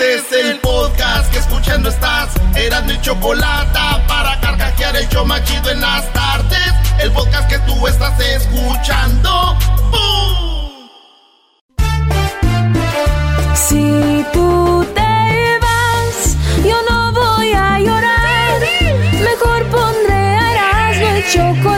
Este es el podcast que escuchando estás. Eran mi chocolate para carcajear el yo machido en las tardes. El podcast que tú estás escuchando. ¡Bum! Si tú te vas, yo no voy a llorar. Mejor pondré Erasmo y chocolate, el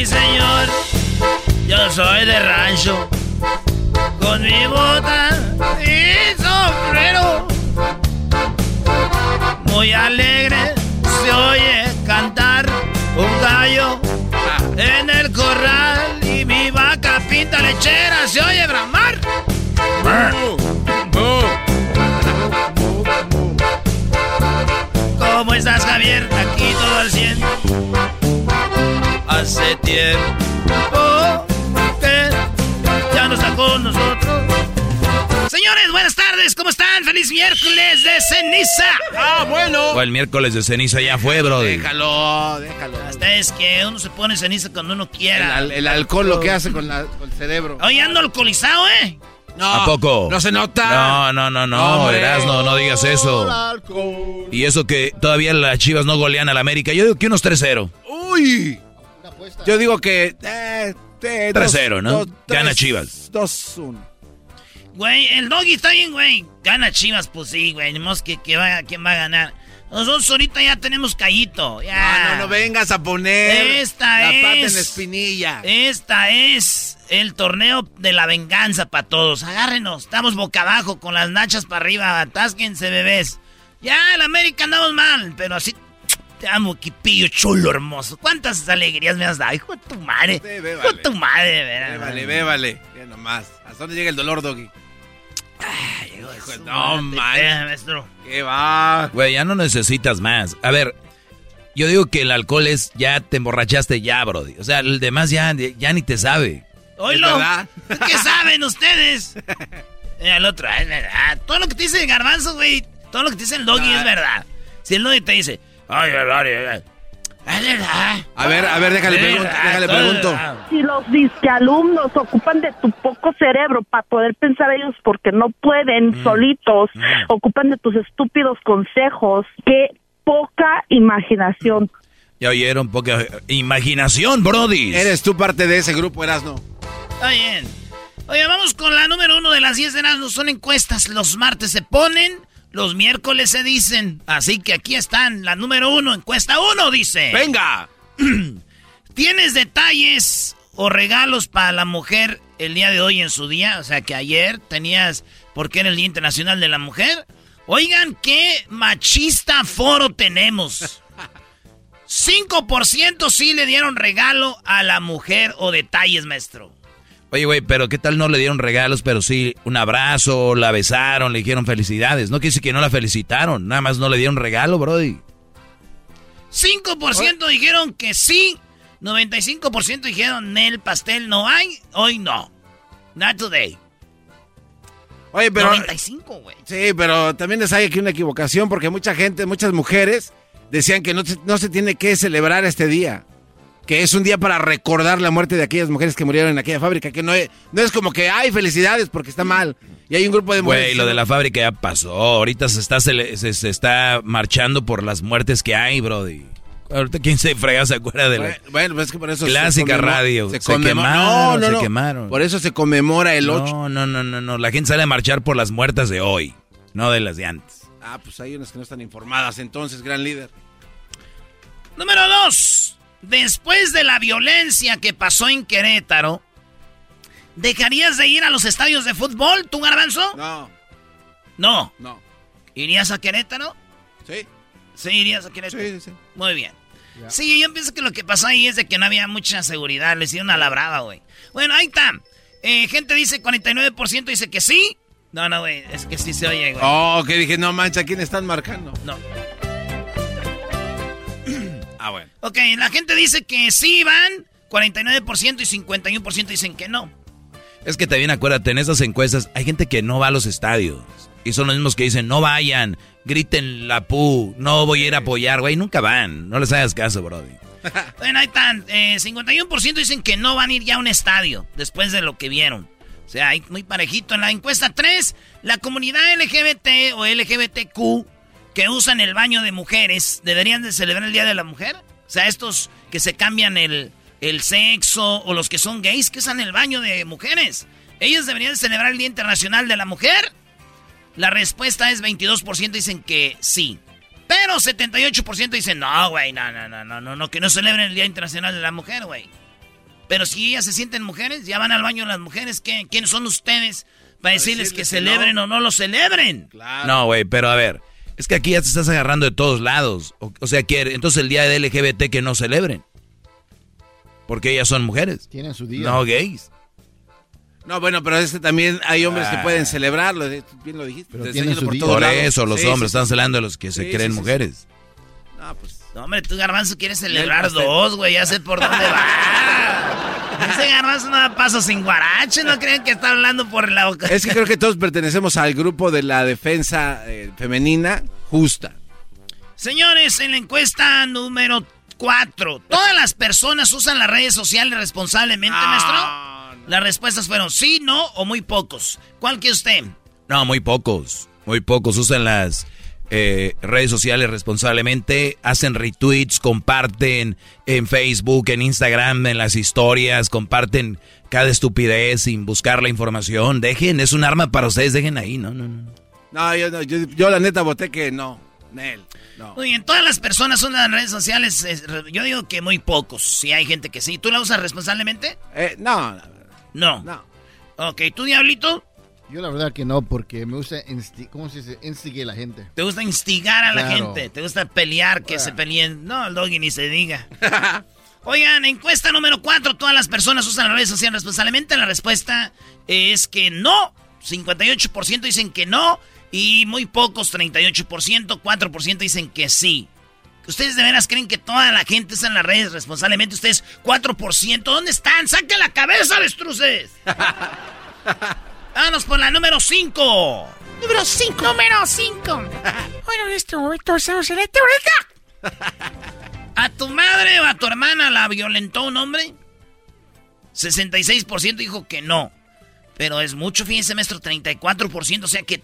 Sí, señor. Yo soy de rancho. Con mi bota y sombrero. Muy alegre se oye cantar un gallo en el corral y mi vaca pinta lechera se oye bramar. ¿Cómo estás, Javier? Aquí todo al 100. Hace tiempo que ya no está con nosotros. Señores, buenas tardes, ¿cómo están? ¡Feliz miércoles de ceniza! Ah, bueno. O el miércoles de ceniza ya fue, bro. Déjalo, déjalo. Hasta es que uno se pone ceniza cuando uno El, quiera. al- el alcohol lo que hace con, la- con el cerebro. Hoy ando alcoholizado, ¿eh? No, ¿A poco? No se nota. No, no, no, no, Hombre. Erasno, no digas eso. Y eso que todavía las chivas no golean al América. Yo digo que unos 3-0. Uy. Yo digo que... Eh, eh, dos- 3-0, ¿no? dos- Gana tres- Chivas. 2-1. Güey, el doggy está bien, güey. Gana Chivas, pues sí, güey. Que, que vaya, ¿quién va a ganar? Nosotros ahorita ya tenemos callito. Ya. Ah, no, no vengas a poner Esta la pata es- en la espinilla. Esta es el torneo de la venganza para todos. Agárrenos, estamos boca abajo con las nachas para arriba. Atásquense, bebés. Ya, el América andamos mal, pero así te amo, Quipillo chulo, hermoso. ¿Cuántas alegrías me has dado? Hijo de tu madre. Sí, Hijo de tu madre, veras. Bébale, bébale. Ya nomás. ¿Hasta dónde llega el dolor, Doggy? Hijo de su No, maestro. ¿Qué va? Güey, ya no necesitas más. A ver, yo digo que el alcohol es ya te emborrachaste ya, bro. O sea, el demás ya, ya ni te sabe. Oílo. ¿Es verdad? ¿Qué saben ustedes? Eh, el otro, es verdad. Todo lo que te dice el garbanzo, güey. Todo lo que te dice el doggy es verdad. Si el doggy te dice, ay, ay, ay, verdad. A ver, a ver, déjale, pregunto, déjale pregunto. Si los disquealumnos ocupan de tu poco cerebro para poder pensar ellos porque no pueden solitos, ocupan de tus estúpidos consejos, qué poca imaginación. Ya oyeron, poca imaginación, Brody. Eres tú parte de ese grupo, Erasno. Está bien. Oye, vamos con la número uno de las 10 de no Son encuestas. Los martes se ponen, los miércoles se dicen. Así que aquí están. La número uno, encuesta uno, dice. ¡Venga! ¿Tienes detalles o regalos para la mujer el día de hoy en su día? O sea, que ayer tenías, porque era el Día Internacional de la Mujer. Oigan, qué machista foro tenemos. 5% sí le dieron regalo a la mujer o detalles, maestro. Oye, güey, pero ¿qué tal no le dieron regalos, pero sí un abrazo, la besaron, le dijeron felicidades? No quiere decir que no la felicitaron, nada más no le dieron regalo, Brody. 5% dijeron que sí, 95% dijeron el pastel no hay, hoy no. Not today. Oye, pero. 95, güey. Sí, pero también les hay aquí una equivocación porque mucha gente, muchas mujeres decían que no, no se tiene que celebrar este día. Que es un día para recordar la muerte de aquellas mujeres que murieron en aquella fábrica. Que no es, no es como que hay felicidades porque está mal. Y hay un grupo de mujeres. Güey, lo de la fábrica ya pasó. Ahorita se está, se, se está marchando por las muertes que hay, Brody. Ahorita quién se frega se acuerda de la bueno, pues es que por eso clásica se radio. Se, se quemaron, no, no, se quemaron. Por eso se conmemora el 8. No, no, no, no, no. La gente sale a marchar por las muertas de hoy, no de las de antes. Ah, pues hay unas que no están informadas entonces, gran líder. Número dos. Después de la violencia que pasó en Querétaro, ¿dejarías de ir a los estadios de fútbol, tú, Garbanzo? No. No. No. ¿Irías a Querétaro? Sí. Sí, irías a Querétaro. Sí, sí, sí. Muy bien. Sí, yo pienso que lo que pasó ahí es de que no había mucha seguridad. Le hicieron una labrada, güey. Bueno, ahí está. Eh, gente dice 49% dice que sí. No, no, güey. Es que sí se oye, güey. Oh, que dije, no mancha, ¿quién están marcando? No. Ah, bueno. Ok, la gente dice que sí van. 49% y 51% dicen que no. Es que también acuérdate, en esas encuestas hay gente que no va a los estadios. Y son los mismos que dicen, no vayan, griten la pu, no voy a ir a apoyar, güey, nunca van. No les hagas caso, Brody. bueno, ahí están. Eh, 51% dicen que no van a ir ya a un estadio después de lo que vieron. O sea, hay muy parejito. En la encuesta 3, la comunidad LGBT o LGBTQ que usan el baño de mujeres, ¿deberían de celebrar el Día de la Mujer? O sea, estos que se cambian el, el sexo o los que son gays que usan el baño de mujeres. ¿Ellos deberían de celebrar el Día Internacional de la Mujer? La respuesta es 22% dicen que sí. Pero 78% dicen, no, güey, no, no, no, no, no, no, que no celebren el Día Internacional de la Mujer, güey. Pero si ellas se sienten mujeres, ya van al baño las mujeres, ¿qué? ¿quiénes son ustedes para decirles, que, celebren o no lo celebren? Claro. No, güey, pero a ver, es que aquí ya te estás agarrando de todos lados. O, o sea, que entonces el día de LGBT que no celebren. Porque ellas son mujeres. Tienen su día. No gays. No, bueno, pero es que también hay hombres que Ah. pueden celebrarlo, tú bien lo dijiste. Pero tienen su por día. todos Por lados. eso los Sí, hombres sí, están sí. celando a los que se creen sí, sí. mujeres. No, pues, No, hombre, tú, Garbanzo, quieres celebrar dos, güey, ya sé por dónde va. Ese Garbanzo no da paso sin guarache, no creen que está hablando por la boca. es que creo que todos pertenecemos al grupo de la defensa eh, femenina justa. Señores, en la encuesta número 4, ¿todas las personas usan las redes sociales responsablemente, maestro? Las respuestas fueron sí, no o muy pocos. ¿Cuál que usted? No, muy pocos. Muy pocos usan las eh, redes sociales responsablemente, hacen retweets, comparten en Facebook, en Instagram, en las historias, comparten cada estupidez sin buscar la información. Dejen, es un arma para ustedes, dejen ahí, no, no, no. No, yo, no, yo, yo la neta voté que no. Nel, no. Muy bien, todas las personas usan las redes sociales. es- Yo digo que muy pocos. Si hay gente que sí. ¿Tú la usas responsablemente? Eh, no, No. no. Ok, ¿tú, Diablito? Yo la verdad que no, porque me gusta, insti ¿cómo se dice? Instigue la gente. ¿Te gusta instigar a la Claro. gente? ¿Te gusta pelear, que se peleen? No, el doggy ni se diga. Oigan, encuesta número 4. ¿Todas las personas usan las redes sociales responsablemente? La respuesta es que no. 58% dicen que no. Y muy pocos, 38%. 4% dicen que sí. ¿Ustedes de veras creen que toda la gente usa las redes responsablemente? Ustedes, 4%. ¿Dónde están? ¡Saquen la cabeza, avestruces! Vámonos por la número 5. Número 5. Número 5. Bueno, en este momento estamos en la teoría. ¿A tu madre o a tu hermana la violentó un hombre? 66% dijo que no. Pero es mucho, fíjense, maestro, 34%. O sea que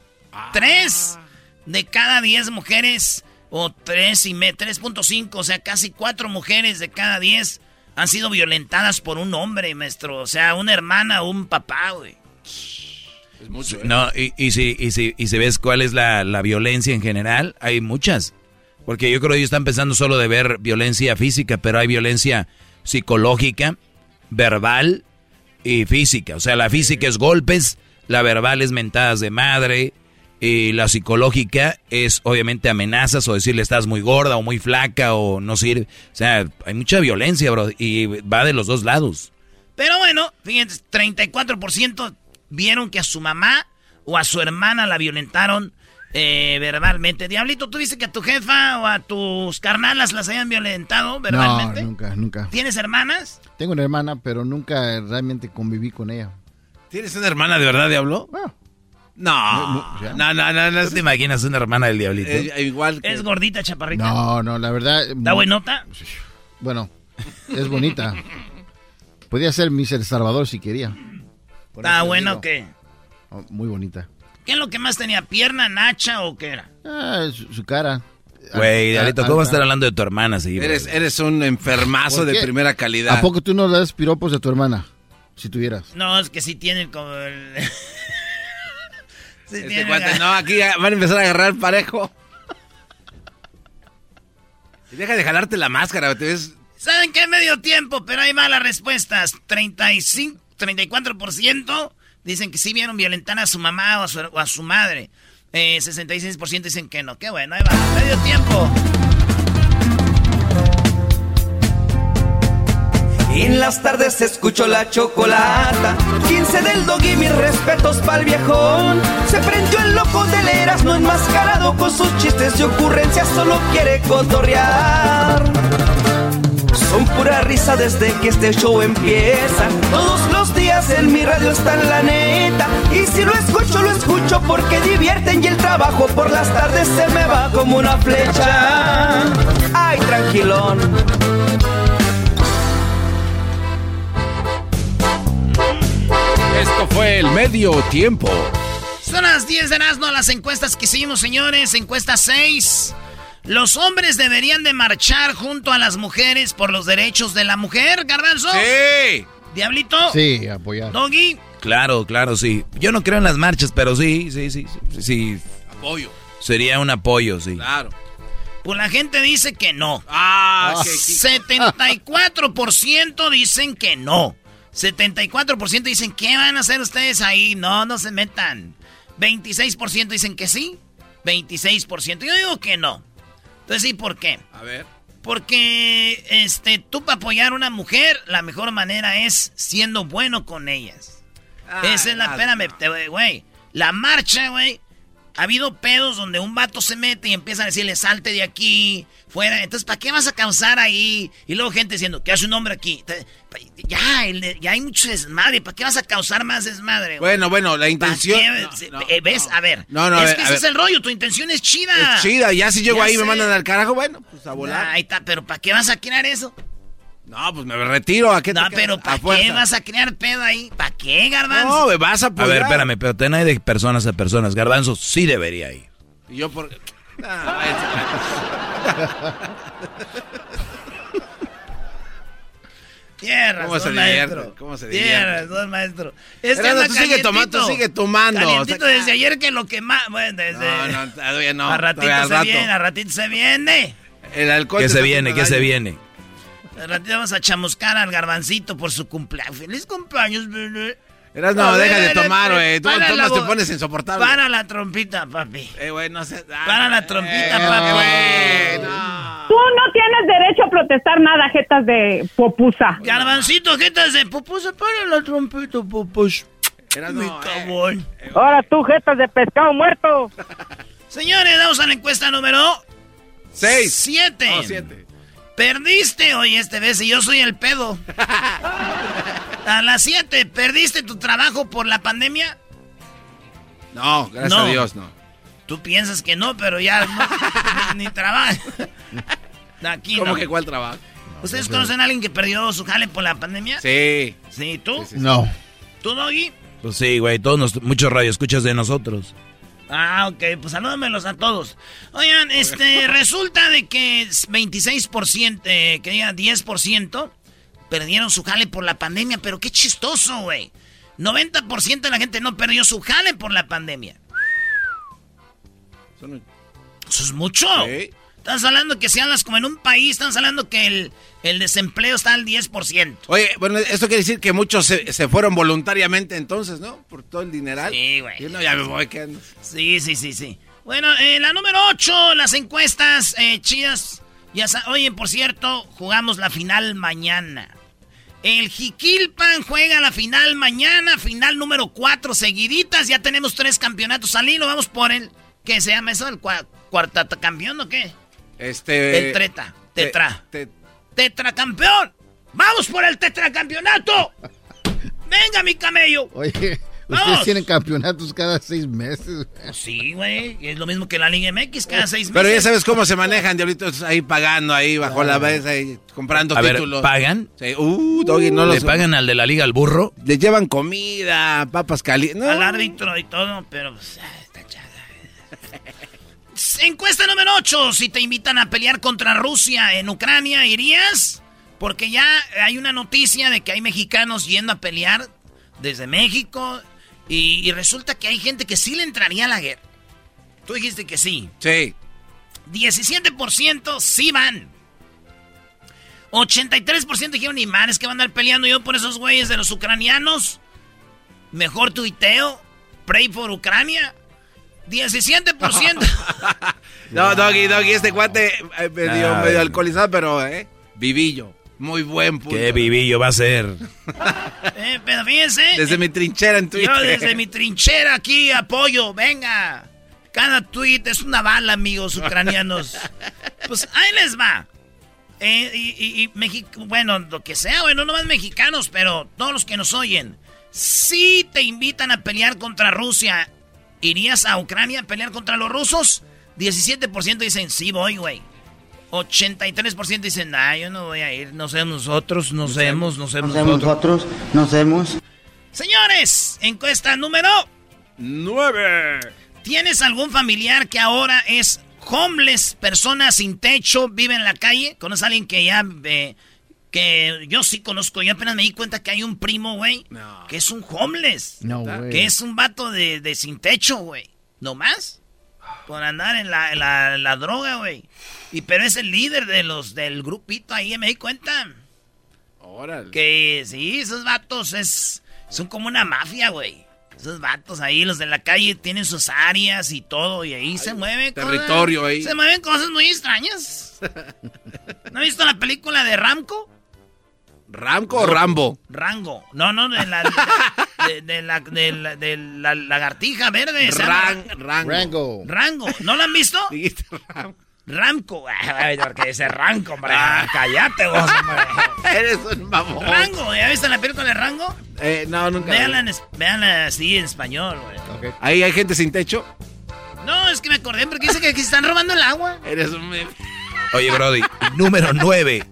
3 de cada 10 mujeres, o 3 y me, 3.5, o sea, casi 4 mujeres de cada 10 han sido violentadas por un hombre, maestro. O sea, una hermana o un papá, güey. Es mucho. ¿eh? No, y, y si, y, si, y si ves cuál es la, la violencia en general, hay muchas. Porque yo creo que ellos están pensando solo de ver violencia física, pero hay violencia psicológica, verbal y física. O sea, la física es golpes, la verbal es mentadas de madre, y la psicológica es obviamente amenazas o decirle estás muy gorda o muy flaca o no sirve. O sea, hay mucha violencia, bro, y va de los dos lados. Pero bueno, fíjense, 34% vieron que a su mamá o a su hermana la violentaron eh, verbalmente. Diablito, ¿tú viste que a tu jefa o a tus carnalas las hayan violentado verbalmente? No, nunca, nunca. ¿Tienes hermanas? Tengo una hermana, pero nunca realmente conviví con ella. ¿Tienes una hermana de verdad, Diablo? Ah. No, no, no, no, no. ¿Tú te imaginas una hermana del diablito? Eh, igual que... Es gordita, chaparrita. No, no, la verdad. ¿Está buenota? Bueno, es bonita. Podía ser Miss El Salvador si quería. ¿Está bueno o qué? Oh, muy bonita. ¿Qué es lo que más tenía? ¿Pierna, nacha o qué era? Ah, su, su cara. Güey, Ah, Diablito, ah, ¿cómo vas a alta. estar hablando de tu hermana seguido? Eres, eres un enfermazo ¿Por de primera calidad. ¿A poco tú no le das piropos de tu hermana? Si tuvieras. No, es que sí tienen como el... sí Este tienen- cuate, no, aquí van a empezar a agarrar parejo. Y deja de jalarte la máscara, te ves... ¿Saben qué? Medio tiempo, pero hay malas respuestas. 35, 34% dicen que sí vieron violentar a su mamá o a su, madre. Eh, 66% dicen que no. Qué bueno, ahí va. Medio tiempo. En las tardes escucho la chocolata. 15 del dog y mis respetos pa'l viejón. Se prendió el loco del Erasmo enmascarado con sus chistes y ocurrencias, solo quiere cotorrear. Son pura risa desde que este show empieza. Todos los días en mi radio está en la neta. Y si lo escucho, lo escucho porque divierten y el trabajo por las tardes se me va como una flecha. Ay, tranquilón. Esto fue el medio tiempo. Son las 10 de Erasmo las encuestas que hicimos, señores. Encuesta 6. Los hombres deberían de marchar junto a las mujeres por los derechos de la mujer, Garbanzo. ¡Sí! Diablito. Sí, apoyar. Doggy. Claro, claro, sí. Yo no creo en las marchas, pero sí, sí, sí, sí. sí. Apoyo. Sería un apoyo, sí. Claro. Pues la gente dice que no. Ah, qué 74% dicen que no. 74% dicen, ¿qué van a hacer ustedes ahí? No, no se metan. 26% dicen que sí. 26%. Yo digo que no. Entonces, ¿sí por qué? A ver. Porque este, tú para apoyar a una mujer, la mejor manera es siendo bueno con ellas. Esa es la, espérame, te- güey. La marcha, güey. Ha habido pedos donde un vato se mete y empieza a decirle, salte de aquí, fuera. Entonces, ¿para qué vas a causar ahí? Y luego gente diciendo, ¿qué hace un hombre aquí? Ya, ya hay mucho desmadre. ¿Para qué vas a causar más desmadre? güey? Bueno, bueno, la ¿Para intención... No, no, eh, ¿Ves? A ver. No, no, es que ese ver. es el rollo. Tu intención es chida. Es chida, ya si llego Ya ahí y me sé. mandan al carajo, bueno, pues a volar. Ahí está, pero ¿para qué vas a crear eso? No, pues me retiro. ¿A qué te No, quedas? pero A ¿para qué fuerza. vas a crear pedo ahí? ¿Para qué, Garbanzo? No, me vas a A apoyar. ver, espérame, pero ten ahí de personas a personas. Garbanzo sí debería ir. Y yo por... Ah, Tierra, ¿Cómo se maestro. ¿Cómo se Tierra, divierte? son maestro. Es que tú sigue tomando, sigue tomando. Calientito O sea, desde ayer que lo que más... Bueno, desde... No, no, todavía no. a ratito se rato. viene, a ratito se viene. El alcohol ¿Qué te se viene? ¿Qué se viene? Ratito vamos a chamuscar al garbancito por su cumpleaños. ¡Feliz cumpleaños, bebé! Erasmo, A deja de tomar, eh, güey. Tú para la tomas, te pones insoportable. Para la trompita, papi. Eh, güey, no sé. ah, Para la trompita, eh, papi. no. Tú no tienes derecho a protestar nada, jetas de popusa. Garbancito, ¿qué te hace? Pupusa, para la trompita, pupus. Erasmo, Mi eh, cabrón. Ahora tú, jetas de pescado muerto. Señores, vamos a la encuesta número Seis. 7. No, siete. Perdiste hoy este vez y yo soy el pedo. A las 7, ¿perdiste tu trabajo por la pandemia? No, gracias No. a Dios, no. Tú piensas que no, pero ya no, ni, ni trabajas. Aquí ¿Cómo no. que cuál trabajo? ¿Ustedes conocen a alguien que perdió su jale por la pandemia? Sí. Sí, ¿tú? No. ¿Tú, Doggy? Pues sí, güey, todos nos, muchos radioescuchas de nosotros. Ah, ok, pues salúdamelos a todos. Oigan, este, resulta de que 26%, eh, que diga 10%, perdieron su jale por la pandemia, pero qué chistoso, güey. 90% de la gente no perdió su jale por la pandemia. Eso es mucho. Sí. Estás hablando que si andas como en un país, estás hablando que el, el desempleo está al 10%. Oye, bueno, esto quiere decir que muchos se, se fueron voluntariamente entonces, ¿no? Por todo el dineral. Sí, güey. Yo no, ya me voy, ¿qué andas? Sí, sí, sí, sí. Bueno, en la número 8, las encuestas eh, chidas. Ya Oye, por cierto, jugamos la final mañana. El Jiquilpan juega la final mañana, final número 4 seguiditas. Ya tenemos tres campeonatos al hilo. Vamos por el. ¿Qué se llama eso? ¿El cua- campeón o qué? Este... el treta. te- Tetra. te- ¡Tetracampeón! ¡Vamos por el tetracampeonato! Venga, mi camello. Oye, Vamos. ustedes tienen campeonatos cada seis meses. Sí, güey. Es lo mismo que la Liga MX cada seis meses. Pero ya sabes cómo se manejan, diablitos, ahí pagando, ahí bajo la mesa, ahí comprando A ver, títulos. ¿pagan? Sí. Uh, Doggy, no ¿Le los... pagan al de la liga al burro? Le llevan comida, papas calientes. No. Al árbitro y todo, pero pues, Encuesta número 8. Si te invitan a pelear contra Rusia en Ucrania, ¿irías? Porque ya hay una noticia de que hay mexicanos yendo a pelear desde México y, y resulta que hay gente que sí le entraría a la guerra. Tú dijiste que sí. Sí. 17% sí van. 83% dijeron, ni man, es que van a andar peleando yo por esos güeyes de los ucranianos. Mejor tuiteo. Pray for Ucrania. 17%. No, Doggy, Doggy, este cuate eh, medio, Ay. medio alcoholizado, pero, ¿eh? Vivillo. Muy buen punto. ¿Qué vivillo va a ser? Eh, pero fíjense. Desde mi trinchera en Twitter. Yo desde mi trinchera aquí apoyo, venga. Cada tweet es una bala, amigos ucranianos. Pues ahí les va. Eh, y, y- y Mexi- bueno, lo que sea, bueno, no más mexicanos, pero todos los que nos oyen. Si te invitan a pelear contra Rusia, ¿irías a Ucrania a pelear contra los rusos? 17% dicen, sí voy, güey. 83% dicen, nah, yo no voy a ir, no sé nosotros, no sabemos, no sabemos nosotros. nos vemos. Señores, encuesta número Nueve. ¿Tienes algún familiar que ahora es homeless, persona sin techo, vive en la calle? ¿Conoces a alguien que ya... eh, que yo sí conozco, yo apenas me di cuenta que hay un primo, güey, que es un homeless. No, güey. Que es un vato de, de sin techo, güey. ¿No más? Por andar en la, en la, droga, güey. Y pero es el líder de los del grupito ahí, me di cuenta. Órale. Que sí, esos vatos es, son como una mafia, güey. Esos vatos ahí, los de la calle, tienen sus áreas y todo, y ahí se mueven territorio cosas, ahí. Se mueven cosas muy extrañas. ¿No has visto la película de Ramco? ¿Ramco o Rambo? Rango. No, no, de la, de, de la, de la, de la lagartija verde. Ran- Rango. Rango. Rango. ¿No la han visto? Dijiste Ram- Ramco. Ay, porque dice Ranco, hombre. Cállate vos, hombre. Eres un mamón. Rango. ¿Ya viste la película de Rango? Eh, no, nunca. Véanla, en así en español, güey. Ahí hay gente sin techo. No, es que me acordé porque dice que aquí están robando el agua. Eres un. Oye, Brody, número nueve.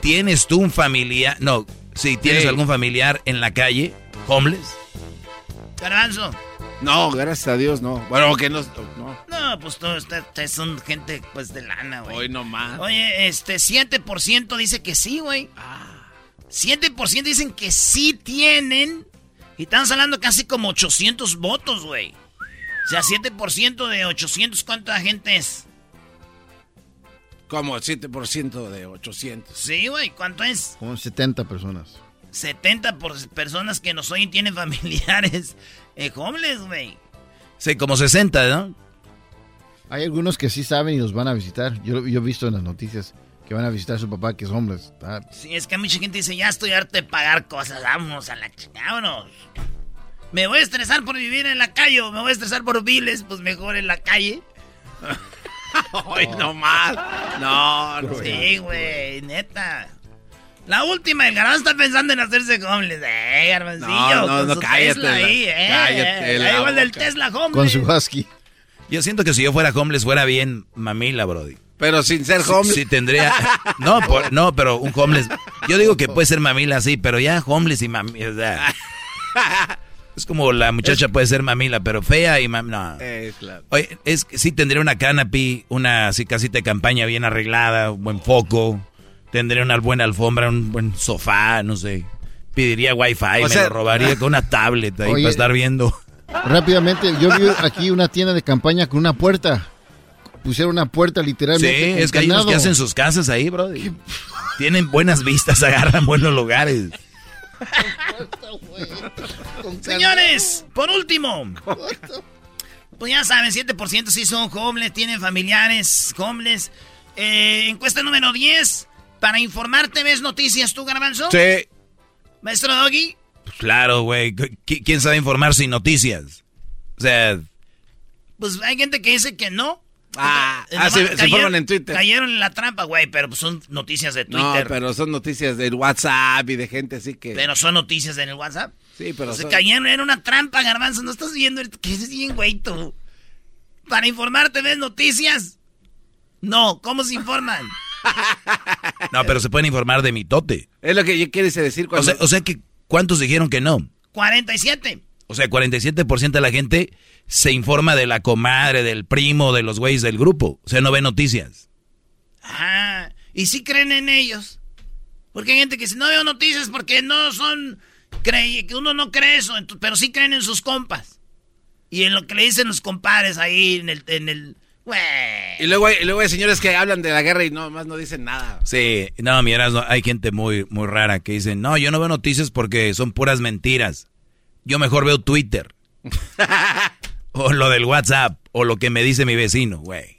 ¿Tienes tú un familiar? No, si tienes Sí. algún familiar en la calle, homeless. Garbanzo. No, gracias a Dios, no. Bueno, que no. no. No, pues todos ustedes ustedes son gente pues de lana, güey. Hoy no más. Oye, este 7% dice que sí, güey. 7% dicen que sí tienen. Y estamos hablando casi como 800 votos, güey. O sea, 7% de 800, ¿cuánta gente es? Como 7% de 800. Sí, güey, ¿cuánto es? Como 70 personas. 70 por personas que nos oyen tienen familiares eh, homeless, güey. Sí, como 60, ¿no? Hay algunos que sí saben y los van a visitar. Yo, yo he visto en las noticias que van a visitar a su papá que es homeless. Está- Sí, es que mucha gente dice, ya estoy harto de pagar cosas, vámonos a la chingada, vámonos. Me voy a estresar por vivir en la calle o me voy a estresar por viles, pues mejor en la calle. Hoy no más. No, no. Sí, güey, neta. La última, el garbanzo está pensando en hacerse homeless. Eh, garbancillo, No, no, no, cállate Tesla la- ahí, eh. cállate la igual del. Tesla homeless. Con su husky. Yo siento que si yo fuera homeless fuera bien mamila, Brody. Pero sin ser Sí, homeless. sí tendría. No, por- no, pero un homeless. Yo digo que puede ser mamila así, pero ya homeless y mamila. o sea, es como la muchacha puede ser mamila, pero fea y mamila. No. Eh, claro. Oye, es que sí tendría una canopy, una así casita de campaña bien arreglada, un buen foco. Tendría una buena alfombra, un buen sofá, no sé. Pediría wifi, O me sea- lo robaría con una tablet ahí Oye, para estar viendo. Rápidamente, yo vi aquí una tienda de campaña con una puerta. Pusieron una puerta Sí, literalmente. con es que hay unos que hacen sus casas ahí, bro. Tienen buenas vistas, agarran buenos lugares. Señores, por último. Pues ya saben, 7% sí son homeless, tienen familiares homeless. Eh, encuesta número 10. Para informarte, ¿ves noticias tú, Garbanzo? Sí. Maestro Doggy. Pues claro, güey. ¿Qui- ¿Quién sabe informar sin noticias? O sea, Pues hay gente que dice que no. Ah, ah, se, se cayeron- informan en Twitter. Cayeron en la trampa, güey, pero pues son noticias de No, Twitter. pero son noticias del WhatsApp y de gente así que... Pero son noticias en el WhatsApp. sí, pero Se son- cayeron, era una trampa, garbanzo. No estás viendo que es bien, güey, tú. Para informarte, ¿ves noticias? No, ¿cómo se informan? No, pero se pueden informar de mitote. Es lo que yo quieres decir O cuando... sea, o sea que, ¿cuántos dijeron que no? 47. O sea, 47% de la gente se informa de la comadre, del primo, de los güeyes del grupo. O sea, no ve noticias. Ajá. Y sí creen en ellos. Porque hay gente que dice, no veo noticias porque no son... Cree, que uno no cree eso, pero sí creen en sus compas. Y en lo que le dicen los compadres ahí en el... En el güey. Y luego, hay, y luego hay señores que hablan de la guerra y no más no dicen nada. Sí, no, miras, no, hay gente muy, muy rara que dice, no, yo no veo noticias porque son puras mentiras. Yo mejor veo Twitter. o lo del WhatsApp, o lo que me dice mi vecino, güey.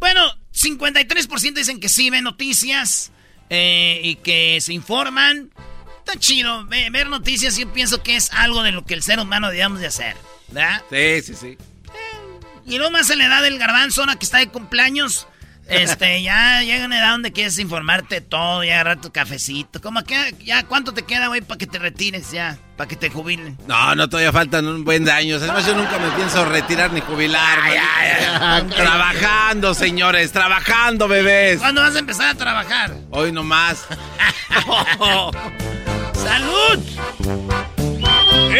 Bueno, 53% dicen que sí ven noticias eh, y que se informan. Está chido. ve- Ver noticias yo pienso que es algo de lo que el ser humano debemos de hacer. ¿Verdad? Sí, sí, sí. Y luego más en la edad del garbanzo, ahora que está de cumpleaños, este, ya llega una edad donde quieres informarte todo, ya agarrar tu cafecito. Como que ya cuánto te queda, güey, para que te retires ya, para que te jubilen. No, no, todavía faltan un buen de años. Además, yo nunca me pienso retirar ni jubilar. maldito. Trabajando, señores, trabajando, bebés. ¿Cuándo vas a empezar a trabajar? Hoy nomás. ¡Salud!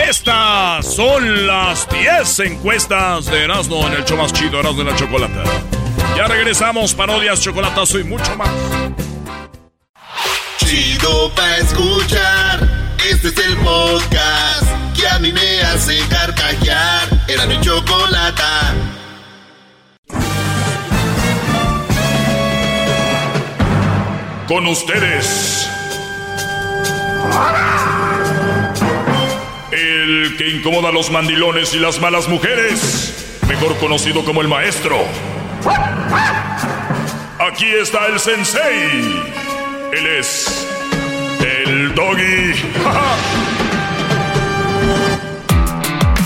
Estas son las 10 encuestas de Erasmo en el show más chido, Erasmo de la Chocolata. Ya regresamos, parodias, chocolatazo y mucho más. Chido pa' escuchar. Este es el podcast que a mí me hace carcajear. Era mi chocolata. Con ustedes. El que incomoda a los mandilones y las malas mujeres. Mejor conocido como el maestro. Aquí está el sensei. Él es. El doggy.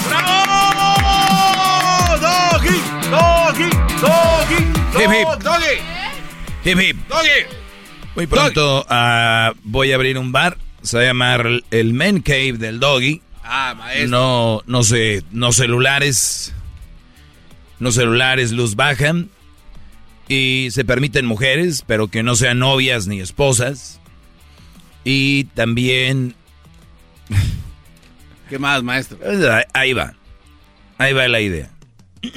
¡Bravo! ¡Doggy! ¡Doggy! ¡Doggy! Hip, hip. ¡Doggy! Hip, hip. ¡Doggy! Muy pronto ah, voy a abrir un bar. Se va a llamar el Men Cave del Doggy. Ah, maestro. No, no sé, no celulares. No celulares, luz baja. Y se permiten mujeres, pero que no sean novias ni esposas. Y también... ¿Qué más, maestro? Ahí va. Ahí va la idea.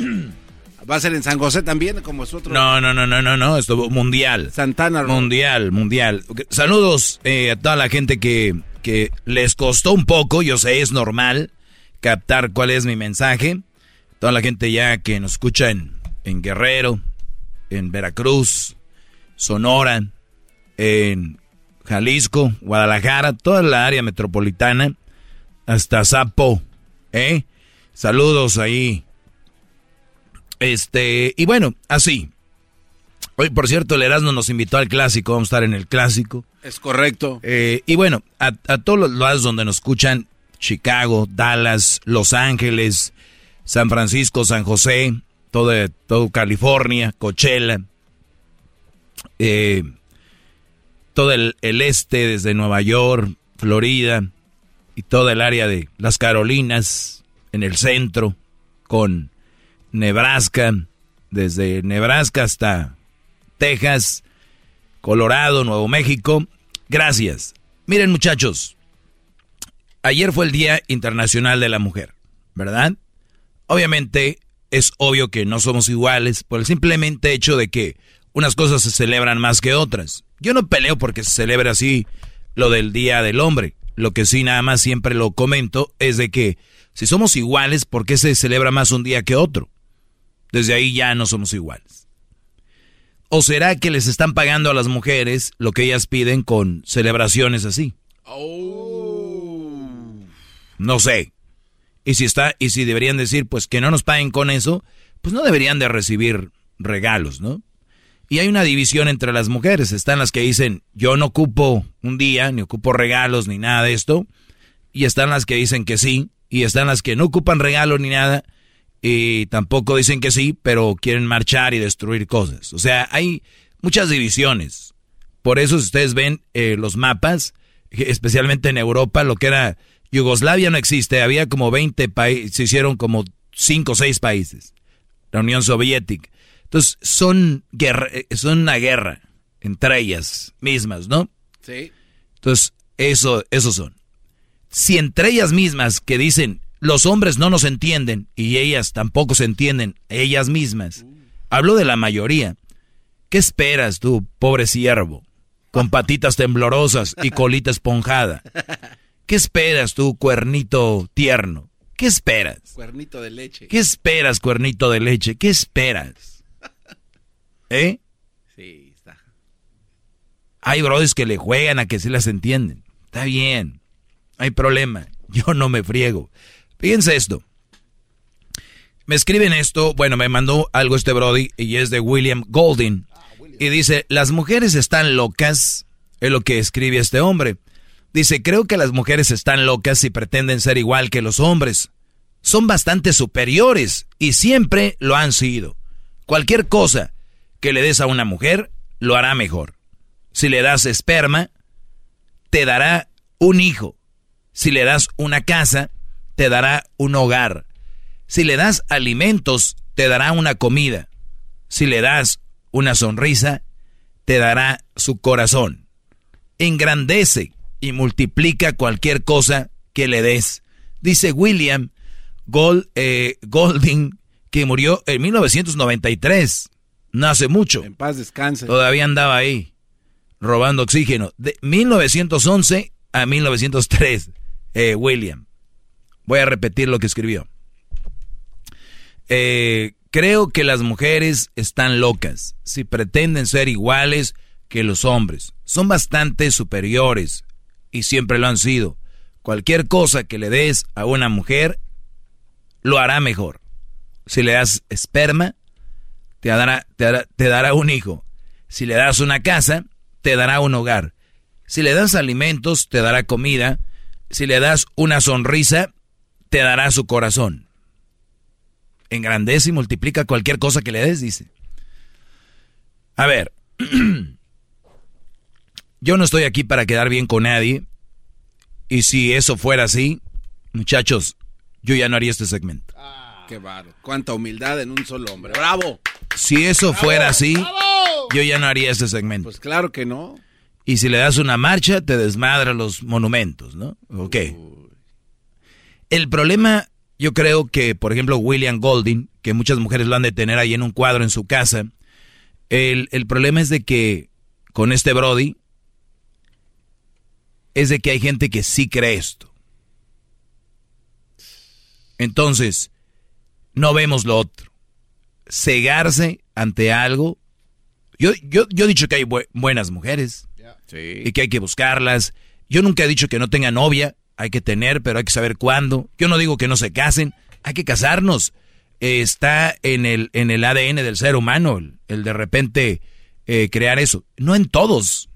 ¿Va a ser en San José también, como es otro? No, no, no, no, no, no. Esto mundial. Santana. Road. Mundial, mundial. Saludos eh, a toda la gente que, que les costó un poco, yo sé, es normal captar cuál es mi mensaje. Toda la gente ya que nos escucha en, en Guerrero, en Veracruz, Sonora, en Jalisco, Guadalajara, toda la área metropolitana, hasta Zapo, ¿eh? Saludos ahí. Este, y bueno, así. Hoy, por cierto, el Erasmo nos invitó al clásico, vamos a estar en el clásico. Es correcto. Eh, y bueno, a, a todos los lados donde nos escuchan, Chicago, Dallas, Los Ángeles, San Francisco, San José, todo, todo California, Coachella, eh, todo el, el este desde Nueva York, Florida y toda el área de las Carolinas, en el centro, con Nebraska, desde Nebraska hasta Texas, Colorado, Nuevo México. Gracias. Miren muchachos, ayer fue el Día Internacional de la Mujer, ¿verdad? Obviamente es obvio que no somos iguales por el simplemente hecho de que unas cosas se celebran más que otras. Yo no peleo porque se celebre así lo del Día del Hombre. Lo que sí nada más siempre lo comento es de que si somos iguales, ¿por qué se celebra más un día que otro? Desde ahí ya no somos iguales. ¿O será que les están pagando a las mujeres lo que ellas piden con celebraciones así? No sé. Y si está, y si deberían decir, pues que no nos paguen con eso, pues no deberían de recibir regalos, ¿no? Y hay una división entre las mujeres. Están las que dicen, yo no ocupo un día, ni ocupo regalos, ni nada de esto. Y están las que dicen que sí. Y están las que no ocupan regalos ni nada. y tampoco dicen que sí, pero quieren marchar y destruir cosas. O sea, hay muchas divisiones. Por eso si ustedes ven eh, los mapas, especialmente en Europa, lo que era Yugoslavia no existe, había como 20 países, se hicieron como 5 o 6 países, la Unión Soviética. Entonces, son, guerra, eh, son una guerra entre ellas mismas, ¿no? Sí. Entonces, eso, eso son. Si entre ellas mismas que dicen, los hombres no nos entienden y ellas tampoco se entienden, ellas mismas, hablo de la mayoría. ¿Qué esperas tú, pobre siervo, con patitas temblorosas y colita esponjada? ¿Qué esperas tú, cuernito tierno? ¿Qué esperas? Cuernito de leche. ¿Qué esperas, cuernito de leche? ¿Qué esperas? ¿Eh? Sí, está. Hay brothers que le juegan a que se las entienden. Está bien. Hay problema. Yo no me friego. Fíjense esto. Me escriben esto, bueno, me mandó algo este Brody y es de William Golding. Y dice, las mujeres están locas, es lo que escribe este hombre. Dice, creo que las mujeres están locas y pretenden ser igual que los hombres. Son bastante superiores y siempre lo han sido. Cualquier cosa que le des a una mujer, lo hará mejor. Si le das esperma, te dará un hijo. Si le das una casa, te dará un hogar. Si le das alimentos, te dará una comida. Si le das una sonrisa, te dará su corazón. Engrandece y multiplica cualquier cosa que le des. Dice William Gold, eh, Golding, que murió en 1993. No hace mucho. En paz descanse. Todavía andaba ahí, robando oxígeno. De 1911 a 1903, eh, William. Voy a repetir lo que escribió. Eh, creo que las mujeres están locas si pretenden ser iguales que los hombres. Son bastante superiores y siempre lo han sido. Cualquier cosa que le des a una mujer, lo hará mejor. Si le das esperma, te dará, te dará, un hijo. Si le das una casa, te dará un hogar. Si le das alimentos, te dará comida. Si le das una sonrisa, te dará su corazón. Engrandece y multiplica cualquier cosa que le des, dice. A ver, yo no estoy aquí para quedar bien con nadie. Y si eso fuera así, muchachos, yo ya no haría este segmento. Qué baro. Cuánta humildad en un solo hombre. ¡Bravo! Si eso fuera así, yo ya no haría este segmento. Pues claro que no. Y si le das una marcha, te desmadra los monumentos, ¿no? Ok. El problema, yo creo que, por ejemplo, William Golding, que muchas mujeres lo han de tener ahí en un cuadro en su casa, el, el problema es de que con este Brody, es de que hay gente que sí cree esto. Entonces, no vemos lo otro. Cegarse ante algo. Yo, yo, yo he dicho que hay bu- buenas mujeres Sí. y que hay que buscarlas. Yo nunca he dicho que no tenga novia, hay que tener, pero hay que saber cuándo. Yo no digo que no se casen, hay que casarnos. Eh, está en el, en el ADN del ser humano el, el de repente eh, crear eso. No en todos.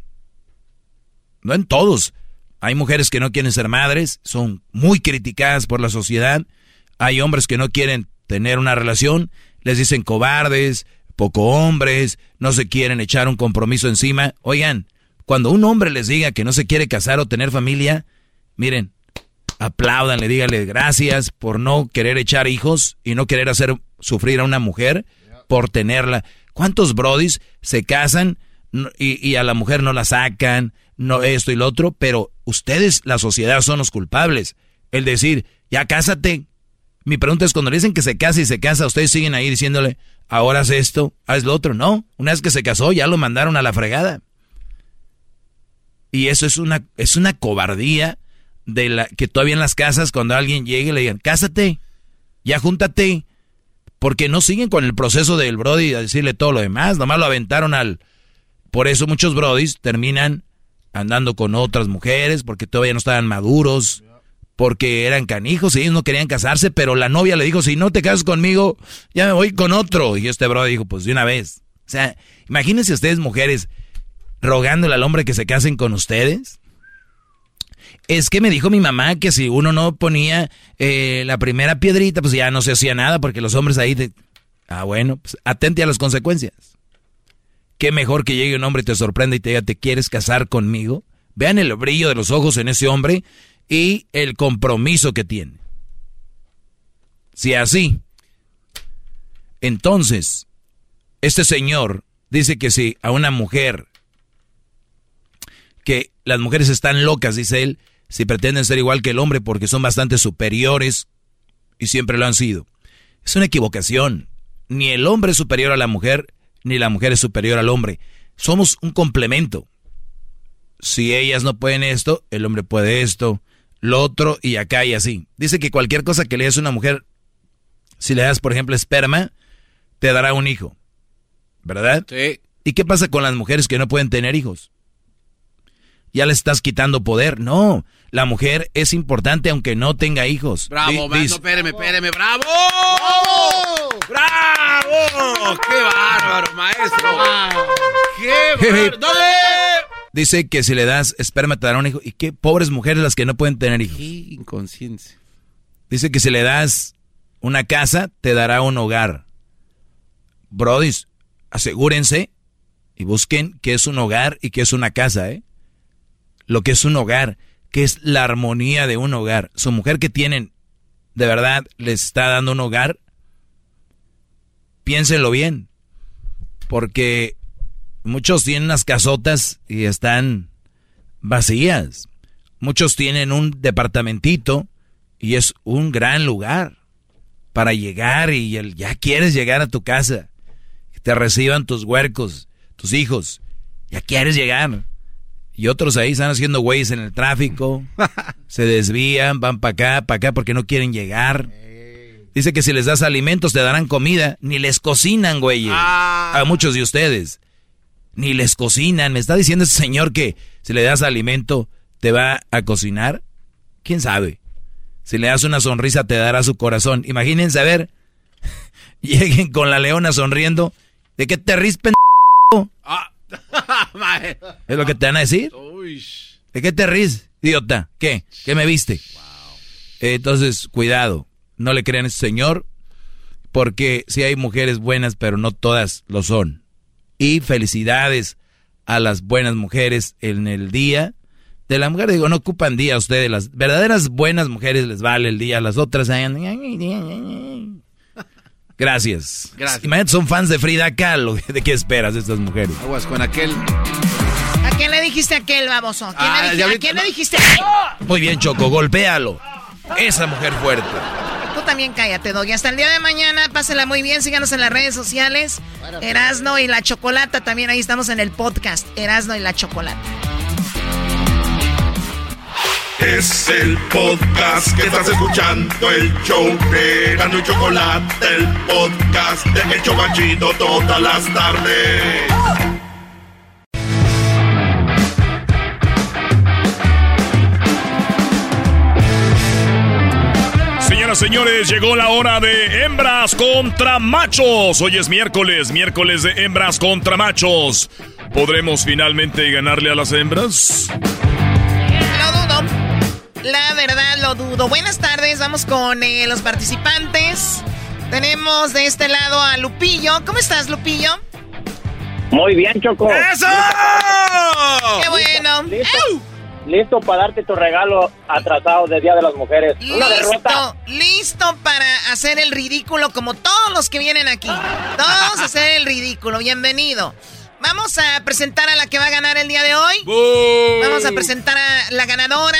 No en todos. Hay mujeres que no quieren ser madres, son muy criticadas por la sociedad. Hay hombres que no quieren tener una relación, les dicen cobardes, poco hombres, no se quieren echar un compromiso encima. Oigan, cuando un hombre les diga que no se quiere casar o tener familia, miren, aplaudanle, díganle gracias por no querer echar hijos y no querer hacer sufrir a una mujer por tenerla. ¿Cuántos brodis se casan y, y a la mujer no la sacan, no esto y lo otro? Pero ustedes, la sociedad, son los culpables. El decir, ya cásate. Mi pregunta es, cuando le dicen que se casa y se casa, ustedes siguen ahí diciéndole, ahora haz esto, haz lo otro. No, una vez que se casó, ya lo mandaron a la fregada. Y eso es una, es una cobardía de la que todavía en las casas cuando alguien llegue le digan, cásate, ya júntate, porque no siguen con el proceso del Brody a decirle todo lo demás, nomás lo aventaron al... Por eso muchos Brodis terminan andando con otras mujeres, porque todavía no estaban maduros, porque eran canijos y ellos no querían casarse, pero la novia le dijo, si no te casas conmigo, ya me voy con otro. Y este Brody dijo, pues de una vez. O sea, imagínense ustedes mujeres rogándole al hombre que se casen con ustedes. Es que me dijo mi mamá que si uno no ponía eh, la primera piedrita, pues ya no se hacía nada porque los hombres ahí... Te... Ah, bueno, pues atente a las consecuencias. Qué mejor que llegue un hombre y te sorprenda y te diga, ¿te quieres casar conmigo? Vean el brillo de los ojos en ese hombre y el compromiso que tiene. Si así, entonces, este señor dice que si a una mujer, que las mujeres están locas, dice él, si pretenden ser igual que el hombre porque son bastante superiores y siempre lo han sido. Es una equivocación. Ni el hombre es superior a la mujer, ni la mujer es superior al hombre. Somos un complemento. Si ellas no pueden esto, el hombre puede esto, lo otro y acá y así. Dice que cualquier cosa que le des a una mujer, si le das, por ejemplo, esperma, te dará un hijo. ¿Verdad? Sí. ¿Y qué pasa con las mujeres que no pueden tener hijos? Ya le estás quitando poder. No, la mujer es importante aunque no tenga hijos. Bravo, dis- espéreme, espéreme, bravo. ¡Bravo! ¡Qué bárbaro, maestro! ¡Qué bárbaro! ¿Dónde? Dice que si le das esperma te dará un hijo. ¿Y qué pobres mujeres las que no pueden tener hijos? ¡Qué inconsciencia! Dice que si le das una casa, te dará un hogar. Brodis, asegúrense y busquen qué es un hogar y qué es una casa, ¿eh? Lo que es un hogar, que es la armonía de un hogar. Su mujer que tienen, de verdad, les está dando un hogar. Piénsenlo bien, porque muchos tienen unas casotas y están vacías. Muchos tienen un departamentito y es un gran lugar para llegar y el- ya quieres llegar a tu casa. Que te reciban tus huercos, tus hijos. Ya quieres llegar. Y otros ahí están haciendo güeyes en el tráfico. se desvían, van para acá, para acá porque no quieren llegar. Dice que si les das alimentos te darán comida. Ni les cocinan, güeyes. A muchos de ustedes. Ni les cocinan. ¿Me está diciendo ese señor que si le das alimento te va a cocinar? ¿Quién sabe? Si le das una sonrisa te dará su corazón. Imagínense a ver. Lleguen con la leona sonriendo. ¿De qué te ríes, pendejo? ¿Es lo que te van a decir? ¿De qué te ríes, idiota? ¿Qué? ¿Qué me viste? Entonces, cuidado. No le crean a ese señor. Porque sí hay mujeres buenas, pero no todas lo son. Y felicidades a las buenas mujeres en el día de la mujer. Digo, no ocupan día ustedes. Las verdaderas buenas mujeres les vale el día. Las otras... Gracias. Gracias. Imagínate, son fans de Frida Kahlo. ¿De qué esperas de estas mujeres? Aguas con aquel. ¿A quién le dijiste aquel, baboso? ¿A quién, Ah, le, dij- diablito, ¿a quién le dijiste aquel? Muy bien, Choco, golpéalo. Esa mujer fuerte. Tú también cállate, Doggy. Hasta el día de mañana, pásela muy bien, síganos en las redes sociales. Erasno y la Chocolata, también ahí estamos en el podcast. Erasno y la Chocolata. Es el podcast que estás escuchando, el show de y Chocolate, el podcast de El Chobachito todas las tardes. Señoras, señores, llegó la hora de hembras contra machos. Hoy es miércoles, miércoles de hembras contra machos. ¿Podremos finalmente ganarle a las hembras? La verdad lo dudo. Buenas tardes, vamos con eh, los participantes. Tenemos de este lado a Lupillo. ¿Cómo estás, Lupillo? Muy bien, Choco. ¡Eso! ¡Qué bueno! Listo, listo para darte tu regalo atrasado de Día de las Mujeres. Una derrota. Listo, listo para hacer el ridículo como todos los que vienen aquí. Todos hacer el ridículo. Bienvenido. Vamos a presentar a la que va a ganar el día de hoy. Vamos a presentar a la ganadora.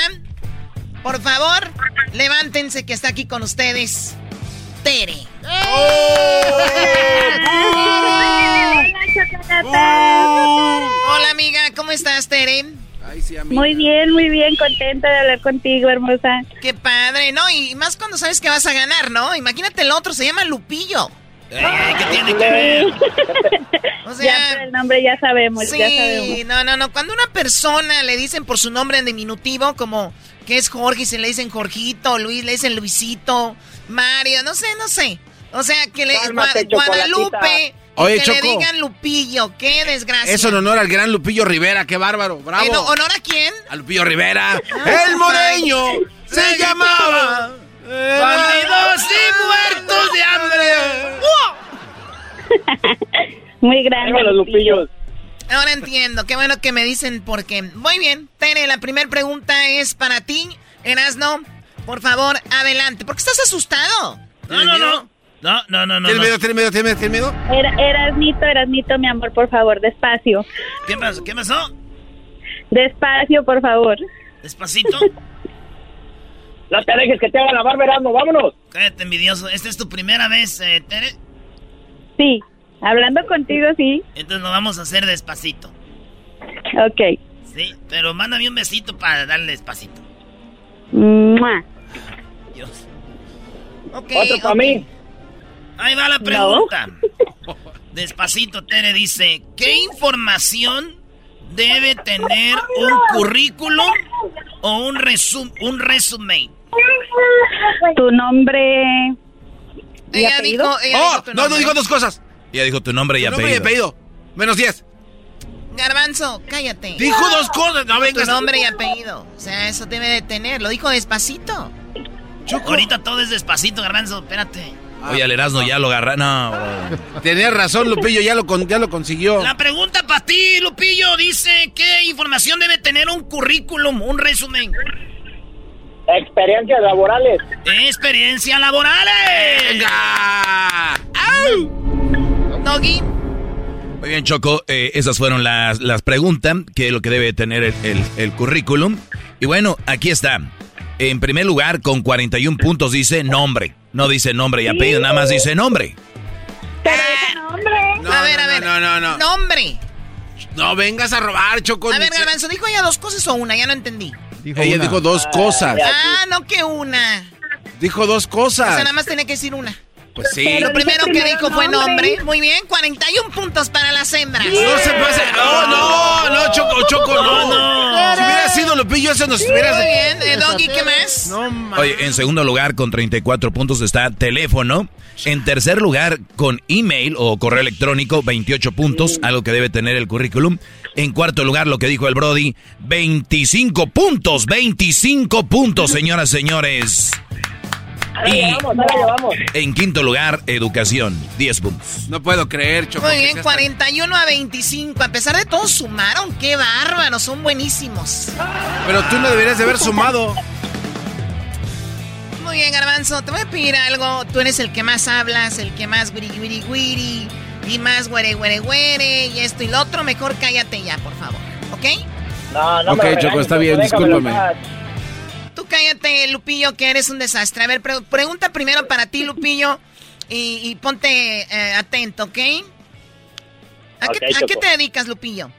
Por favor, levántense que está aquí con ustedes. Tere. Hola amiga, ¿cómo estás, Tere? Muy bien, muy bien, contenta de hablar contigo, hermosa. Qué padre, ¿no? Y más cuando sabes que vas a ganar, ¿no? Imagínate el otro, se llama Lupillo. ¿Qué tiene que ver? O ya por el nombre ya sabemos, Sí, ya sabemos. no, no, no. Cuando una persona le dicen por su nombre en diminutivo, como que es Jorge, se le dicen Jorgito, Luis, le dicen Luisito, Mario, no sé, no sé. O sea, que le Cálmate, Gua- Guadalupe. Oye, que Choco. le digan Lupillo, qué desgracia. Eso en honor al gran Lupillo Rivera, qué bárbaro, bravo. ¿En honor a quién? A Lupillo Rivera. Ah, el moreño se llamaba. Bandidos y muertos de hambre. Muy grande. Los Lupillos. Ahora entiendo, qué bueno que me dicen por qué. Muy bien, Tere, la primera pregunta es para ti, Erasno. Por favor, adelante. ¿Por qué estás asustado? No, no, no. No, no, no, no. ¿Tienes no. miedo, tienes miedo, tienes miedo, tienes miedo? Era, Erasnito, Erasnito, mi amor, por favor, despacio. ¿Qué pasó? ¿Qué pasó? Despacio, por favor. Despacito. No te dejes que te hagan la barba, Erasmo, vámonos. Cállate, envidioso. Esta es tu primera vez, eh, Tere. Sí, hablando contigo, sí. Entonces lo vamos a hacer despacito. Ok. Sí, pero mándame un besito para darle despacito. Mua. Dios. Ok. Otro para mí. Ahí va la pregunta. Despacito, Tere dice, ¿qué información debe tener un currículum o un, resum un resumen? Tu nombre. ¿Y Ella apellido? dijo, ella ¡Oh! dijo tu No, no dijo dos cosas. Ya dijo tu nombre y Tu nombre y apellido. apellido. Menos 10. Garbanzo, cállate. Dijo dos cosas. No Tu vengas. nombre y apellido. O sea, eso debe de tener. Lo dijo despacito. Ahorita todo es despacito, garbanzo, espérate. Oye, al Erasmo ya lo agarra. No. Tenías razón, Lupillo, ya lo, con- ya lo consiguió. La pregunta para ti, Lupillo, dice, ¿qué información debe tener un currículum, un resumen? Experiencias laborales. ¡Experiencia laborales! ¡Venga! Doggy. Muy bien, Choco. eh, esas fueron las, las preguntas, que es lo que debe tener el, el- el currículum. Y bueno, aquí está. En primer lugar, con 41 puntos dice nombre. No dice nombre y apellido, nada más dice nombre. Pero nombre. No, a ver, no, a ver. No, no, no. Nombre. No vengas a robar, Choco. A ver, Garbanzo, ¿dijo ella dos cosas o una? Ya no entendí. Dijo Ella una. dijo dos cosas. Ah, no que una. Dijo dos O sea, cosas. nada más tenía que decir una. Pues sí. Pero Lo primero que dijo fue nombre. Muy bien, 41 puntos para las hembras. No se pase. No, no, no, Choco, Choco, no. no. Si hubiera sido Lupillo, eso nos hubiera. Muy bien, eh, Doggy, ¿qué más? No, Oye, en segundo lugar, con 34 puntos está teléfono. En tercer lugar, con email o correo electrónico, 28 puntos, algo que debe tener el currículum. En cuarto lugar, lo que dijo el Brody, 25 puntos, 25 puntos, señoras, señores. Y en quinto lugar, educación, 10 puntos. No puedo creer, Choco. Muy bien, seas 41 a 25. A pesar de todo, sumaron. ¡Qué bárbaros! Son buenísimos. Pero tú no deberías de haber sumado. Muy bien, Garbanzo. Te voy a pedir algo. Tú eres el que más hablas, el que más guiri guiri guiri y más güere güere güere y esto y lo otro. Mejor cállate ya, por favor. ¿Ok? No, no Ok, me Choco, regañes, está bien, discúlpame. Cállate, Lupillo, que eres un desastre. A ver, pre- pregunta primero para ti, Lupillo, y, y ponte eh, atento, ¿ok? ¿A, qué, a qué Choco. te dedicas, Lupillo?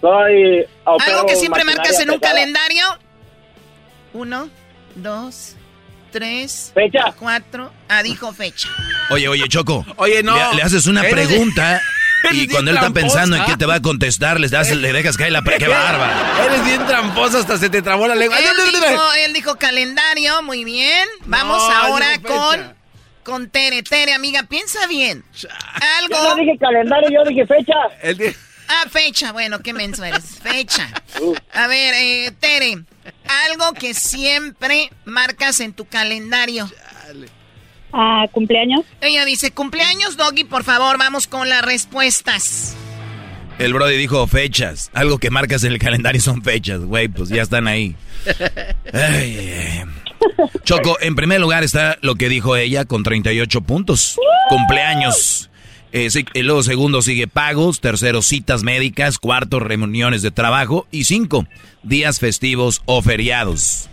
Soy Algo que siempre marcas en un pesada. calendario. Uno, dos, tres, Fecha. cuatro. Ah, dijo fecha. Oye, oye, Choco. Oye, no. Le, le haces una Eres- pregunta y cuando él está tramposa. pensando en qué te va a contestar, les das, le dejas caer la pre... ¡Qué bárbara! Eres bien tramposa, hasta se te trabó la lengua. Él dijo, él dijo calendario, muy bien. Vamos No, ahora con con Tere. Tere, amiga, piensa bien. Yo Algo. no dije calendario, yo dije fecha. Él Ah, fecha. Bueno, qué menso eres. Fecha. A ver, eh, Tere, algo que siempre marcas en tu calendario. Ah, cumpleaños. Ella dice, cumpleaños, Doggy, por favor, vamos con las respuestas. El Brody dijo fechas. Algo que marcas en el calendario son fechas, güey, pues ya están ahí. Ay. Choco, en primer lugar está lo que dijo ella con 38 puntos. Cumpleaños. Eh, sí, y luego segundo sigue pagos, tercero citas médicas, cuarto reuniones de trabajo y cinco días festivos o feriados.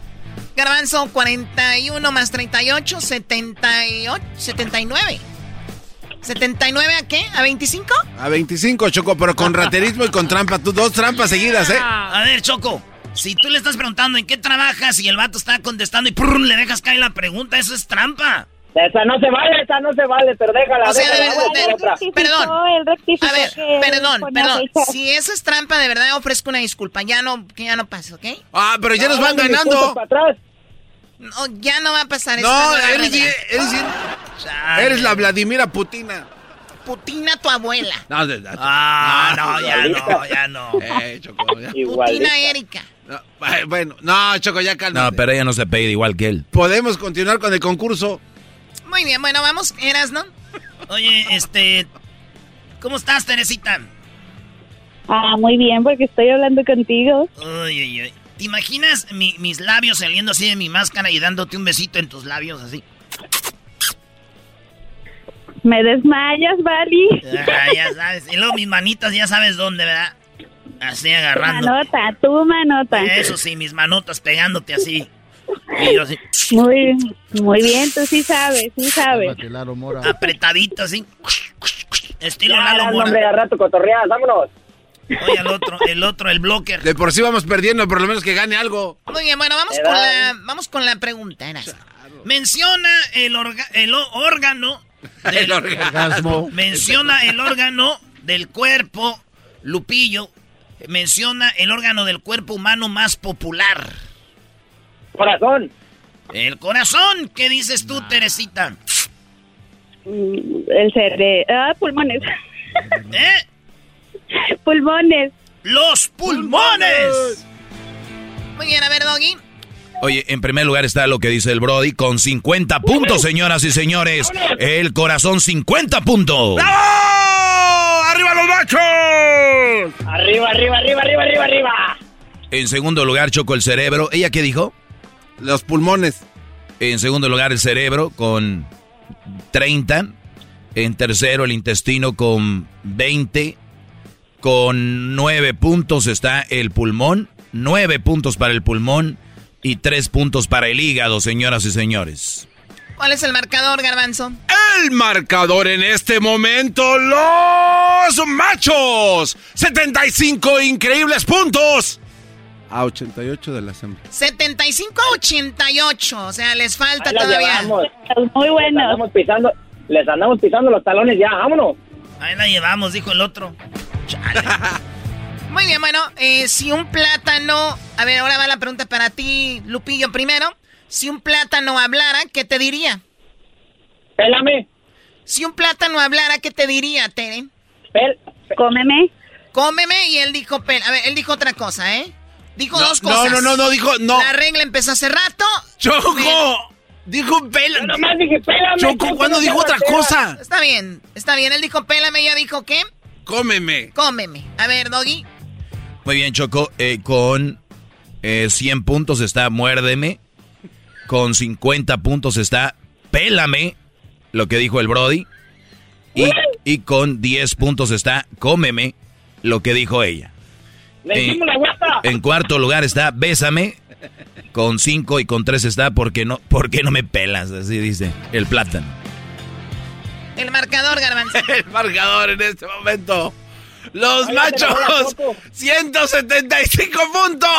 Garbanzo, 41 más 38, 78, 79. ¿79 a qué? ¿A 25? A 25, Choco, pero con raterismo y con trampa. Tú dos trampas seguidas, ¿eh? A ver, Choco, si tú le estás preguntando en qué trabajas y el vato está contestando y prrr, le dejas caer la pregunta, eso es trampa. Esa no se vale, esa no se vale, pero déjala. O sea, déjala, de- de- otra. Perdón. A ver, perdón, perdón. Si eso es trampa, de verdad ofrezco una disculpa. Ya no, que ya no pase, ¿ok? Ah, pero ya nos van ganando. para atrás. No, ya no va a pasar eso. No, eres, eres, eres la Vladimira Putina. Putina tu abuela. No, de- de- Ah, no, ya no, ya no. Eh, Choco, ya. Putina Erika. No, ay, bueno, no, Choco, ya calma. No, pero ella no se pide igual que él. Podemos continuar con el concurso. Muy bien, bueno, vamos, eras, ¿no? Oye, este. ¿Cómo estás, Teresita? Ah, muy bien, porque estoy hablando contigo. Uy, uy, uy. ¿Te imaginas mi- mis labios saliendo así de mi máscara y dándote un besito en tus labios así? Me desmayas, Vali. Ah, ya sabes. Y luego mis manitas ya sabes dónde, ¿verdad? Así agarrando. Manota, tu manota. Eso sí, mis manotas pegándote así. Y yo así, Muy, muy bien, tú sí sabes, sí sabes. apretadito así. Estilo Ya, Lalo Mora. hombre, al rato cotorreas, vámonos. Oye, el otro, el otro, el blocker. De por sí vamos perdiendo, por lo menos que gane algo. Muy bien, bueno, vamos Era- con la, vamos con la pregunta. Menciona el, orga- el ó- órgano. del- El orgasmo. Menciona el órgano del cuerpo, Lupillo. Menciona el órgano del cuerpo humano más popular. Corazón. El corazón. ¿Qué dices tú, Teresita? Mm, El cere... Ah, pulmones. ¿Eh? Pulmones. ¡Los pulmones! Muy bien, a ver, Doggy. Oye, en primer lugar está lo que dice el Brody con 50 puntos, señoras y señores. El corazón 50 puntos. ¡Arriba los machos! Arriba, arriba, arriba, arriba, arriba, arriba. En segundo lugar, Choco el cerebro. ¿Ella qué dijo? Los pulmones. En segundo lugar, el cerebro con 30. En tercero, el intestino con 20. Con 9 puntos está el pulmón. 9 puntos para el pulmón y 3 puntos para el hígado, señoras y señores. ¿Cuál es el marcador, Garbanzo? El marcador en este momento, los machos. 75 increíbles puntos. A 88 de las hembras. 75 a 88. O sea, les falta Ahí la todavía. llevamos. Muy Les bueno. andamos pisando, les andamos pisando los talones ya, vámonos. Ahí la llevamos, dijo el otro. Chale. Muy bien, bueno, eh, si un plátano. A ver, ahora va la pregunta para ti, Lupillo, primero. Si un plátano hablara, ¿qué te diría? Pélame. Si un plátano hablara, ¿qué te diría, Tere? Pel, Cómeme. Cómeme y él dijo pel. A ver, él dijo otra cosa, ¿eh? Dijo No, dos cosas. no, no, no, dijo- no. La regla empezó hace rato. ¡Choco! Dijo pela. Yo nomás dije, pélame. Choco, ¿cuándo dijo otra cosa? Está bien, está bien. Él dijo pélame, ella dijo ¿qué? Cómeme. Cómeme. A ver, Doggy. Muy bien, Choco. eh, con eh, 100 puntos está Muérdeme. Con 50 puntos está Pélame, lo que dijo el Brody. Y, y con 10 puntos está Cómeme, lo que dijo ella. Le Eh, la guata. En cuarto lugar está Bésame. Con 5 y con 3 está porque no, ¿Por qué no me pelas? Así dice el plátano. El marcador, Garbanzo. El marcador en este momento. Los Ay, machos. Choco. 175 puntos.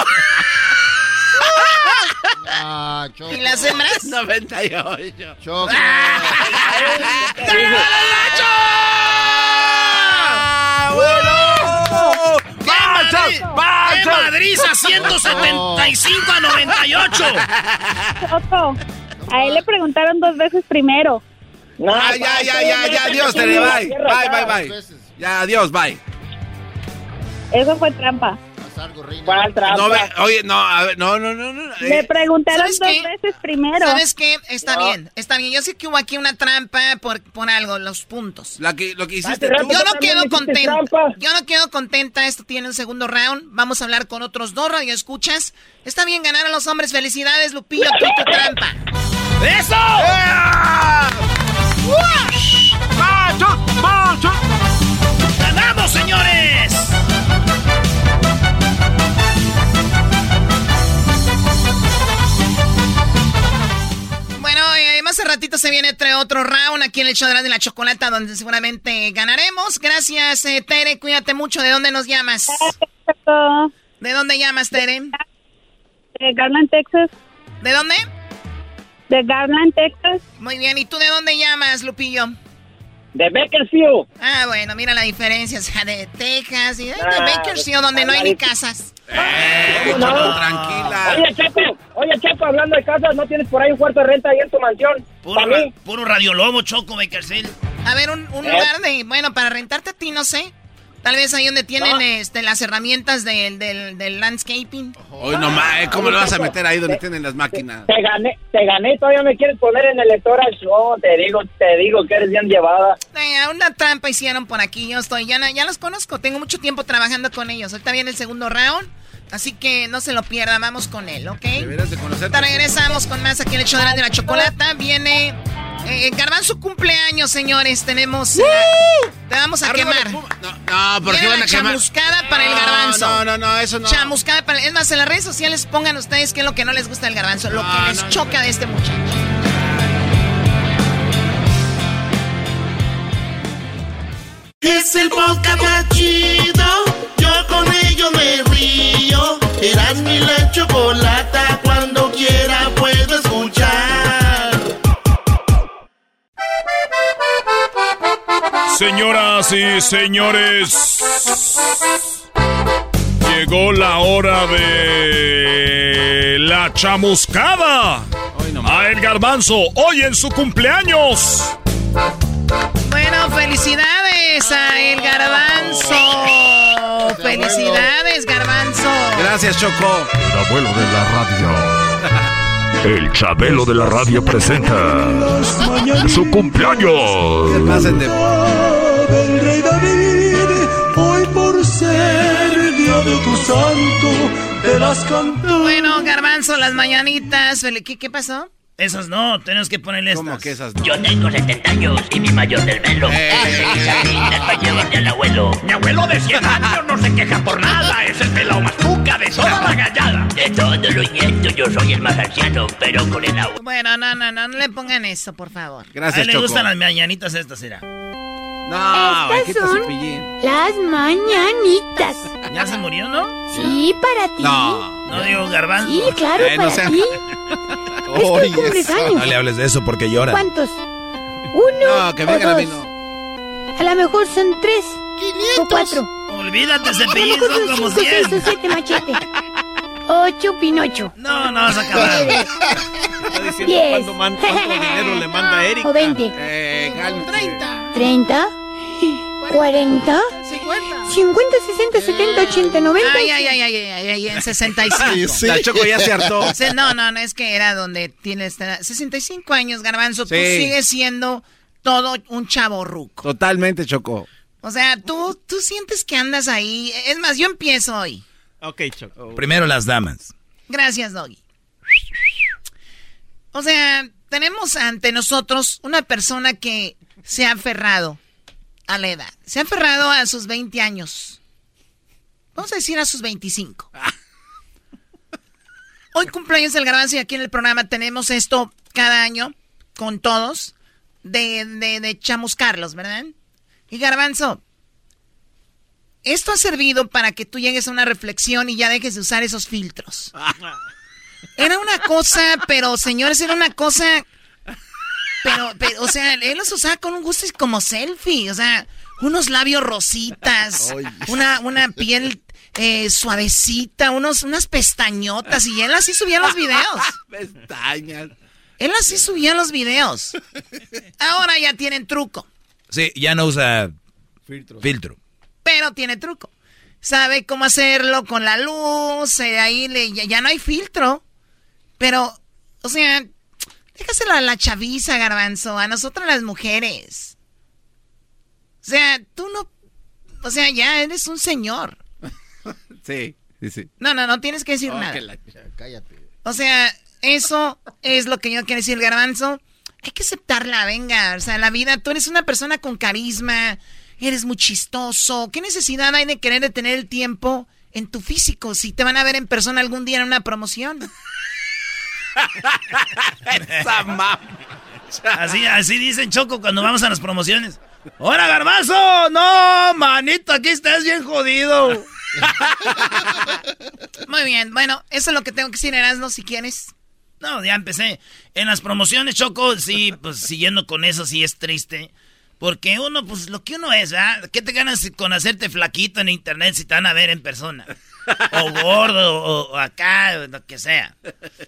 Ah. ¿Y las hembras? 98. Choco. ¡Qué Madrid! ¡Qué Madrid a 175 a 98! Choco. A él le preguntaron dos veces primero. No, Ah, ya, ya, ya, ya, adiós, Tere, bye. Bye, bye, bye. Ya, adiós, bye. Eso fue trampa. Haz algo, reina. ¿Cuál trampa? No, ve, oye, no, a ver, no, no, no, no. Eh, preguntaron ¿sabes dos qué? veces primero. ¿Sabes qué? Está No. bien, está bien. Yo sé que hubo aquí una trampa por, por algo, los puntos. la que, lo que hiciste tú. Yo no quedo contenta. Yo no quedo contenta. Esto tiene un segundo round. Vamos a hablar con otros dos radioescuchas. Está bien ganar a los hombres. Felicidades, Lupillo. Tu trampa. ¡Eso! ¡Machos! Ratito se viene entre otro round aquí en el show de la, de la chocolata donde seguramente ganaremos. Gracias, eh, Tere. Cuídate mucho. ¿De dónde nos llamas? ¿De dónde llamas, Tere? De Garland, Texas. ¿De dónde? De Garland, Texas. Muy bien. ¿Y tú de dónde llamas, Lupillo? De Bakersfield. Ah, bueno, mira la diferencia. O sea, de Texas y de, de Ah, Bakersfield, donde no hay ni casas. Eh, ¿Cómo no? Choco, tranquila. Oye, Checo, oye, Checo, hablando de casas, ¿no tienes por ahí un cuarto de renta ahí en tu mansión? Puro, ¿Para ra- mí? puro radiolobo, Choco Bakersfield. A ver, un, un ¿Eh? lugar de, bueno, para rentarte a ti, no sé. Tal vez ahí donde tienen No. este, las herramientas del, del, del landscaping. Hoy no más, ¿eh? ¿cómo lo vas a meter ahí donde tienen las máquinas? Te gané, te gané, todavía me quieres poner en el electoral show. Te digo, te digo que eres bien llevada. Eh, una trampa hicieron por aquí. Yo estoy, ya, ya los conozco. Tengo mucho tiempo trabajando con ellos. Ahorita viene el segundo round. Así que no se lo pierdan. Vamos con él, ¿ok? Deberías de conocerte. Regresamos con más aquí en el show de la, chocolata. Viene eh, Garbanzo cumpleaños, señores. Tenemos. eh, te vamos a Arriba quemar. No, no, ¿por qué Viene van la a quemar? chamuscada para el garbanzo. No, no, no, eso no. Chamuscada para Es más, en las redes sociales pongan ustedes qué es lo que no les gusta del garbanzo. Lo que les choca de este muchacho. Es el podcast chido. Señoras y señores, llegó la hora de la chamuscada. A el garbanzo, hoy en su cumpleaños. Bueno, felicidades a el garbanzo. Felicidades, garbanzo. Gracias, Choco. El abuelo de la radio. El Chabelo de la radio presenta su cumpleaños. del rey David, hoy por ser día de tu santo, te las canto. Bueno, garbanzo, las mañanitas. ¿Qué, qué pasó? Esas no, tenemos que ponerle estas. ¿Cómo que esas no? Yo tengo 70 años y mi mayor del velo. Sabritas para llevarle al abuelo. Mi abuelo de 100 años no se queja por nada. Es el pelao más tuca de toda la gallada. De todos los nietos yo soy el más anciano, pero con el abuelo. Bueno, no, no, no, no le pongan eso, por favor. a él le gustan las mañanitas estas, era. No, Estas son las mañanitas. ¿Ya se murió, no? Sí, para ti. No. No digo garbanzo. Sí, claro, Eh, no para sea- ti. Es que Oye, cumples eso. años. No le hables de eso porque llora. ¿Cuántos? ¿Uno No, que vengan a dos? mí, no. A lo mejor son tres. O cuatro. Olvídate, A lo cepillín, mejor son son como cinco, seis 100. o siete machete. Ocho, Pinocho. No, no vas a acabar. Está diciendo Diez. cuánto, man- cuánto dinero le manda Erika. O veinte. Eh, cálmate. Treinta. Cuarenta. Cincuenta, sesenta, setenta, ochenta, noventa. Ay, ay, ay, ay, ay, ay, en 65. Sí. La Choco ya se hartó. No, no, no, es que era donde tienes 65 años, Garbanzo. Tú Sí. sigues siendo todo un chavo ruco. Totalmente, Choco. O sea, tú, tú sientes que andas ahí. Es más, yo empiezo hoy. Ok, Choco. Primero las damas. Gracias, Doggy. O sea, tenemos ante nosotros una persona que se ha aferrado a la edad. Se ha aferrado a sus 20 años. Vamos a decir a sus 25. Hoy cumpleaños del garbanzo y aquí en el programa tenemos esto cada año con todos de, de, de chamuscarlos, ¿verdad? Y garbanzo, esto ha servido para que tú llegues a una reflexión y ya dejes de usar esos filtros. Era una cosa, pero señores, era una cosa. Pero, pero, o sea, él los usaba con un gusto como selfie. O sea, unos labios rositas, una, una piel eh, suavecita, unos, unas pestañotas. Y él así subía los videos. Pestañas. Él así subía los videos. Ahora ya tienen truco. Sí, ya no usa filtro. pero tiene truco. Sabe cómo hacerlo con la luz, eh, ahí le, ya, ya no hay filtro. Pero, o sea, déjaselo a la chaviza, garbanzo, a nosotras las mujeres. O sea, tú no, o sea, ya eres un señor. Sí, sí, sí. No, no, no tienes que decir Oh, nada. que la- Cállate. O sea, eso es lo que yo quiero decir, garbanzo. Hay que aceptarla, venga. O sea, la vida, tú eres una persona con carisma, eres muy chistoso. ¿Qué necesidad hay de querer detener el tiempo en tu físico si te van a ver en persona algún día en una promoción? Esa mam- Así, así dicen Choco cuando vamos a las promociones. ¡Hola, garbanzo! No, manito, aquí estás bien jodido. Muy bien, bueno, eso es lo que tengo que decir, Erasmo, si quieres. No, ya empecé. En las promociones, Choco, sí, pues siguiendo con eso, sí es triste. Porque uno, pues lo que uno es, ¿verdad? ¿Qué te ganas con hacerte flaquito en internet si te van a ver en persona? o gordo, o, acá, lo que sea.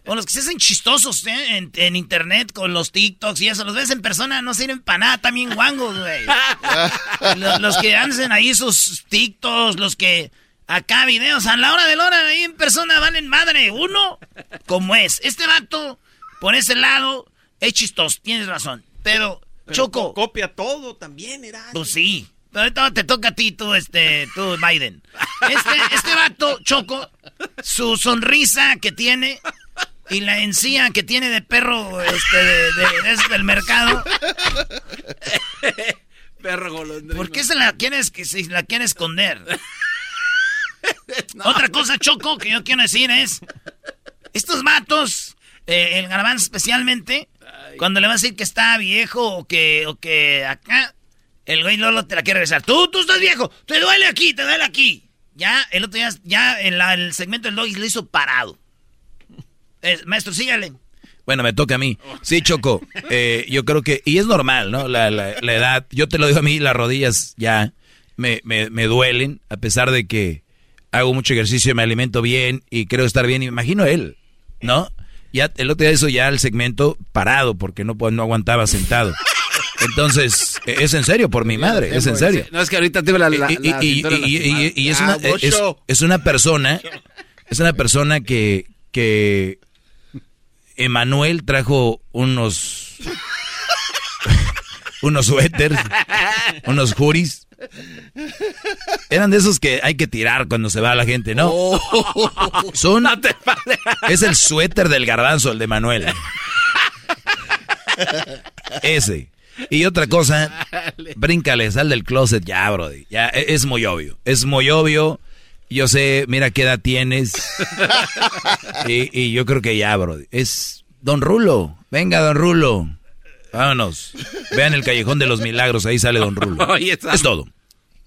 O los que se hacen chistosos ¿eh? en, internet con los TikToks y eso, los ves en persona, no sirven para nada, también guangos, güey. los, los, que hacen ahí sus TikToks, los que acá videos a la hora de la hora ahí en persona valen madre. Uno, como es. Este vato, por ese lado, es chistoso, tienes razón. Pero, Choco. Copia todo también, era. Pues sí. Pero ahorita te toca a ti, tú, este, tú, Biden. Este, este vato, Choco, su sonrisa que tiene y la encía que tiene de perro, este, de, de, del mercado. perro golondrino. ¿Por qué se la quieres, que se la quiere esconder? Otra cosa, Choco, que yo quiero decir es, estos vatos, eh, el garbanzo especialmente, cuando le va a decir que está viejo o que, o que acá, el güey Lolo te la quiere regresar. Tú, tú estás viejo, te duele aquí, te duele aquí. Ya, el otro día, ya en el segmento del Doggy lo hizo parado. maestro, sígale. Bueno, me toca a mí. Sí, Choco, eh, yo creo que, y es normal, ¿no? La, la, edad, yo te lo digo a mí, las rodillas ya me, me, me duelen, a pesar de que hago mucho ejercicio, me alimento bien y creo estar bien. Imagino él, ¿no? Ya el otro día hizo ya el segmento parado porque no, no aguantaba sentado. Entonces, e, es en serio, por mi madre, es en serio. No, es que ahorita tengo la... la, y, es, una, es, una persona, es una persona que, que Emanuel trajo unos, unos suéteres, unos juris eran de esos que hay que tirar cuando se va la gente, ¿no? Oh. Son. es el suéter del garbanzo, el de Manuel. Ese. Y otra cosa, bríncale, sal del closet ya, Brody. Ya, e, es muy obvio. Es muy obvio. Yo sé, mira qué edad tienes. y, y yo creo que ya, Brody. Es Don Rulo. Venga, Don Rulo. Vámonos. Vean el Callejón de los Milagros, ahí sale Don Rulo. es todo.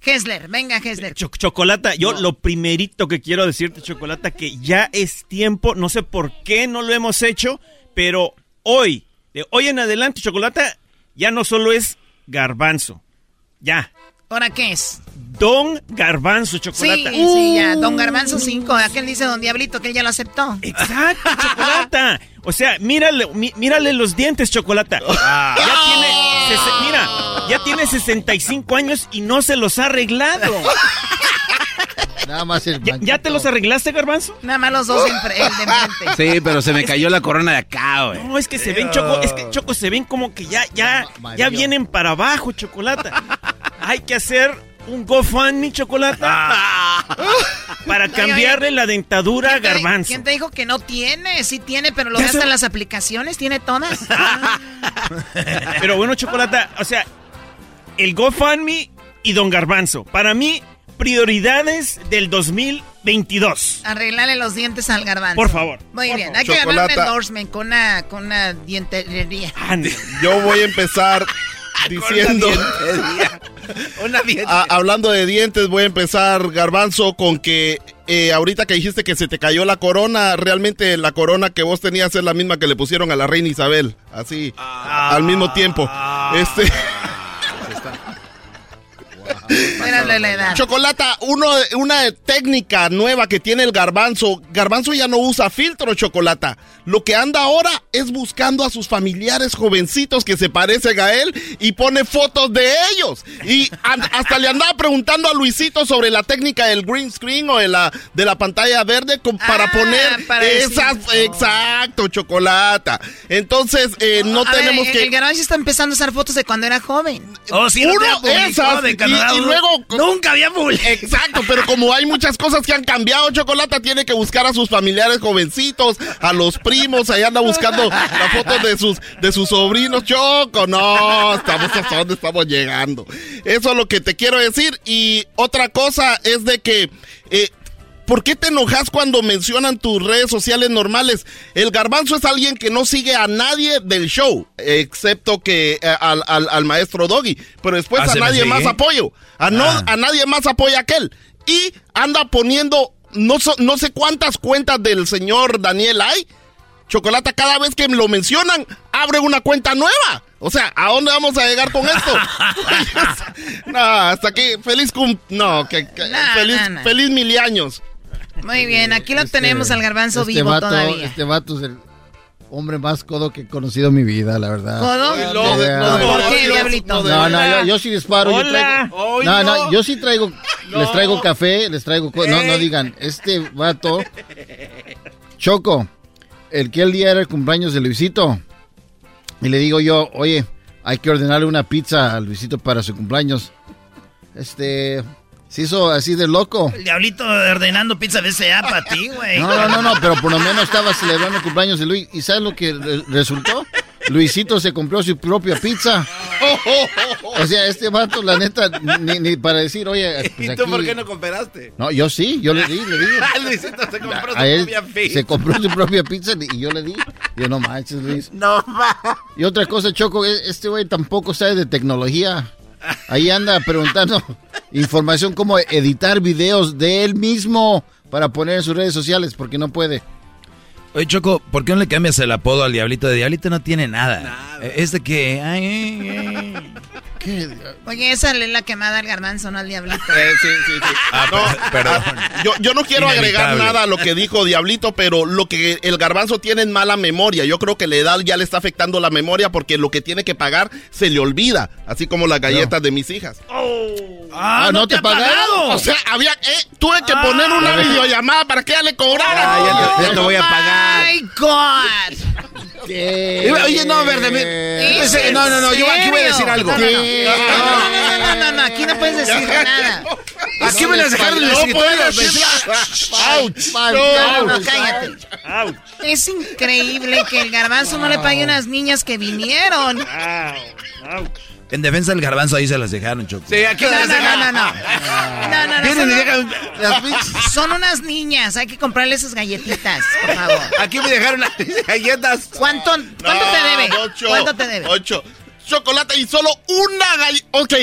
Hesler, venga Hesler. Chocolata, yo lo primerito que quiero decirte, Chocolata, que ya es tiempo, no sé por qué no lo hemos hecho, pero hoy, de hoy en adelante, Chocolata, ya no solo es garbanzo. Ya. ¿Ahora qué es? Don Garbanzo Chocolata. Sí, sí, ya. Don Garbanzo 5. Aquel dice Don Diablito que él ya lo aceptó. Exacto, Chocolata. O sea, mírale, mírale los dientes, Chocolata. Ah. Ya tiene, mira, ya tiene 65 años y no se los ha arreglado. Nada más el ¿Ya, te los arreglaste, Garbanzo? Nada más los dos en, de enfrente. Sí, pero se me cayó la corona de acá, güey. No, es que se ven, Choco, es que Choco se ven como que ya, ya, ya vienen para abajo, Chocolata. Hay que hacer un GoFundMe chocolate para cambiarle la dentadura a Garbanzo. ¿Quién te dijo que no tiene? Sí tiene, pero lo gasta en las aplicaciones, tiene todas. pero bueno, chocolate, o sea, el GoFundMe y Don Garbanzo. Para mí, prioridades del 2022. Arreglarle los dientes al garbanzo. Por favor. Muy bien. Hay que ganar un endorsement con una, con una dientería. Yo voy a empezar diciendo. hablando de dientes, voy a empezar, Garbanzo, con que eh, ahorita que dijiste que se te cayó la corona, realmente la corona que vos tenías es la misma que le pusieron a la reina Isabel. Así, ah. al mismo tiempo. Este. Chocolata, uno, una técnica nueva que tiene el garbanzo. Garbanzo ya no usa filtro, Chocolata. Lo que anda ahora es buscando a sus familiares jovencitos que se parecen a él y pone fotos de ellos. Y hasta le andaba preguntando a Luisito sobre la técnica del green screen o de la, de la pantalla verde para ah, poner esas. Exacto, Chocolata. Entonces, eh, no tenemos que. El garbanzo está empezando a usar fotos de cuando era joven. Oh, sí, Uno, esas. De y luego... Nunca había Exacto, pero como hay muchas cosas que han cambiado, Chocolata tiene que buscar a sus familiares jovencitos, a los primos, ahí anda buscando la foto de sus, de sus sobrinos. Choco, no, estamos hasta dónde estamos llegando. Eso es lo que te quiero decir. Y otra cosa es de que... Eh, ¿Por qué te enojas cuando mencionan tus redes sociales normales? El garbanzo es alguien que no sigue a nadie del show, excepto que eh, al, maestro Doggy. Pero después ah, a nadie más apoyo. A, no, ah. a nadie más apoya aquel. Y anda poniendo no, no sé cuántas cuentas del señor Daniel hay. Chocolata, cada vez que lo mencionan, abre una cuenta nueva. O sea, ¿a dónde vamos a llegar con esto? no, hasta aquí, feliz cum... No, que, feliz, feliz mil años. Muy bien, aquí lo Este- tenemos al garbanzo este vivo vato- todavía. Este vato es el hombre más codo que he conocido en mi vida, la verdad. ¿Codo? No, no. ¿por qué, diablito? No, no, yo, yo sí disparo. Yo, Hola. traigo- Ay, no, no, no. yo sí traigo, les traigo café, les traigo... No, no digan, este vato... Choco, el que el día era el cumpleaños de Luisito. Y le digo yo, oye, hay que ordenarle una pizza a Luisito para su cumpleaños. Este... Se hizo así de loco. El diablito ordenando pizza de ese para ti, güey. No, no, no, no, pero por lo menos estaba celebrando el cumpleaños de Luis. ¿Y sabes lo que re- resultó? Luisito se compró su propia pizza. O sea, este vato, la neta, ni, ni para decir, oye, pues ¿Y tú aquí- por qué no cooperaste? No, yo sí, yo le di, le di. Luisito se compró su él propia pizza. se compró su propia pizza y yo le di. Yo no manches, Luis. No va. Y otra cosa, Choco, e- este güey tampoco sabe de tecnología. Ahí anda preguntando información cómo editar videos de él mismo para poner en sus redes sociales porque no puede. Oye, Choco, ¿por qué no le cambias el apodo al diablito? De diablito no tiene nada. Eh, Es de que... ay, ay, ay. Oye, esa es la quemada al garbanzo, no al diablito. Eh, sí, sí, sí. Ah, No, perdón. Yo, yo no quiero agregar nada a lo que dijo Diablito, pero lo que el garbanzo tiene es mala memoria. Yo creo que la edad ya le está afectando la memoria porque lo que tiene que pagar se le olvida, así como las galletas de mis hijas. Ah, no te ha pagaron. O sea, había, eh, tuve que poner una videollamada para que ella le cobrara. Ah, ya te- ya te voy a pagar. ¡My God! Oye, no, verde. me- ¿Es ese- No, no, no, yo aquí voy a decir algo. No, no, no, no, no, no, no, no, aquí no puedes decir nada. Aquí me las dejaron el No pues. decir- ¡Auch! No, no, cállate. Es increíble que el garbanzo no le pague a unas niñas que vinieron. En defensa del garbanzo ahí se las dejaron, Choco. Sí, aquí No, las no, dejaron. no, no, no. No, no, no. Vienen y son- dejan las. Son unas niñas, hay que comprarle esas galletitas, por favor. Aquí me dejaron las galletas. ¿Cuánto, cuánto te No, debe? Ocho, ¿Cuánto te debe? Ocho. Chocolate y solo una galleta. Ok,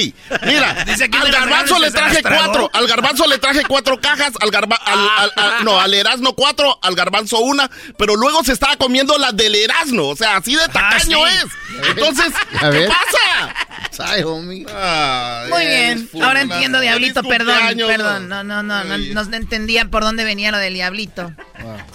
mira, Dice aquí al garbanzo le traje cuatro. Al garbanzo le traje cuatro cajas. Al garba, al, al- al- no, al Erasmo cuatro. Al garbanzo una. Pero luego se estaba comiendo las del Erasmo. O sea, así de tacaño sí. es. Entonces, A ¿qué pasa? Ay, homie. Ay, Muy bien, ahora entiendo, Diablito, perdón, perdón, no, no, no, no, no entendía por dónde venía lo del Diablito.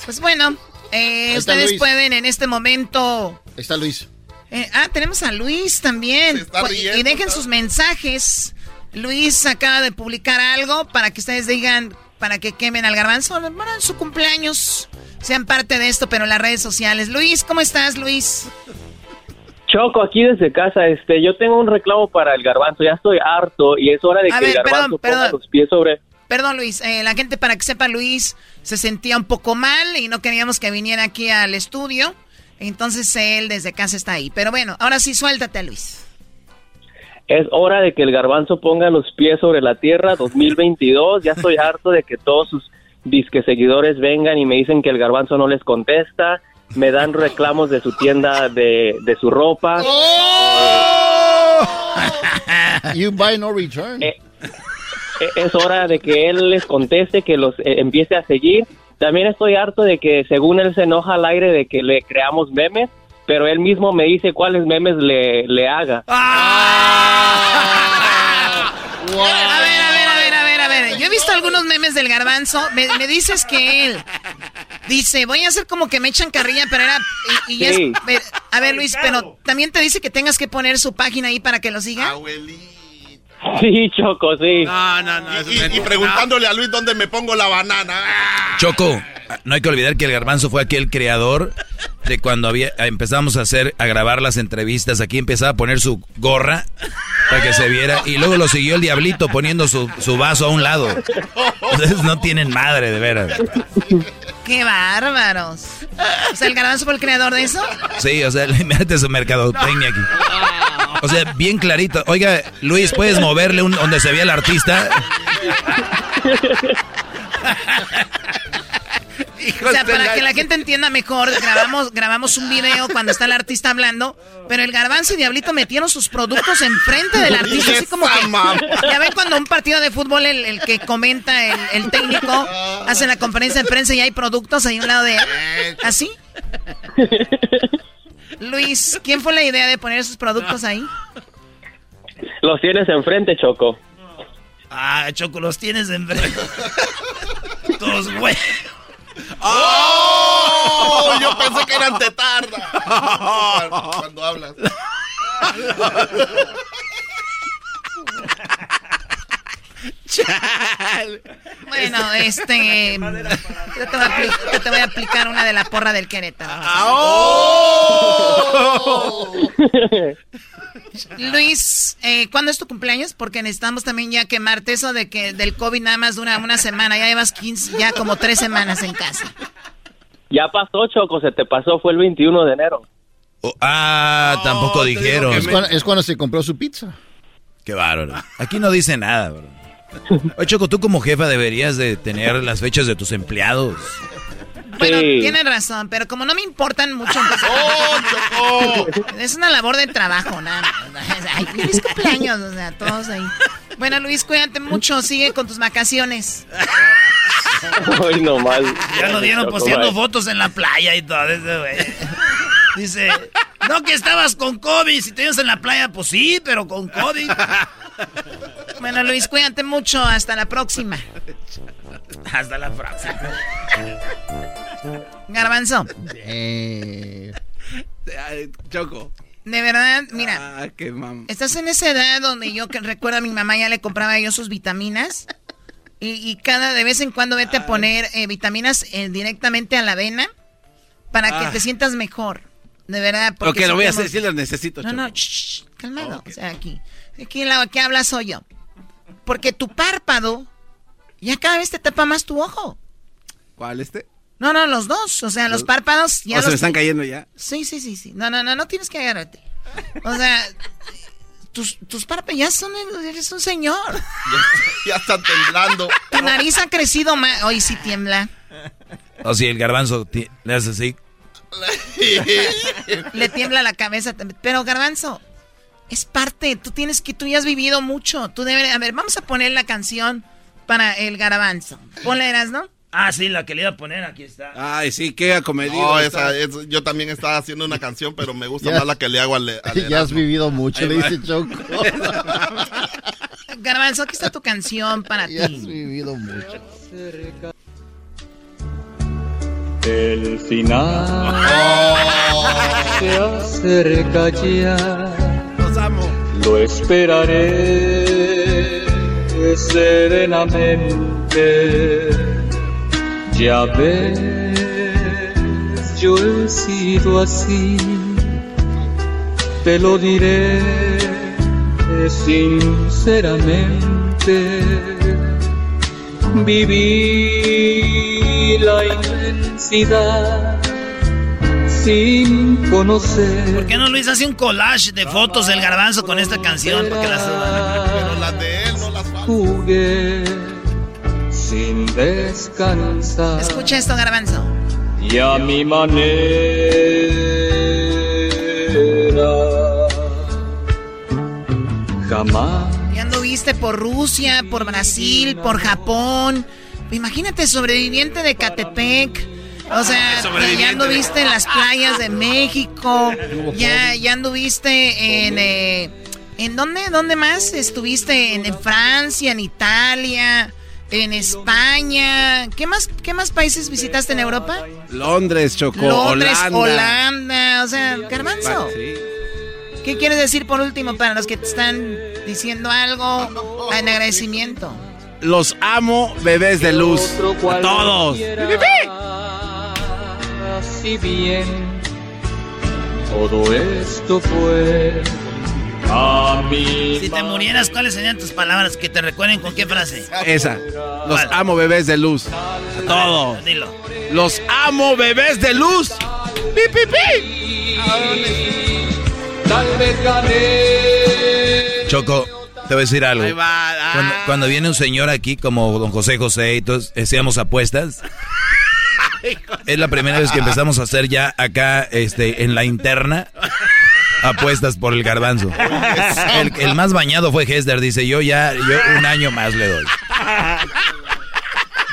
Pues bueno, eh, ustedes Luis. pueden en este momento... Ahí está Luis. Eh, ah, tenemos a Luis también. Se está riendo, y dejen ¿no? sus mensajes. Luis acaba de publicar algo para que ustedes digan, para que quemen al garbanzo. Bueno, en su cumpleaños sean parte de esto, pero en las redes sociales. Luis, ¿cómo estás, Luis? Choco, aquí desde casa, este, yo tengo un reclamo para el garbanzo, ya estoy harto y es hora de A que ver, el garbanzo perdón, ponga perdón. los pies sobre... Perdón, Luis, eh, la gente para que sepa, Luis se sentía un poco mal y no queríamos que viniera aquí al estudio. Entonces él desde casa está ahí. Pero bueno, ahora sí, suéltate, Luis. Es hora de que el garbanzo ponga los pies sobre la tierra 2022. Ya estoy harto de que todos sus disque seguidores vengan y me dicen que el garbanzo no les contesta. Me dan reclamos de su tienda de, de su ropa. You buy no return. Eh, eh, es hora de que él les conteste, que los eh, empiece a seguir. También estoy harto de que según él se enoja al aire de que le creamos memes, pero él mismo me dice cuáles memes le, le haga. A ver, a ver, a ver, a ver, a ver. Yo he visto algunos memes del garbanzo. Me, me dices que él dice, voy a hacer como que me echan carrilla, pero era... Y, y ya es- Sí. ver, a ver, Luis, pero también te dice que tengas que poner su página ahí para que lo siga. Sí, Choco, sí. No, no, no. y preguntándole a Luis dónde me pongo la banana. Choco, no hay que olvidar que el garbanzo fue aquel creador de cuando había empezamos a hacer, a grabar las entrevistas. Aquí empezaba a poner su gorra para que se viera. Y luego lo siguió el diablito poniendo su, su vaso a un lado. Ustedes no tienen madre, de veras. ¡Qué bárbaros! O sea, ¿el garbanzo fue el creador de eso? Sí, o sea, mete su mercadotecnia aquí. O sea, bien clarito. Oiga, Luis, ¿puedes moverle un, donde se vea el artista? O sea, para que la gente entienda mejor, grabamos, grabamos un video cuando está el artista hablando, pero el garbanzo y Diablito metieron sus productos enfrente del artista, así como que... Ya ven cuando un partido de fútbol, el, el que comenta, el, el técnico, hace la conferencia de prensa y hay productos ahí a un lado de... ¿Así? Luis, ¿quién fue la idea de poner esos productos ahí? Los tienes enfrente, Choco. Ah, Choco, los tienes en frente. Tus güey. ¡Oh! Yo pensé que eran tetarda. Cuando hablas. Bueno, este. Yo te, voy a apli- yo te voy a aplicar una de la porra del Querétaro. Luis, eh, ¿cuándo es tu cumpleaños? Porque necesitamos también ya quemarte eso de que del COVID nada más dura una semana. Ya llevas 15, ya como tres semanas en casa. Ya pasó, Choco, se te pasó, fue el 21 de enero. Oh, ah, tampoco dijeron. Es cuando, es cuando se compró su pizza. Qué bárbaro. Aquí no dice nada, bro. Oye, Choco, tú como jefa deberías de tener las fechas de tus empleados. Bueno, tienes razón, pero como no me importan mucho, entonces- es una labor de trabajo, nada más. Ay, feliz cumpleaños, o sea, todos ahí. Bueno, Luis, cuídate mucho, sigue con tus vacaciones. Hoy no mal. Ya lo dieron Choco, posteando fotos en la playa y todo eso, güey. Dice, no que estabas con COVID, si te ibas en la playa, pues sí, pero con COVID. Bueno, Luis, cuídate mucho, hasta la próxima. Hasta la próxima. Garbanzo, Choco. de verdad, mira, Ah, qué estás en esa edad donde yo que recuerdo a mi mamá ya le compraba yo sus vitaminas. Y, y cada de vez en cuando vete a poner eh, vitaminas eh, directamente a la avena para que Ah. te sientas mejor. De verdad. Ok, lo voy a hacer, sí lo necesito, No, Choco. no, shh, shh, calmado. O sea, aquí. Aquí la que habla soy yo. Porque tu párpado ya cada vez te tapa más tu ojo. ¿Cuál este? No, no, los dos. O sea, los párpados ya ¿O se me están cayendo ya? Sí, sí, sí, sí. No, no, no, no tienes que agarrarte. O sea, tus, tus párpados ya son, eres un señor. Ya está temblando. Tu nariz ha crecido más. Hoy sí tiembla. O si el garbanzo le hace así. Le tiembla la cabeza también. Pero Garbanzo, es parte. Tú tienes que, tú ya has vivido mucho. Tú debes, a ver, vamos a poner la canción para el Garbanzo. Ponle, eras, ¿no? Ah, sí, la que le iba a poner, aquí está. Ay, sí, qué acomedido. No, está. esa, es- yo también estaba haciendo una canción, pero me gusta Ya. más la que le hago al, al Ya has vivido mucho, le dice Choco. Garbanzo, aquí está tu canción para Ya has vivido mucho. El final se acerca ya. Lo esperaré serenamente. Ya ves, yo he sido así. Te lo diré sinceramente. Viví la inmensidad sin conocer. ¿Por qué no Luis hace un collage de fotos del garbanzo con esta canción para que la suban? Pero las de él no las Jugué sin descansar Escucha esto, Garbanzo. y a mi manera. Jamás Ya anduviste por Rusia, por Brasil, por Japón. Imagínate, sobreviviente de Catepec. O sea, ya anduviste en las playas de México. Ya, ya anduviste en... eh, ¿En dónde, dónde más? Estuviste en, en Francia, en Italia, en España. ¿Qué más, ¿Qué más países visitaste en Europa? Londres, Choco. Londres, Holanda. Holanda. O sea, Garbanzo. Sí. ¿Qué quieres decir por último para los que te están diciendo algo en agradecimiento? Los amo, bebés de luz. A todos. Si bien todo esto fue a mí. Si te murieras, ¿cuáles serían tus palabras que te recuerden con qué frase? Esa. Los amo, bebés de luz. A todos. Dilo. Los amo, bebés de luz. ¡Pi, pi, pi! Tal vez gané. Choco, te voy a decir algo. Ah. Cuando, cuando viene un señor aquí como don José José y todos hacíamos apuestas. Es la primera vez que empezamos a hacer ya acá este, en la interna apuestas por el garbanzo. El, el más bañado fue Hester, dice yo ya, yo un año más le doy.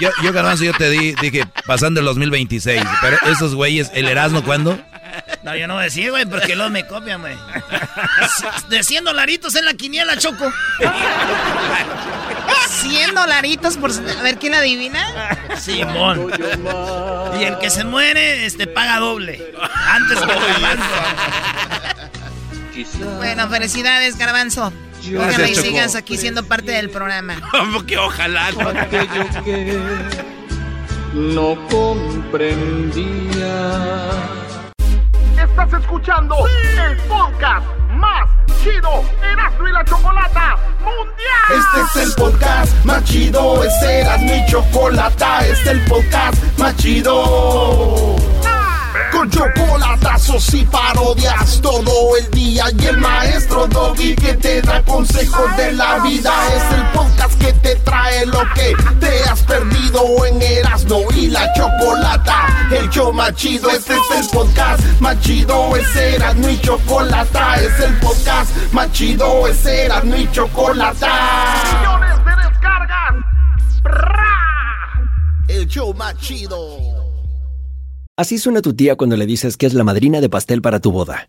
Yo, yo garbanzo, yo te di, dije, pasando el 2026. Pero esos güeyes, ¿el Erasmo cuándo? No, yo no voy a decir, güey, porque luego me copian, güey. De 100 dolaritos en la quiniela, Choco. 100 dolaritos por... A ver, ¿quién adivina? Simón. Y el que se muere, este, paga doble. Antes que Garbanzo. Bueno, felicidades, Garbanzo. Ojalá y sigas aquí siendo parte del programa. Como que ojalá. Que no comprendía. Estás escuchando el podcast más chido Erasmo y la Chocolata Mundial. Este es el podcast más chido, este era mi chocolata, este es el podcast más chido. Con chocolatazos y parodias todo el día y el maestro Doggy que te da consejos de la vida es el podcast que te trae lo que te has perdido en Erasmo y la Chocolata. El show más chido, este es el podcast más chido, es Erasmo y Chocolata, es el podcast más chido, es Erasmo y Chocolata. Millones de descargas. El show más chido. Así suena tu tía cuando le dices que es la madrina de pastel para tu boda.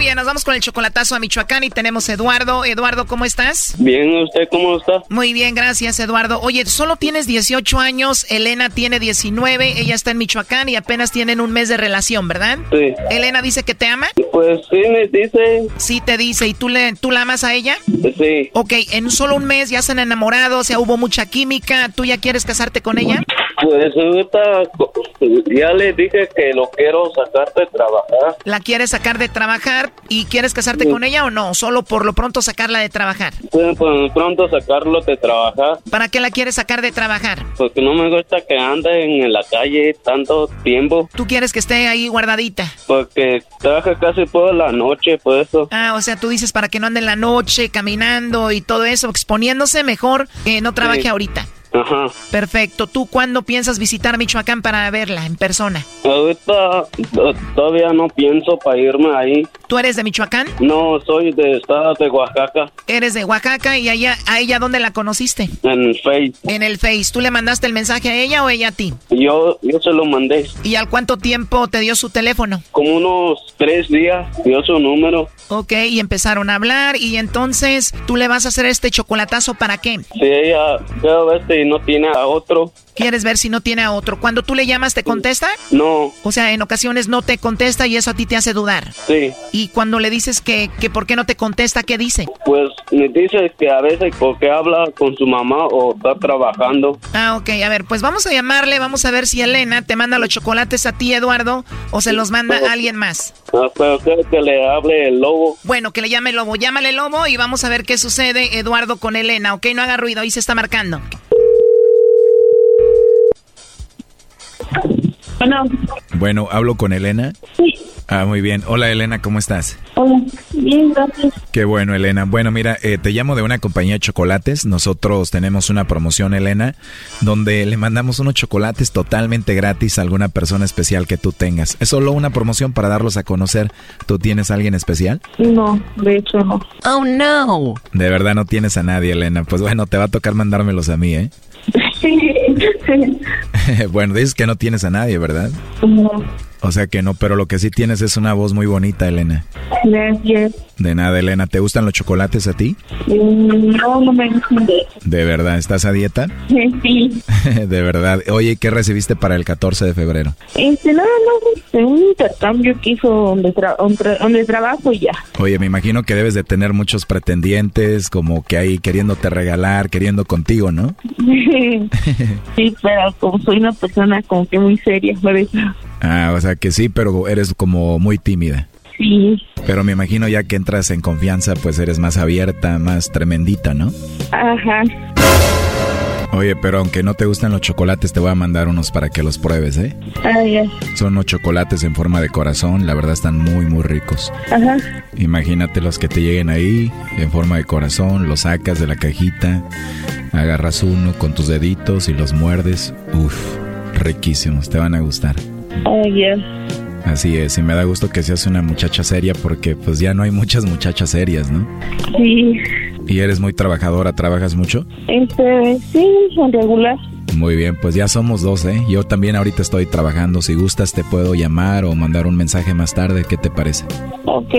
bien, nos vamos con el chocolatazo a Michoacán y tenemos a Eduardo. Eduardo, ¿cómo estás? Bien, ¿usted cómo está? Muy bien, gracias, Eduardo. Oye, solo tienes 18 años, Elena tiene 19, ella está en Michoacán y apenas tienen un mes de relación, ¿verdad? Sí. Elena dice que te ama. Pues sí, me dice. Sí, te dice. ¿Y tú, le, tú la amas a ella? Sí. Ok, en solo un mes ya se han enamorado, o sea, hubo mucha química. ¿Tú ya quieres casarte con ella? Pues ahorita ya le dije que lo quiero sacar de trabajar. ¿La quieres sacar de trabajar y quieres casarte con ella o no? Solo por lo pronto sacarla de trabajar. Pues, pues, pronto sacarlo de trabajar. ¿Para qué la quieres sacar de trabajar? Porque no me gusta que ande en la calle tanto tiempo. ¿Tú quieres que esté ahí guardadita? Porque trabaja casi toda la noche, por eso. Ah, o sea, tú dices para que no ande en la noche caminando y todo eso, exponiéndose mejor que no trabaje Sí. ahorita. Ajá. Perfecto. ¿Tú cuándo piensas visitar Michoacán para verla en persona? Ahorita to- todavía no pienso para irme ahí. ¿Tú eres de Michoacán? No, soy de estado de Oaxaca, Eres de Oaxaca y allá, a ella dónde la conociste? en Face. En el Face. ¿Tú le mandaste el mensaje a ella o ella a ti? Yo, yo se lo mandé. ¿Y al cuánto tiempo te dio su teléfono? Como unos tres días dio su número. Ok, y empezaron a hablar y entonces tú le vas a hacer este chocolatazo para qué? Si ella vez no tiene a otro, ¿Quieres ver si no tiene a otro? Cuando tú le llamas, ¿te contesta? no, O sea, en ocasiones no te contesta y eso a ti te hace dudar. sí. Y cuando le dices que, que por qué no te contesta, ¿qué dice? Pues me dice que a veces porque habla con su mamá o está trabajando. Ah, ok, a ver, pues vamos a llamarle, vamos a ver si Elena te manda los chocolates a ti, Eduardo, o se los manda a alguien más. Ah, pero que le hable el lobo. Bueno, que le llame el lobo, llámale el lobo y vamos a ver qué sucede, Eduardo, con Elena, ok, no haga ruido, ahí se está marcando. Bueno. Bueno, ¿hablo con Elena? Sí. Ah, muy bien. Hola Elena, ¿cómo estás? Hola, bien, gracias. Qué bueno, Elena. Bueno, mira, eh, te llamo de una compañía de chocolates. Nosotros tenemos una promoción, Elena, donde le mandamos unos chocolates totalmente gratis a alguna persona especial que tú tengas. Es solo una promoción para darlos a conocer. ¿Tú tienes a alguien especial? No, de hecho no. Oh, no. De verdad no tienes a nadie, Elena. Pues bueno, te va a tocar mandármelos a mí, ¿eh? bueno, dices que no tienes a nadie, ¿verdad? No. O sea que no, pero lo que sí tienes es una voz muy bonita, Elena. Gracias. De nada, Elena. ¿Te gustan los chocolates a ti? No, no me gustan de verdad, ¿estás a dieta? Sí. de verdad. Oye, ¿qué recibiste para el 14 de febrero? Este, nada más este, un intercambio que hizo donde, tra- donde, trabajo ya. Oye, me imagino que debes de tener muchos pretendientes, como que ahí queriéndote regalar, queriendo contigo, ¿no? sí, pero como soy una persona como que muy seria, por eso. Ah, o sea que sí, pero eres como muy tímida. Sí. Pero me imagino ya que entras en confianza, pues eres más abierta, más tremendita, ¿no? Ajá. Oye, pero aunque no te gustan los chocolates, te voy a mandar unos para que los pruebes, ¿eh? Ah, ya. Son unos chocolates en forma de corazón, la verdad están muy, muy ricos. Ajá. Imagínate los que te lleguen ahí en forma de corazón, los sacas de la cajita, agarras uno con tus deditos y los muerdes. Uf, riquísimos, te van a gustar. Ah, ya. Así es, y me da gusto que seas una muchacha seria porque pues ya no hay muchas muchachas serias, ¿no? Sí. Y eres muy trabajadora, ¿trabajas mucho? Este, sí, en regular. Muy bien, pues ya somos dos, ¿eh? Yo también ahorita estoy trabajando. Si gustas, te puedo llamar o mandar un mensaje más tarde. ¿Qué te parece? Ok.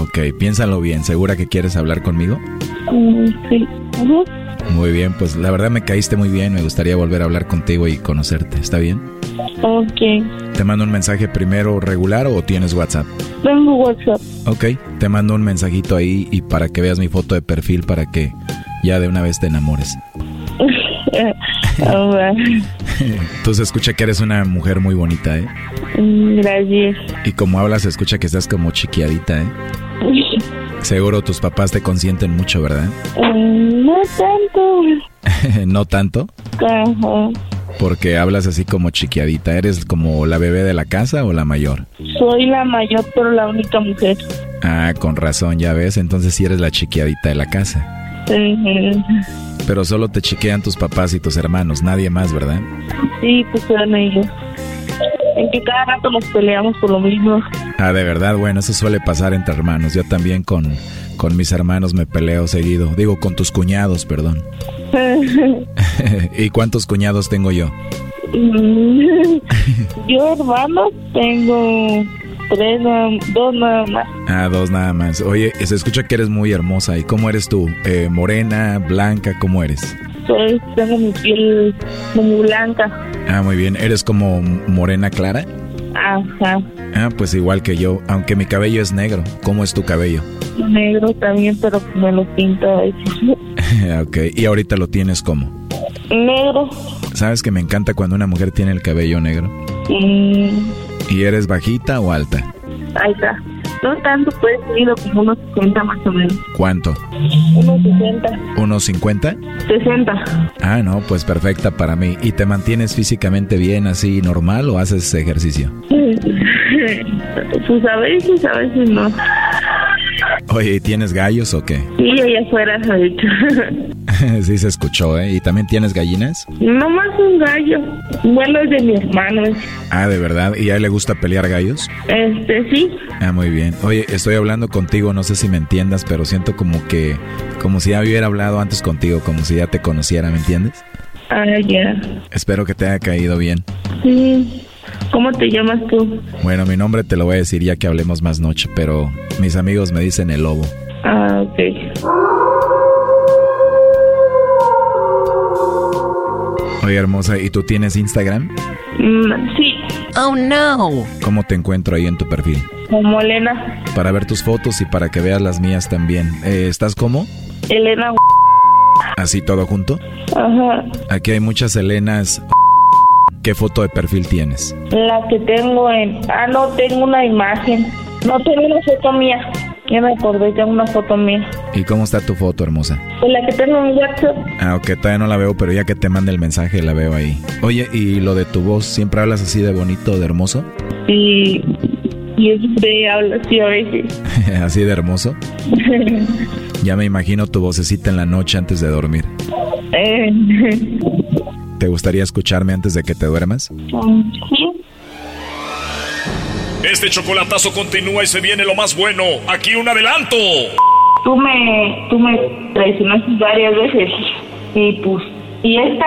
Ok, piénsalo bien. ¿Segura que quieres hablar conmigo? Mm, sí. Ajá. Muy bien, pues la verdad me caíste muy bien. Me gustaría volver a hablar contigo y conocerte. ¿Está bien? Ok. ¿Te mando un mensaje primero regular o tienes WhatsApp? Tengo WhatsApp. Ok, te mando un mensajito ahí y para que veas mi foto de perfil para que ya de una vez te enamores. Tú se escucha que eres una mujer muy bonita, ¿eh? Mm, Gracias. Y como hablas se escucha que estás como chiquiadita, ¿eh? Seguro tus papás te consienten mucho, ¿verdad? Mm, No tanto. no tanto, Ajá. Porque hablas así como chiquiadita. ¿Eres como la bebé de la casa o la mayor? Soy la mayor, pero la única mujer. Ah, con razón, ya ves. Entonces sí eres la chiquiadita de la casa. Pero solo te chiquean tus papás y tus hermanos, nadie más, ¿verdad? Sí, pues eran ellos. En que cada rato nos peleamos por lo mismo. Ah, de verdad, bueno, eso suele pasar entre hermanos. Yo también con, con mis hermanos me peleo seguido. Digo, con tus cuñados, perdón. ¿Y cuántos cuñados tengo yo? Mm, Yo, hermanos, tengo tres, dos nada más. Ah, dos nada más. Oye, se escucha que eres muy hermosa. ¿Y cómo eres tú? Eh, ¿Morena, blanca? ¿Cómo eres? Soy, tengo mi piel muy blanca. Ah, muy bien. ¿Eres como morena clara? Ajá. Ah, pues igual que yo, aunque mi cabello es negro. ¿Cómo es tu cabello? Negro también, pero me lo pinto a veces. ok, y ahorita lo tienes como. Negro. ¿Sabes que me encanta cuando una mujer tiene el cabello negro? Mm, ¿Y eres bajita o alta? está. No tanto, pues, mido como unos 60 más o menos. ¿Cuánto? Unos 60. ¿Unos 50? 60. Ah, no, pues perfecta para mí. ¿Y te mantienes físicamente bien así normal o haces ejercicio? Pues a veces, a veces no. Oye, ¿y tienes gallos o qué? Sí, allá afuera, sí se escuchó, ¿eh? ¿Y también tienes gallinas? No más un gallo. Bueno, es de mi hermano. Ah, ¿de verdad? ¿Y a él le gusta pelear gallos? Este, sí. Ah, muy bien. Oye, estoy hablando contigo, no sé si me entiendas, pero siento como que, como si ya hubiera hablado antes contigo, como si ya te conociera, ¿me entiendes? Ah, ya. Espero que te haya caído bien. Sí. ¿Cómo te llamas tú? Bueno, mi nombre te lo voy a decir ya que hablemos más noche, pero mis amigos me dicen el lobo. Ah, ok. Oye, hermosa, ¿y tú tienes Instagram? Mm, sí. Oh, no. ¿Cómo te encuentro ahí en tu perfil? Como Elena. Para ver tus fotos y para que veas las mías también. Eh, ¿Estás cómo? Elena. ¿Así todo junto? Ajá. Aquí hay muchas Elenas. ¿Qué foto de perfil tienes? La que tengo en... Ah, no, tengo una imagen. No tengo una foto mía. Ya me acordé, tengo una foto mía. ¿Y cómo está tu foto, hermosa? Pues la que tengo en WhatsApp. Ah, ok, todavía no la veo, pero ya que te mande el mensaje la veo ahí. Oye, ¿y lo de tu voz? ¿Siempre hablas así de bonito, de hermoso? Y... Y es de habla así a veces. ¿Así de hermoso? ya me imagino tu vocecita en la noche antes de dormir. Eh, ¿Te gustaría escucharme antes de que te duermas? sí. Este chocolatazo continúa y se viene lo más bueno. Aquí un adelanto. Tú me, tú me traicionaste varias veces. Y pues... Y esta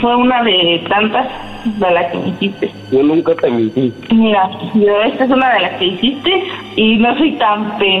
fue una de tantas de las que me hiciste. Yo nunca te mentí. Mira, yo esta es una de las que hiciste y no soy tan pendeja.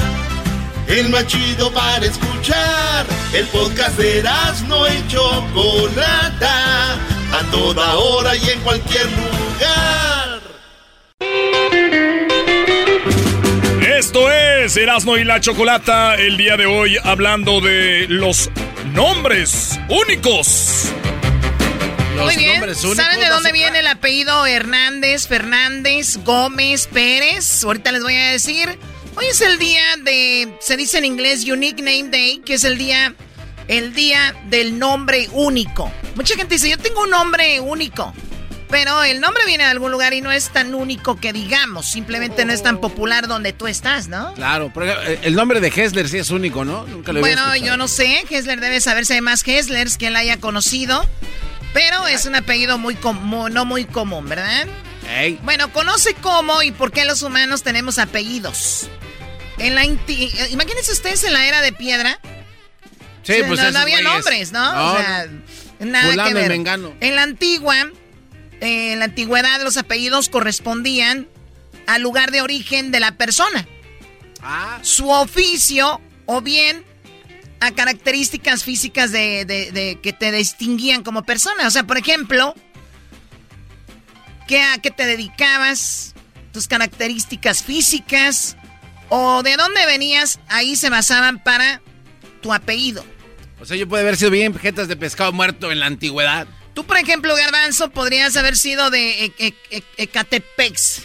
El más chido para escuchar. El podcast de Erasmo y Chocolata. A toda hora y en cualquier lugar. Esto es Erasmo y la Chocolata. El día de hoy hablando de los nombres únicos. Muy bien. ¿Saben de dónde viene el apellido Hernández, Fernández, Gómez, Pérez? Ahorita les voy a decir. Hoy es el día de, se dice en inglés Unique Name Day, que es el día, el día del nombre único. Mucha gente dice, yo tengo un nombre único. Pero el nombre viene de algún lugar y no es tan único que digamos. Simplemente no es tan popular donde tú estás, ¿no? Claro, pero el nombre de Hessler sí es único, ¿no? Nunca lo había Bueno, yo no sé. Hessler debe saber si hay más Hesslers que él haya conocido. Pero es un apellido muy común, no muy común, ¿verdad? Ey. Bueno, conoce cómo y por qué los humanos tenemos apellidos. En la eh, imagínense ustedes en la era de piedra. Sí, O sea, pues no, había nombres, ¿no? No, o sea, nada Fulano que ver. Mengano. En la antigua, eh, en la antigüedad, los apellidos correspondían al lugar de origen de la persona. Ah. Su oficio o bien a características físicas de, de- de- que te distinguían como persona. O sea, por ejemplo, ¿qué, ¿a qué te dedicabas? Tus características físicas o de dónde venías, ahí se basaban para tu apellido. O sea, yo puede haber sido bien jetas de pescado muerto en la antigüedad. Tú, por ejemplo, Garbanzo, podrías haber sido de E- E- E- Ecatepex.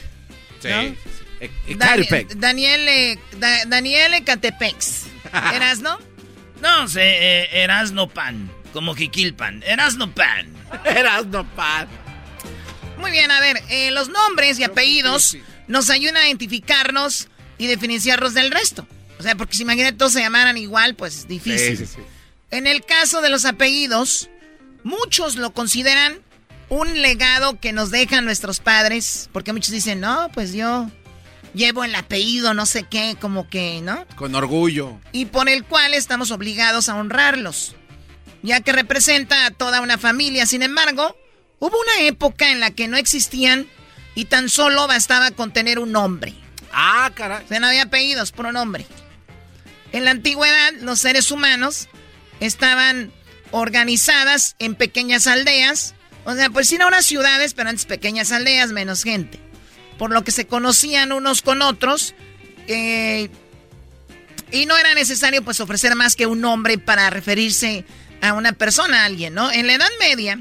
Sí. ¿No? E- Ecatepec. Daniel, eh, Da- Daniel Ecatepex. ¿Eras, no? No sé, eh, Erasno Pan. Como Jiquilpan. Erasno Pan. Erasno Pan. Muy bien, a ver, eh, los nombres y apellidos nos ayudan a identificarnos y diferenciarnos del resto. O sea, porque si imagínate todos se llamaran igual, pues es difícil. Sí, sí, sí. En el caso de los apellidos, muchos lo consideran un legado que nos dejan nuestros padres, porque muchos dicen, no, pues yo llevo el apellido, no sé qué, como que, ¿no? Con orgullo. y por el cual estamos obligados a honrarlos, ya que representa a toda una familia. Sin embargo, hubo una época en la que no existían y tan solo bastaba con tener un nombre. Ah, caray. O sea, no había apellidos, puro nombre. En la antigüedad, los seres humanos estaban organizadas en pequeñas aldeas. O sea, pues sí, no unas ciudades, pero antes pequeñas aldeas, menos gente. Por lo que se conocían unos con otros. eh, y no era necesario, pues, ofrecer más que un nombre para referirse a una persona, a alguien, ¿no? En la Edad Media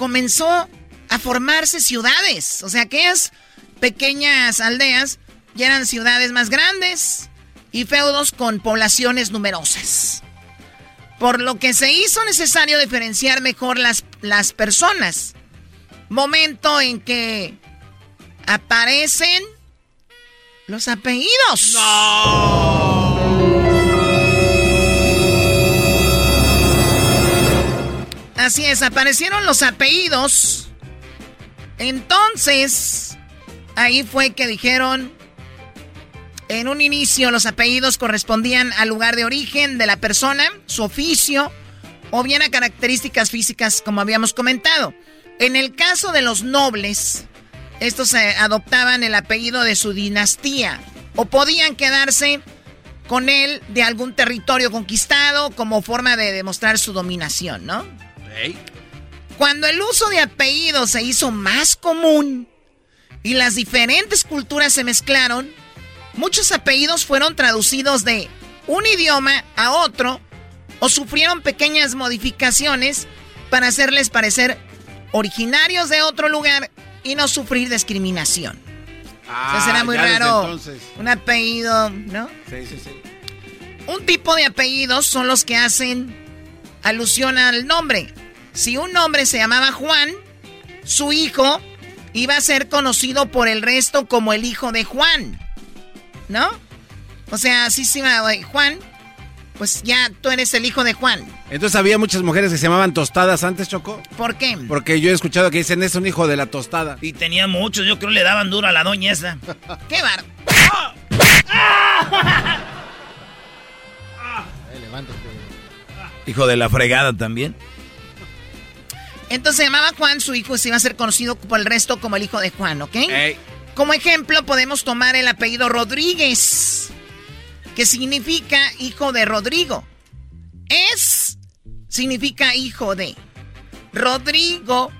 comenzó a formarse ciudades. O sea, aquellas pequeñas aldeas ya eran ciudades más grandes y feudos con poblaciones numerosas. Por lo que se hizo necesario diferenciar mejor las, las personas. Momento en que aparecen los apellidos. Así es, aparecieron los apellidos. Entonces, ahí fue que dijeron, En un inicio los apellidos correspondían al lugar de origen de la persona, su oficio o bien a características físicas como habíamos comentado. En el caso de los nobles, estos adoptaban el apellido de su dinastía o podían quedarse con él de algún territorio conquistado como forma de demostrar su dominación, ¿no? Cuando el uso de apellidos se hizo más común y las diferentes culturas se mezclaron, muchos apellidos fueron traducidos de un idioma a otro o sufrieron pequeñas modificaciones para hacerles parecer originarios de otro lugar y no sufrir discriminación. Ah, será muy raro un apellido, ¿no? Sí, sí, sí. Un tipo de apellidos son los que hacen alusión al nombre. Si un nombre se llamaba Juan, su hijo iba a ser conocido por el resto como el hijo de Juan. ¿No? O sea, así se llama eh, Juan, pues ya tú eres el hijo de Juan. Entonces había muchas mujeres que se llamaban tostadas antes, Choco. ¿Por qué? Porque yo he escuchado que dicen es un hijo de la tostada. Y tenía muchos, yo creo le daban duro a la doña esa. ¡Qué bar! Hijo de la fregada también. Entonces se llamaba Juan, su hijo se iba a ser conocido por el resto como el hijo de Juan, ¿ok? Como ejemplo podemos tomar el apellido Rodríguez, que significa hijo de Rodrigo. Es significa hijo de Rodrigo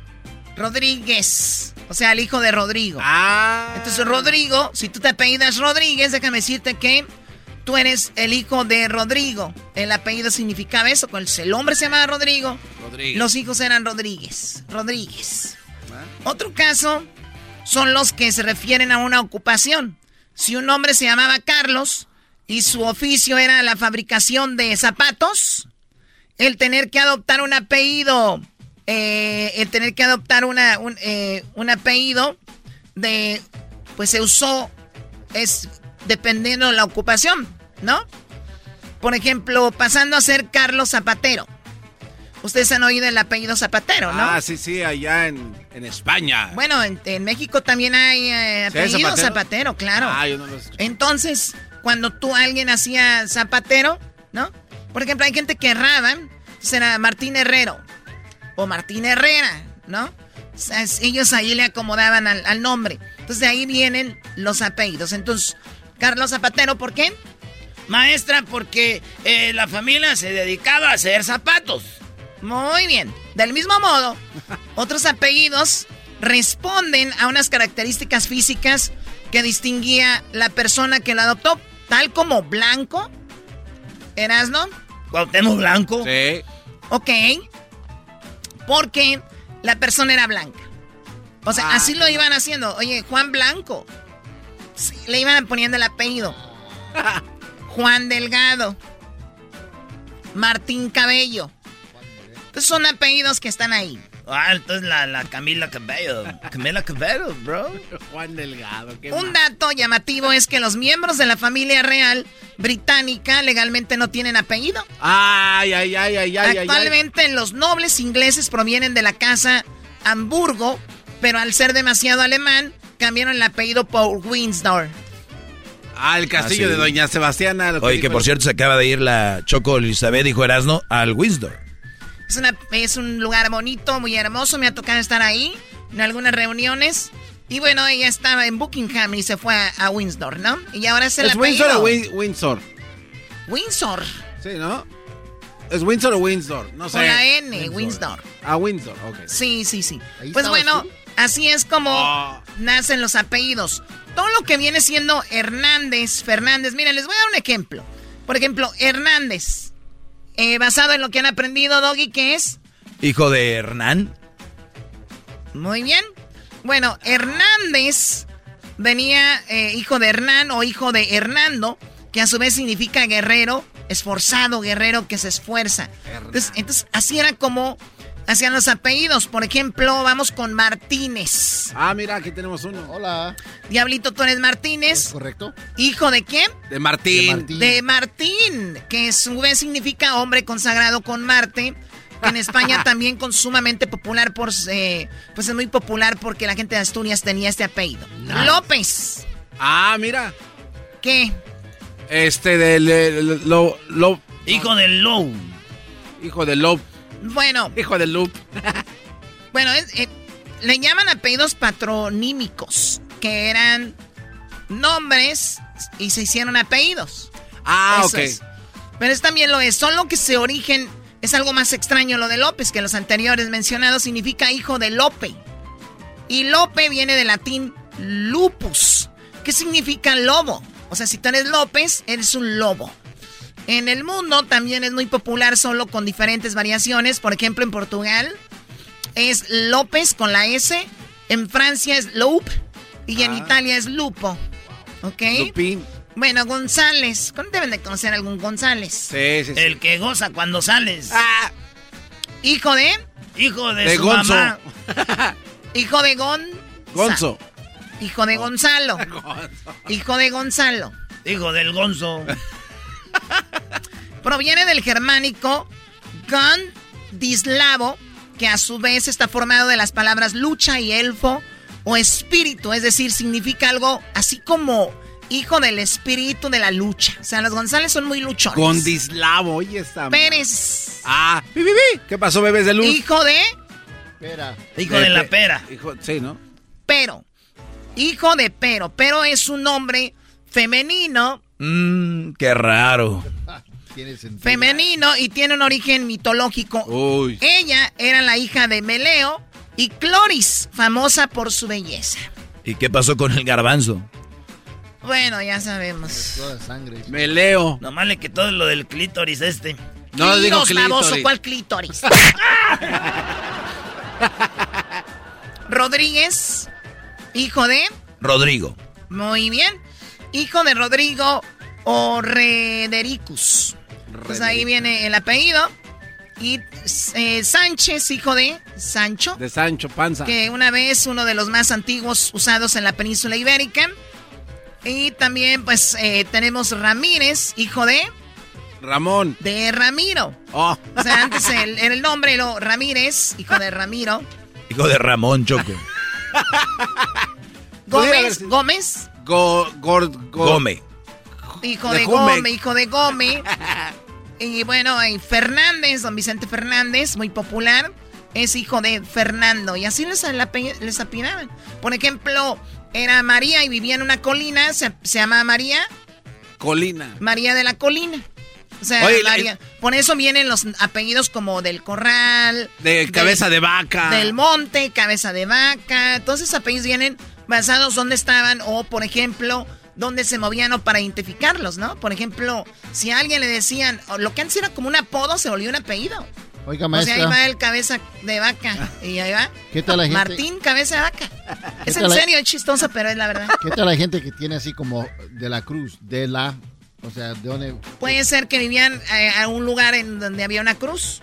Rodríguez. O sea, el hijo de Rodrigo. Ah. Entonces, Rodrigo, si tú te apellidas Rodríguez, déjame decirte que tú eres el hijo de Rodrigo. El apellido significaba eso. El hombre se llamaba Rodrigo, Rodríguez. los hijos eran Rodríguez. Rodríguez. Otro caso son los que se refieren a una ocupación. Si un hombre se llamaba Carlos y su oficio era la fabricación de zapatos, el tener que adoptar un apellido, eh, el tener que adoptar una, un, eh, un apellido de, pues se usó, es dependiendo de la ocupación, ¿no? Por ejemplo, pasando a ser Carlos Zapatero. Ustedes han oído el apellido Zapatero, ¿no? Ah, sí, sí, allá en, en España. Bueno, en, en México también hay eh, ¿Sí hay apellido Zapatero? Zapatero? claro. Ah, yo no lo escuché. Entonces, cuando tú alguien hacía Zapatero, ¿no? Por ejemplo, hay gente que erraban, será Martín Herrero o Martín Herrera, ¿no? Ellos ahí le acomodaban al, al nombre. Entonces de ahí vienen los apellidos. Entonces, Carlos Zapatero, ¿por qué? Maestra, porque eh, la familia se dedicaba a hacer zapatos. Muy bien. Del mismo modo, otros apellidos responden a unas características físicas que distinguía la persona que lo adoptó, tal como Blanco. ¿Erasno? Cuauhtémoc Blanco. Sí. Ok. Porque la persona era blanca. O sea, Ah, así lo iban haciendo. Oye, Juan Blanco. Sí, le iban poniendo el apellido. Juan Delgado. Martín Cabello. Entonces son apellidos que están ahí. Ah, entonces la, la Camila Cabello. Camila Cabello, bro. Juan Delgado. qué Un mal. dato llamativo es que los miembros de la familia real británica legalmente no tienen apellido. Ay, ay, ay, ay, ay, ay, ay. Actualmente los nobles ingleses provienen de la casa Hamburgo, pero al ser demasiado alemán, cambiaron el apellido por Windsor. El castillo Ah, sí. de Doña Sebastiana. lo Oye, que por el- cierto se acaba de ir la Choco Elizabeth, dijo Erasno, al Windsor. Es, una- es un lugar bonito, muy hermoso, me ha tocado estar ahí en algunas reuniones. Y bueno, ella estaba en Buckingham y se fue a, a Windsor, ¿no? Y ahora es el ¿Es Windsor o Win- Windsor? Windsor. Sí, ¿no? ¿Es Windsor o Windsor? No sé. Con la N, Windsor. Ah, Windsor, ok. Sí, sí, sí. Ahí Pues bueno, tú. Así es como Ah. nacen los apellidos. Todo lo que viene siendo Hernández, Fernández. Miren, les voy a dar un ejemplo. Por ejemplo, Hernández. eh, basado en lo que han aprendido, Doggy, ¿qué es? Hijo de Hernán. Muy bien. Bueno, Hernández venía eh, hijo de Hernán o hijo de Hernando, que a su vez significa guerrero, esforzado, guerrero que se esfuerza. Entonces, entonces, así era como hacían los apellidos. Por ejemplo, vamos con Martínez. Ah, mira, aquí tenemos uno. Hola. Diablito, tú eres Martínez. ¿Correcto? ¿Hijo de quién? De Martín. De Martín, que a su vez significa hombre consagrado con Marte. En España también con sumamente popular por... eh, pues es muy popular porque la gente de Asturias tenía este apellido. López. Ah, mira. qué? Este del del- lo, lo- Hijo del Low. hijo del Lob. Bueno, Hijo del Loop. bueno, es- eh, le llaman apellidos patronímicos, que eran nombres y se hicieron apellidos. Ah, Eso ok. es. Pero es también lo es, solo que se origen, es algo más extraño lo de López, que los anteriores mencionados significa hijo de Lope. Y Lope viene del latín lupus, que significa lobo. O sea, si tú eres López, eres un lobo. En el mundo también es muy popular solo con diferentes variaciones. Por ejemplo, en Portugal es López con la S. En Francia es Loup. Y en Ah. Italia es Lupo. ¿Ok? Lupín. Bueno, González. ¿Cómo deben de conocer a algún González? Sí, sí, sí. El que goza cuando sales. Ah. Hijo de. Hijo de, De su Gonzo. mamá. Hijo de Gon. Gonzo. Hijo de Gonzalo. Hijo de Gonzalo. Hijo del Gonzo. Proviene del germánico Gondislavo, que a su vez está formado de las palabras lucha y elfo o espíritu, es decir, significa algo así como hijo del espíritu de la lucha. O sea, los González son muy luchones. Condislavo, oye esta. Pérez, Ah. ¿qué pasó, bebés de luz? hijo de Espera. Hijo de la pera. Hijo, sí, ¿no? Pero. Hijo de Pero. Pero es un nombre femenino, Mmm, qué raro. Tiene sentido. femenino y tiene un origen mitológico. Uy. Ella era la hija de Meleo y Cloris, famosa por su belleza. ¿Y qué pasó con el garbanzo? Bueno, ya sabemos. Toda sangre. Me leo. Nomás le quitó lo del clítoris este. No digo Clitos, baboso, clítoris. ¿cuál clítoris? Rodríguez, hijo de... Rodrigo. Muy bien. Hijo de Rodrigo Orredericus. Pues ahí viene el apellido. Y eh, Sánchez, hijo de Sancho. De Sancho Panza. que una vez uno de los más antiguos usados en la península ibérica. Y también pues eh, tenemos Ramírez, hijo de, Ramón. de Ramiro. Oh. O sea, antes el, el nombre, lo Ramírez, hijo de Ramiro. Hijo de Ramón Choco. Gómez. Gómez, Go, Gómez. hijo De de, Gómez. Hijo de Gómez. y bueno, y Fernández, don Vicente Fernández, muy popular, es hijo de Fernando. Y así les, les apinaban. Por ejemplo, era María y vivía en una colina, se, se llama María, Colina. María de la Colina. O sea, Oye, María. Por eso vienen los apellidos como del corral. De del- cabeza de vaca. Del monte, cabeza de vaca. Todos esos apellidos vienen basados donde estaban o, por ejemplo, dónde se movían o para identificarlos, ¿no? Por ejemplo, si a alguien le decían, lo que antes era como un apodo, se volvió un apellido. Oiga, O sea, ahí maestra. va el cabeza de vaca. Y ahí va. ¿Qué tal la gente? Martín, cabeza de vaca. Es en la- serio, es chistoso, pero es la verdad. ¿Qué tal la gente que tiene así como de la cruz? De la. O sea, ¿de dónde? Puede ser que vivían eh, a un lugar en donde había una cruz.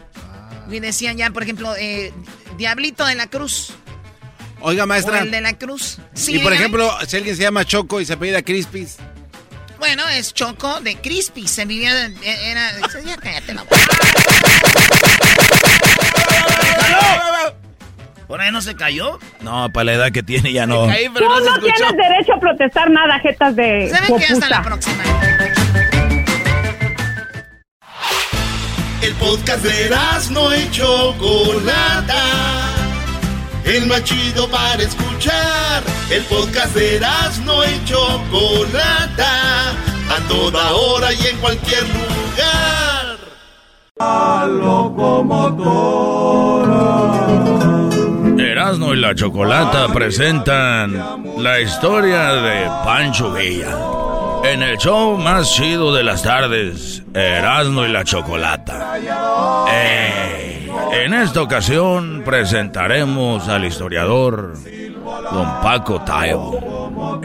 Y decían ya, por ejemplo, eh, Diablito de la Cruz. Oiga, O maestra. el de la Cruz. Sí, y por dígame. ejemplo, si alguien se llama Choco y se apellida Crispis. Bueno, es Choco de Crispy. Se vivía. Era. Ya cállate la boca. ¿Por ahí no se cayó? No, para la edad que tiene ya no. Caí, Tú no se tienes derecho a protestar nada, jetas de ¿Saben qué? Hasta la próxima. El podcast de no y Chocolata. El más chido para escuchar. El podcast de no y Chocolata. A toda hora y en cualquier lugar. Erasmo y la Chocolata presentan la historia de Pancho Villa. En el show más chido de las tardes, Erasmo y la Chocolata. Ey, en esta ocasión presentaremos al historiador Don Paco Taibo.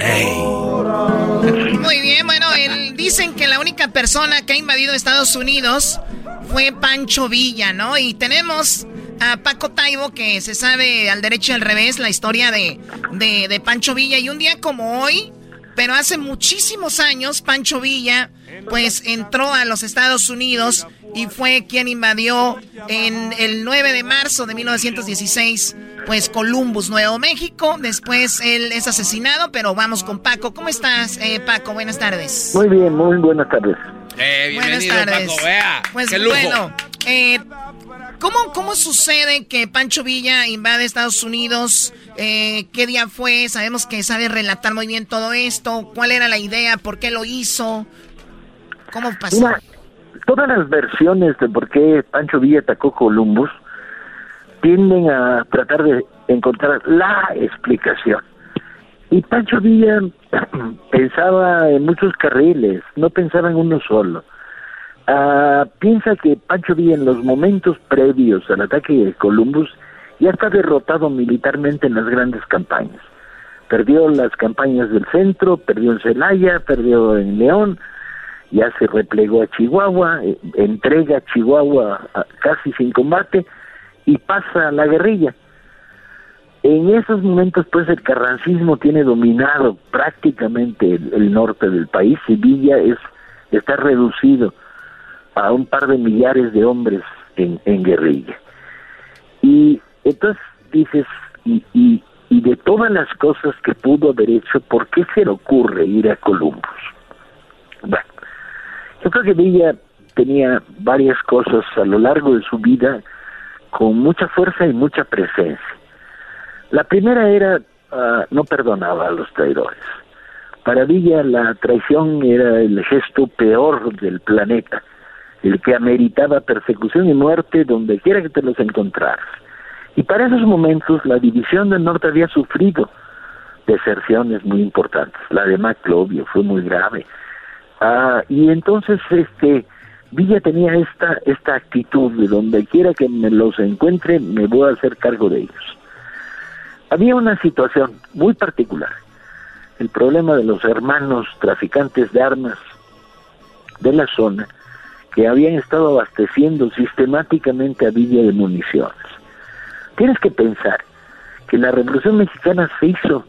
Muy bien, bueno, el- dicen que la única persona que ha invadido Estados Unidos fue Pancho Villa, ¿no? Y tenemos a Paco Taibo que se sabe al derecho y al revés la historia de, de Pancho Villa. Y un día como hoy, Pero hace muchísimos años, Pancho Villa, pues entró a los Estados Unidos y fue quien invadió en el 9 de marzo de 1916, pues Columbus, Nuevo México. Después él es asesinado, pero vamos con Paco. ¿Cómo estás, eh, Paco? Buenas tardes. Muy bien, muy buenas tardes. Eh, bienvenido, Buenas tardes. Paco, vea. Pues Qué lujo. bueno, eh, ¿cómo, ¿cómo sucede que Pancho Villa invade Estados Unidos? Eh, ¿Qué día fue? Sabemos que sabe relatar muy bien todo esto. ¿Cuál era la idea? ¿Por qué lo hizo? ¿Cómo pasó? Todas las versiones de por qué Pancho Villa atacó Columbus tienden a tratar de encontrar la explicación. Y Pancho Villa pensaba en muchos carriles, no pensaba en uno solo. Ah, piensa que Pancho Villa en los momentos previos al ataque de Columbus ya está derrotado militarmente en las grandes campañas. Perdió las campañas del centro, perdió en Celaya, perdió en León, ya se replegó a Chihuahua, eh, entrega a Chihuahua casi sin combate y pasa a la guerrilla. En esos momentos, pues, el carrancismo tiene dominado prácticamente el, el norte del país y Villa es, está reducido a un par de millares de hombres en, en guerrilla. Y entonces dices, y, y, de todas las cosas que pudo haber hecho, ¿por qué se le ocurre ir a Columbus? Bueno, yo creo que Villa tenía varias cosas a lo largo de su vida con mucha fuerza y mucha presencia. La primera era, ah, no perdonaba a los traidores. Para Villa la traición era el gesto peor del planeta, el que ameritaba persecución y muerte donde quiera que te los encontraras. Y para esos momentos la división del norte había sufrido deserciones muy importantes. La de Maclovio fue muy grave. Ah, y entonces este Villa tenía esta esta actitud de donde quiera que me los encuentre me voy a hacer cargo de ellos. Había una situación muy particular. El problema de los hermanos traficantes de armas de la zona que habían estado abasteciendo sistemáticamente a Villa de municiones. Tienes que pensar que la Revolución Mexicana se hizo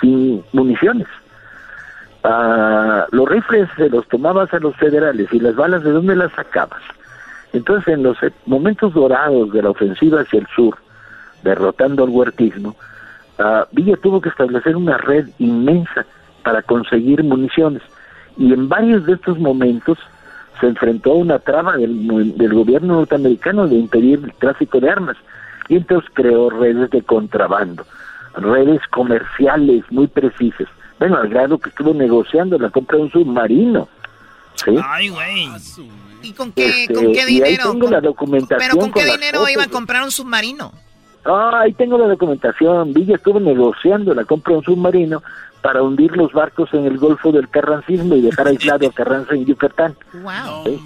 sin municiones. Ah, los rifles se los tomabas a los federales y las balas de dónde las sacabas. Entonces en los momentos dorados de la ofensiva hacia el sur, derrotando al huertismo, ah, Villa tuvo que establecer una red inmensa para conseguir municiones y en varios de estos momentos se enfrentó a una traba del, del gobierno norteamericano de impedir el tráfico de armas y entonces creó redes de contrabando, redes comerciales muy precisas. Bueno, al grado que estuvo negociando la compra de un submarino. ¿sí? Ay, güey. ¿Y con qué, Este, con qué y ahí dinero? tengo Con- la documentación ¿Pero con qué dinero fotos. iba a comprar un submarino? Ah, ahí tengo la documentación. Villa estuvo negociando la compra de un submarino para hundir los barcos en el Golfo del Carrancismo y dejar aislado a Carranza en Yucatán. Wow. ¿sí?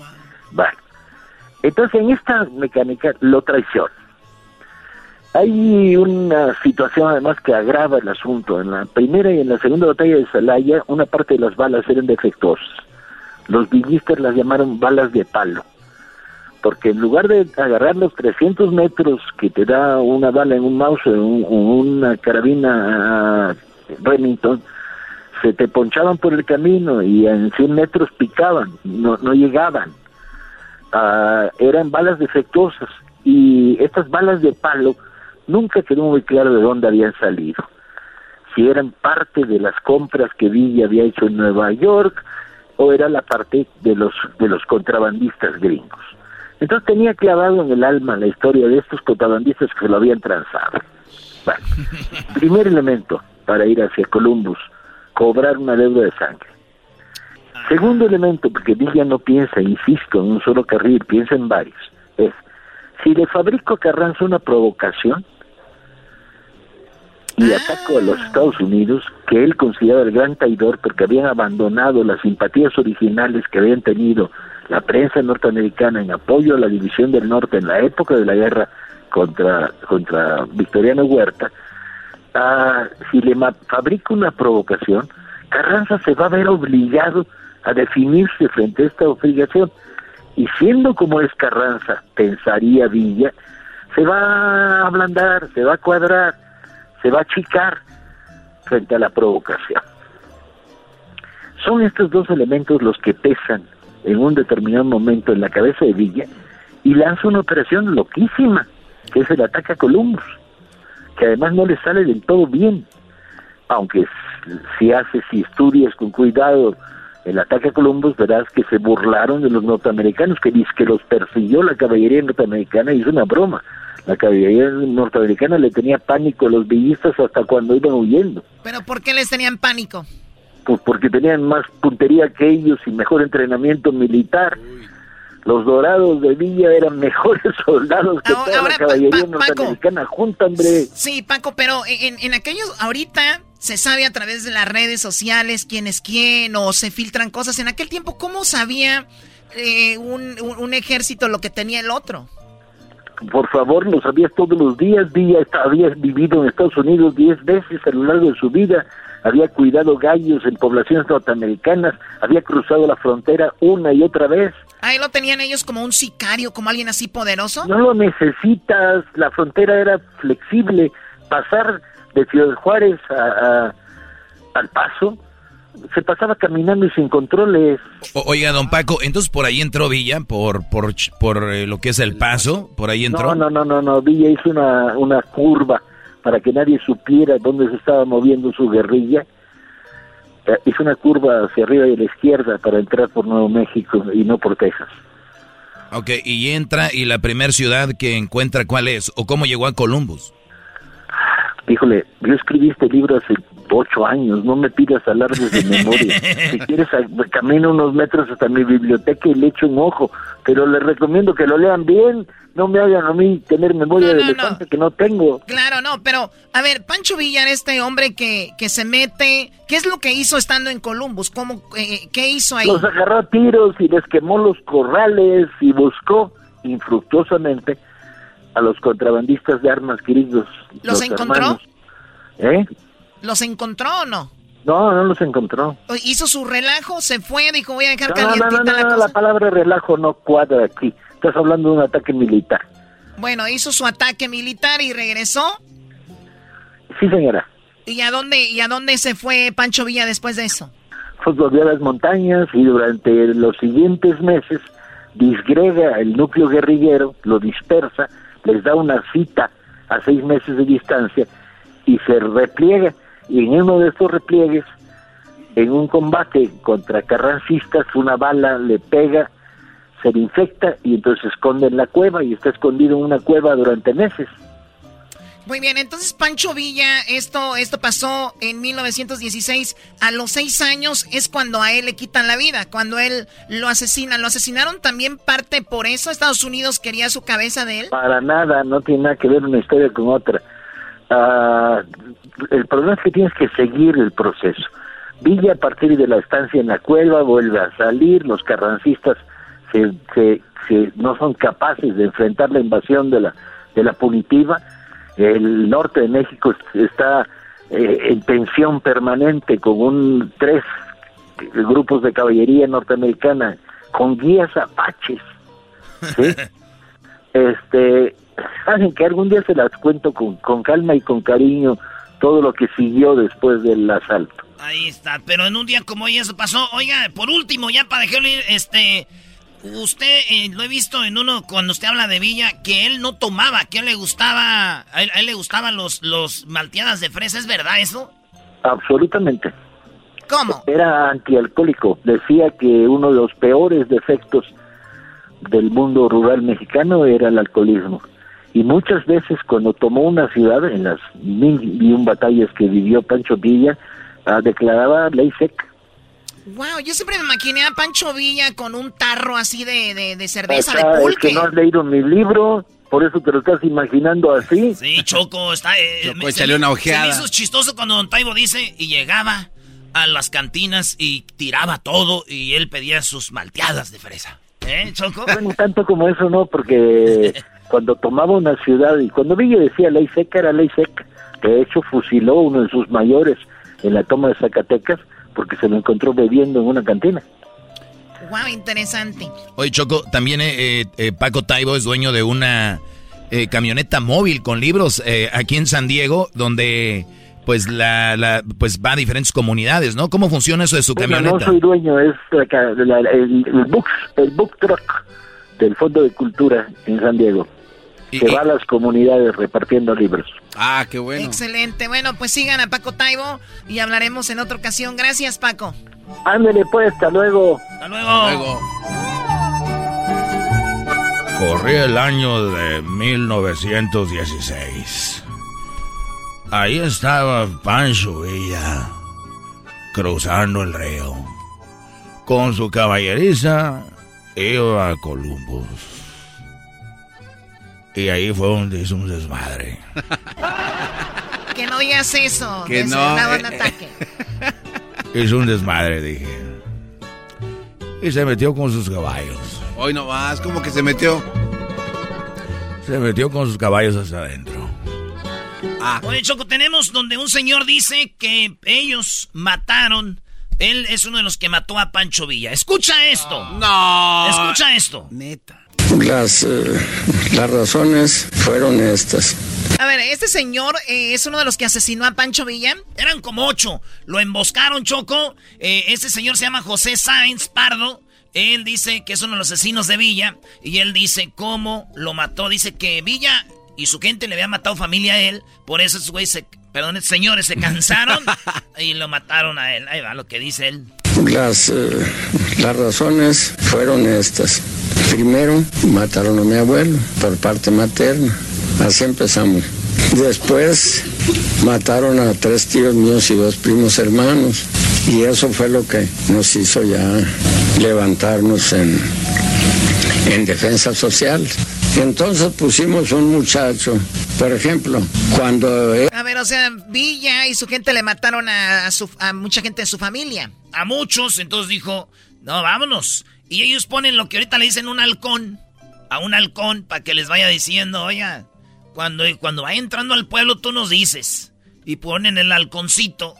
Bueno, entonces en esta mecánica lo traiciona. Hay una situación además que agrava el asunto. En la primera y en la segunda batalla de Celaya, una parte de las balas eran defectuosas. Los villistas las llamaron balas de palo. Porque en lugar de agarrar los 300 metros que te da una bala en un mouse o un- una carabina Remington, se te ponchaban por el camino y en 100 metros picaban, no, no llegaban. Ah, eran balas defectuosas y estas balas de palo nunca quedó muy claro de dónde habían salido. Si eran parte de las compras que Villa había hecho en Nueva York o era la parte de los de los contrabandistas gringos. Entonces tenía clavado en el alma la historia de estos contrabandistas que lo habían transado. Bueno, primer elemento para ir hacia Columbus, cobrar una deuda de sangre. Segundo elemento, porque Villa no piensa, insisto, en un solo carril, piensa en varios, es, si le fabrico a Carranza una provocación y ataco a los Estados Unidos, que él considera el gran traidor porque habían abandonado las simpatías originales que habían tenido la prensa norteamericana en apoyo a la división del norte en la época de la guerra contra, contra Victoriano Huerta, ah, si le fabrica una provocación, Carranza se va a ver obligado a definirse frente a esta obligación. Y siendo como es Carranza, pensaría Villa, se va a ablandar, se va a cuadrar, se va a achicar frente a la provocación. Son estos dos elementos los que pesan en un determinado momento en la cabeza de Villa y lanza una operación loquísima, que es el ataque a Columbus, que además no le sale del todo bien, aunque si haces, si estudias con cuidado el ataque a Columbus, verás que se burlaron de los norteamericanos, que dice que los persiguió la caballería norteamericana y es una broma. La caballería norteamericana le tenía pánico a los villistas hasta cuando iban huyendo. ¿Pero por qué les tenían pánico? Pues porque tenían más puntería que ellos y mejor entrenamiento militar. Los dorados de Villa eran mejores soldados que toda la caballería norteamericana junta, hombre. Sí, Paco, pero en, en aquellos, ahorita se sabe a través de las redes sociales quién es quién o se filtran cosas. En aquel tiempo, ¿cómo sabía eh, un, un, ejército lo que tenía el otro? Por favor, lo sabías todos los días. Villa había vivido en Estados Unidos diez veces a lo largo de su vida. Había cuidado gallos en poblaciones norteamericanas. Había cruzado la frontera una y otra vez. Ahí lo tenían ellos como un sicario, como alguien así poderoso. No lo necesitas. La frontera era flexible. Pasar de Ciudad Juárez a, al Paso, se pasaba caminando y sin controles. oiga, don Paco, entonces por ahí entró Villa, por por, por eh, lo que es el paso, por ahí entró. No, no, no, no, no, Villa hizo una, una curva para que nadie supiera dónde se estaba moviendo su guerrilla. Eh, hizo una curva hacia arriba y a la izquierda para entrar por Nuevo México y no por Texas. Ok, y entra y la primera ciudad que encuentra, ¿cuál es? ¿O cómo llegó a Columbus? Híjole, yo escribí este libro hace ocho años, no me pidas alardes de memoria. si quieres, camino unos metros hasta mi biblioteca y le echo un ojo, pero les recomiendo que lo lean bien, no me hagan a mí tener memoria de elefante que no tengo. Claro, no, pero a ver, Pancho Villar, este hombre que, que se mete, ¿qué es lo que hizo estando en Columbus? ¿Cómo, eh, ¿Qué hizo ahí? Los agarró a tiros y les quemó los corrales y buscó infructuosamente a los contrabandistas de armas queridos. ¿Los, encontró? ¿Eh? ¿Los encontró o no? No, no los encontró. ¿Hizo su relajo? ¿Se fue? Dijo, voy a dejar no, no, no, la la palabra relajo no cuadra aquí. Estás hablando de un ataque militar. Bueno, hizo su ataque militar y regresó. Sí, señora. ¿Y a dónde, y a dónde se fue Pancho Villa después de eso? Pues volvió a las montañas y durante los siguientes meses disgrega el núcleo guerrillero, lo dispersa les da una cita a seis meses de distancia y se repliega. Y en uno de estos repliegues, en un combate contra carrancistas, una bala le pega, se le infecta y entonces se esconde en la cueva y está escondido en una cueva durante meses. Muy bien, entonces Pancho Villa, esto, esto pasó en 1916. A los seis años es cuando a él le quitan la vida, cuando él lo asesinan. ¿Lo asesinaron también parte por eso? ¿Estados Unidos quería su cabeza de él? Para nada, no tiene nada que ver una historia con otra. Ah, el problema es que tienes que seguir el proceso. Villa, a partir de la estancia en la cueva, vuelve a salir. Los carrancistas se, se, no son capaces de enfrentar la invasión de la, de la punitiva el norte de México está eh, en tensión permanente con un tres grupos de caballería norteamericana con guías apaches. este, saben que algún día se las cuento con, con calma y con cariño todo lo que siguió después del asalto. Ahí está, pero en un día como hoy eso pasó. Oiga, por último, ya para dejarle este usted eh, lo he visto en uno cuando usted habla de Villa que él no tomaba, que a él le gustaba, a él, le gustaban los los malteadas de fresa, ¿es verdad eso? Absolutamente. ¿Cómo? Era antialcohólico. Decía que uno de los peores defectos del mundo rural mexicano era el alcoholismo. Y muchas veces cuando tomó una ciudad, en las mil y un batallas que vivió Pancho Villa, ah, declaraba ley seca Wow, yo siempre me imaginé a Pancho Villa con un tarro así de, de, cerveza de pulque. Es que no has leído mi libro, por eso te lo estás imaginando así. Sí, Choco, está... Eh, Choco, échale una ojeada. Se me hizo chistoso cuando Don Taibo dice, y llegaba a las cantinas y tiraba todo, y él pedía sus malteadas de fresa. ¿Eh, Choco? Bueno, tanto como eso no, porque cuando tomaba una ciudad, y cuando Villa decía ley seca, era ley seca. De hecho, fusiló uno de sus mayores en la toma de Zacatecas, porque se lo encontró bebiendo en una cantina. Wow, interesante. Oye, Choco, también eh, eh, Paco Taibo es dueño de una eh, camioneta móvil con libros aquí en San Diego, donde pues la, la pues va a diferentes comunidades, ¿no? ¿Cómo funciona eso de su Bueno, camioneta? no soy dueño, es la ca- la- el, el, book, el book truck del Fondo de Cultura en San Diego, que va a las comunidades repartiendo libros. Ah, qué bueno. Excelente. Bueno, pues sigan a Paco Taibo y hablaremos en otra ocasión. Gracias, Paco. Ándele pues, hasta luego. Hasta luego. Corría el año de 1916. Ahí estaba Pancho Villa cruzando el río. Con su caballeriza iba a Columbus. Y ahí fue donde hizo un desmadre. Que no digas eso. Que es no, un buen eh, ataque. Hizo un desmadre, dije. Y se metió con sus caballos. Hoy no más, como que se metió. Se metió con sus caballos hasta adentro. Oye, Choco, tenemos donde un señor dice que ellos mataron. Él es uno de los que mató a Pancho Villa. Escucha esto. No. Escucha esto. Neta. Las, eh, las razones fueron estas. A ver, este señor eh, es uno de los que asesinó a Pancho Villa. Eran como ocho. Lo emboscaron, Choco. Eh, este señor se llama José Sáenz Pardo. Él dice que es uno de los asesinos de Villa. Y él dice cómo lo mató. Dice que Villa y su gente le había matado familia a él. Por eso esos güeyes se... Perdón, señores se cansaron y lo mataron a él. Ahí va lo que dice él. Las, eh, las razones fueron estas. Primero, mataron a mi abuelo por parte materna. Así empezamos. Después, mataron a tres tíos míos y dos primos hermanos. Y eso fue lo que nos hizo ya levantarnos en, en defensa social. Entonces pusimos un muchacho, por ejemplo, cuando... él- A ver, o sea, Villa y su gente le mataron a, a su- a mucha gente de su familia. A muchos. Entonces dijo, no, vámonos. Y ellos ponen lo que ahorita le dicen un halcón. A un halcón para que les vaya diciendo, oiga, cuando, cuando vaya entrando al pueblo tú nos dices. Y ponen el halconcito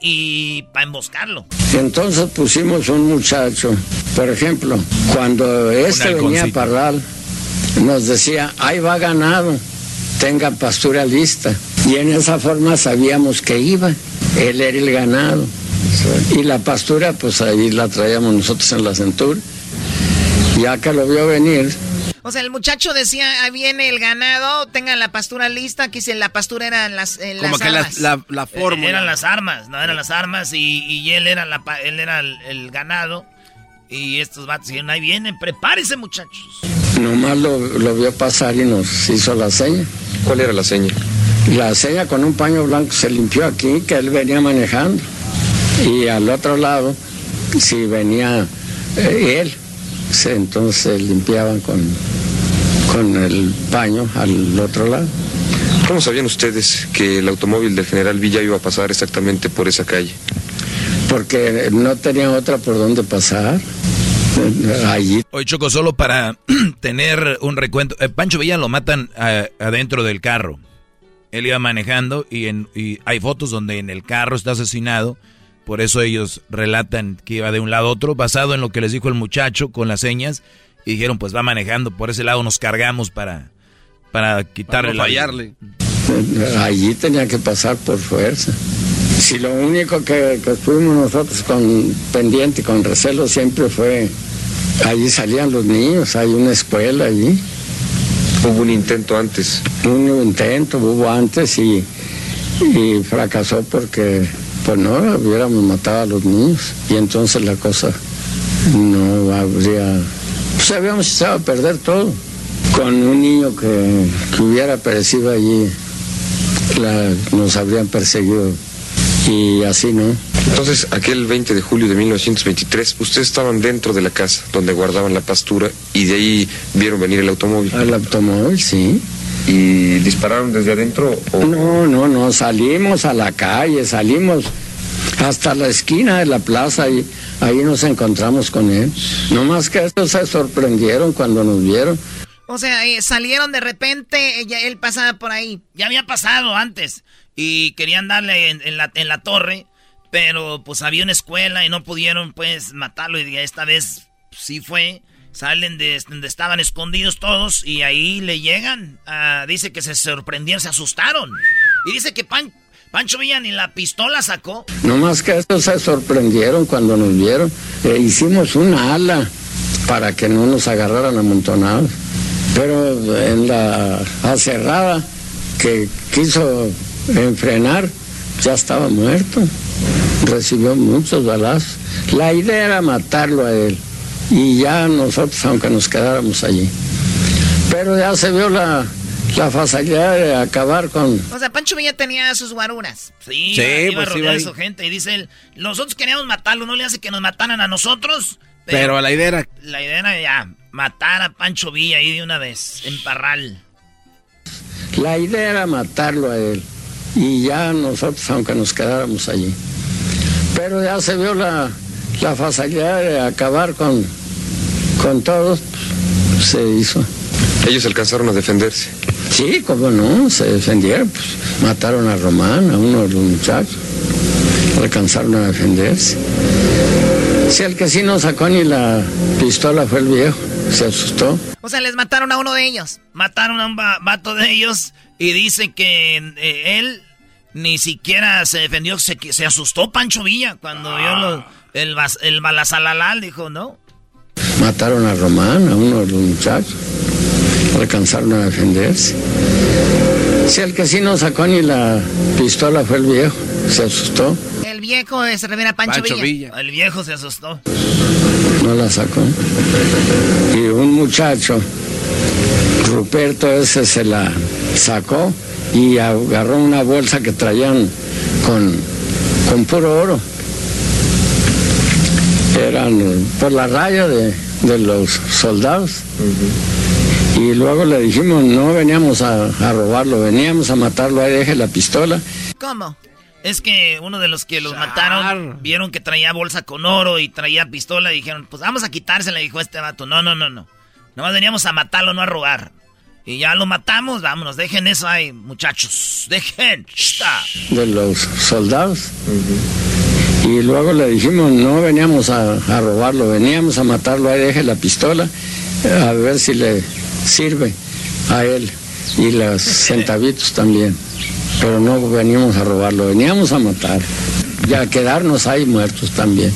y para emboscarlo. Entonces pusimos un muchacho, por ejemplo, cuando este venía a. Parral, nos decía, ahí va ganado, tenga pastura lista. Y en esa forma sabíamos que iba, él era el ganado. Y la pastura, pues ahí la traíamos nosotros en la cintura. Ya que lo vio venir, O sea, el muchacho decía, ahí viene el ganado, tengan la pastura lista. Aquí si la pastura eran las, eh, Como las que la, armas. la, la fórmula. Eh, Eran las armas, no eran las armas y, y él era la él era el, el ganado. Y estos vatos dijeron, ahí vienen, prepárense muchachos. nomás lo, lo vio pasar y nos hizo la seña. ¿Cuál era la seña? La seña con un paño blanco se limpió aquí, que él venía manejando. Y al otro lado, si venía eh, él, se- entonces limpiaban con, con el paño al otro lado. ¿Cómo sabían ustedes que el automóvil del general Villa iba a pasar exactamente por esa calle? Porque no tenían otra por donde pasar. Eh, Allí Hoy Choco, solo para tener un recuento. eh, Pancho Villa lo matan ah, adentro del carro. Él iba manejando y, en, y hay fotos donde en el carro está asesinado. Por eso ellos relatan que iba de un lado a otro, basado en lo que les dijo el muchacho con las señas. Y dijeron, pues va manejando, por ese lado nos cargamos para, para quitarle no la- fallarle. Allí tenía que pasar por fuerza. Si lo único que, que fuimos nosotros con pendiente, con recelo, siempre fue, allí salían los niños, hay una escuela allí. Hubo un intento antes. Un intento hubo antes y, y fracasó porque, pues no, hubiéramos matado a los niños y entonces la cosa no habría, pues habíamos echado a perder todo. Con un niño que, que hubiera perecido allí, la- nos habrían perseguido y así no. Entonces, aquel 20 de julio de 1923, ustedes estaban dentro de la casa donde guardaban la pastura y de ahí vieron venir el automóvil. ¿El automóvil, sí? ¿Y dispararon desde adentro? O... No, no, no, salimos a la calle, salimos hasta la esquina de la plaza y ahí nos encontramos con él. No más que estos se sorprendieron cuando nos vieron. O sea, eh, salieron de repente, ella, él pasaba por ahí. Ya había pasado antes y querían darle en, en la, en la torre, pero pues había una escuela y no pudieron pues matarlo y esta vez sí fue. Salen de donde estaban escondidos todos y ahí le llegan. Ah, dice que se sorprendieron, se asustaron. Y dice que Pan, Pancho Villa ni la pistola sacó. No más que estos se sorprendieron cuando nos vieron. Eh, hicimos una ala para que no nos agarraran amontonados. Pero en la acerrada que quiso enfrenar, ya estaba muerto. Recibió muchos balazos. La idea era matarlo a él. Y ya nosotros, aunque nos quedáramos allí. Pero ya se vio la, la facilidad de acabar con... O sea, Pancho Villa tenía sus guaruras. Sí, Sí, iba, iba pues, iba ahí. su gente. Y dice él, nosotros queríamos matarlo, no le hace que nos mataran a nosotros. Pero la idea era... La idea era ya, matar a Pancho Villa ahí de una vez, en Parral. La idea era matarlo a él. Y ya nosotros, aunque nos quedáramos allí. Pero ya se vio la, la facilidad de acabar con, con todos, pues, se hizo. Ellos alcanzaron a defenderse. Sí, cómo no, se defendieron, pues, mataron a Román, a uno de los muchachos, alcanzaron a defenderse. Si el que sí no sacó ni la pistola fue el viejo, se asustó. O sea, les mataron a uno de ellos. Mataron a un va- vato de ellos y dice que eh, él ni siquiera se defendió, se, se asustó Pancho Villa cuando vio Ah. lo- el, bas- el balazalalal, dijo, ¿no? Mataron a Román, a uno de los muchachos, alcanzaron a defenderse. Si el que sí no sacó ni la pistola fue el viejo, se asustó, El viejo eh, se refiere a Pancho, Villa. El viejo se asustó. no la sacó. Y un muchacho, Ruperto ese se la sacó y agarró una bolsa que traían con, con puro oro. Eran por la raya de, de los soldados. Y luego le dijimos, no veníamos a, a robarlo, veníamos a matarlo, ahí deje la pistola. ¿Cómo? Es que uno de los que los mataron vieron que traía bolsa con oro y traía pistola y dijeron, pues vamos a quitársela, dijo este vato. No, no, no, no. Nomás veníamos a matarlo, no a robar. Y ya lo matamos, vámonos, dejen eso ahí, muchachos. Dejen. De los soldados. Y luego le dijimos, no veníamos a, a robarlo, veníamos a matarlo, ahí deje la pistola, a ver si le sirve a él y los centavitos también. Pero no venimos a robarlo, veníamos a matar y a quedarnos ahí muertos también.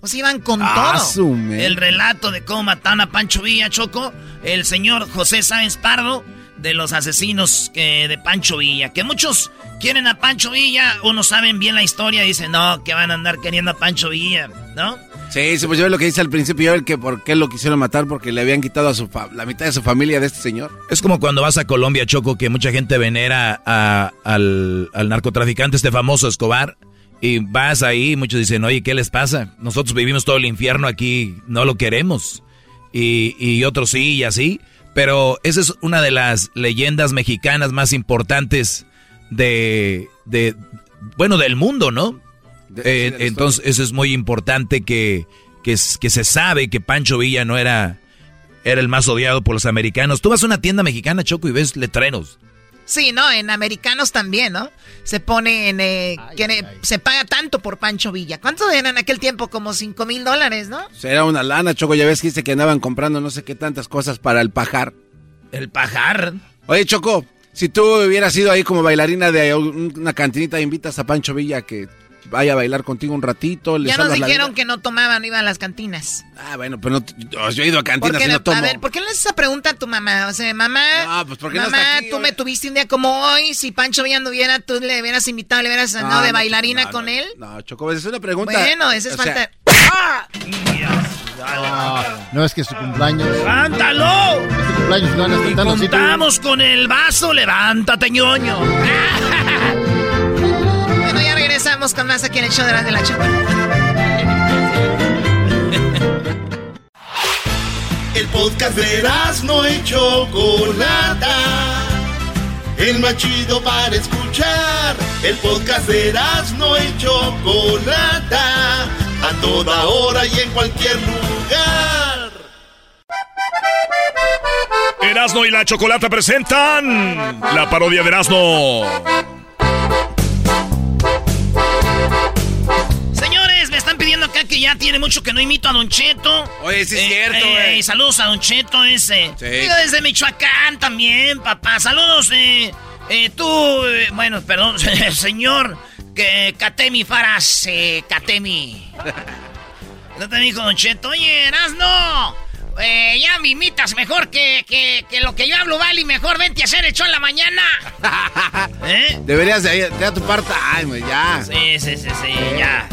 O sea, iban con Ah, todo. El relato de cómo mataron a Pancho Villa, Choco. El señor José Sáenz Pardo, de los asesinos que- de Pancho Villa. Que muchos quieren a Pancho Villa o no saben bien la historia y dicen, no, que van a andar queriendo a Pancho Villa, ¿no? Sí, sí, pues yo veo lo que dice al principio, yo veo que por qué lo quisieron matar, porque le habían quitado a su fa- la mitad de su familia de este señor. Es como cuando vas a Colombia, Choco, que mucha gente venera a- al, al narcotraficante, este famoso Escobar, y vas ahí y muchos dicen, oye, ¿qué les pasa? Nosotros vivimos todo el infierno aquí, no lo queremos. Y, y otros sí y así. Pero esa es una de las leyendas mexicanas más importantes de, de bueno, del mundo, ¿no? Eh, entonces, eso es muy importante que, que, s- que se sabe que Pancho Villa no era, era el más odiado por los americanos. Tú vas a una tienda mexicana, Choco, y ves letreros. Sí, ¿no? En americanos también, ¿no? Se pone en... eh, que se paga tanto por Pancho Villa. ¿Cuánto eran en aquel tiempo? Como 5 mil dólares, ¿no? Era una lana, Choco, ya ves que dice que andaban comprando no sé qué tantas cosas para el pajar. ¿El pajar? Oye, Choco, si tú hubieras sido ahí como bailarina de un- una cantinita, invitas a Pancho Villa que vaya a bailar contigo un ratito, le Ya nos dijeron que no tomaban, iban a las cantinas. Ah, bueno, pero no, yo, yo he ido a ¿Por cantinas y no no- tomo. a ver, ¿por qué no le haces esa pregunta a tu mamá? O sea, mamá, No, pues, ¿por qué no mamá, está aquí, tú me tuviste un día como hoy, si Pancho Villa anduviera, tú le hubieras invitado, le hubieras andado No, de no, bailarina no, con no, él. No, Choco, esa es una pregunta. Bueno, esa es o sea, falta... Ah, no es que es su cumpleaños. ¡Levántalo! Es su cumpleaños, no van a Y contamos con el vaso, levántate, ñoño. Regresamos con más aquí en el show de la, de la Choco. El podcast de no y Chocolata. El más chido para escuchar. El podcast de no y Chocolata. A toda hora y en cualquier lugar. Erasno y la Chocolata presentan la parodia de Erasno. Pidiendo acá que ya tiene mucho que no imito a Don Cheto. Oye, sí es Eh, cierto, eh, güey. saludos a Don Cheto ese. Sí. Digo, desde Michoacán también, papá. Saludos, eh. Eh, tú, eh, bueno, perdón, señor, que Katemi Faras, eh, Katemi. No te dijo Don Cheto, oye, Erasno, eh, ya me imitas mejor que, que, que, lo que yo hablo, Vali, mejor vente a hacer el show en la mañana. ¿Eh? Deberías de ir a tu parte. Ay, güey, ya. Sí, sí, sí, sí, ya.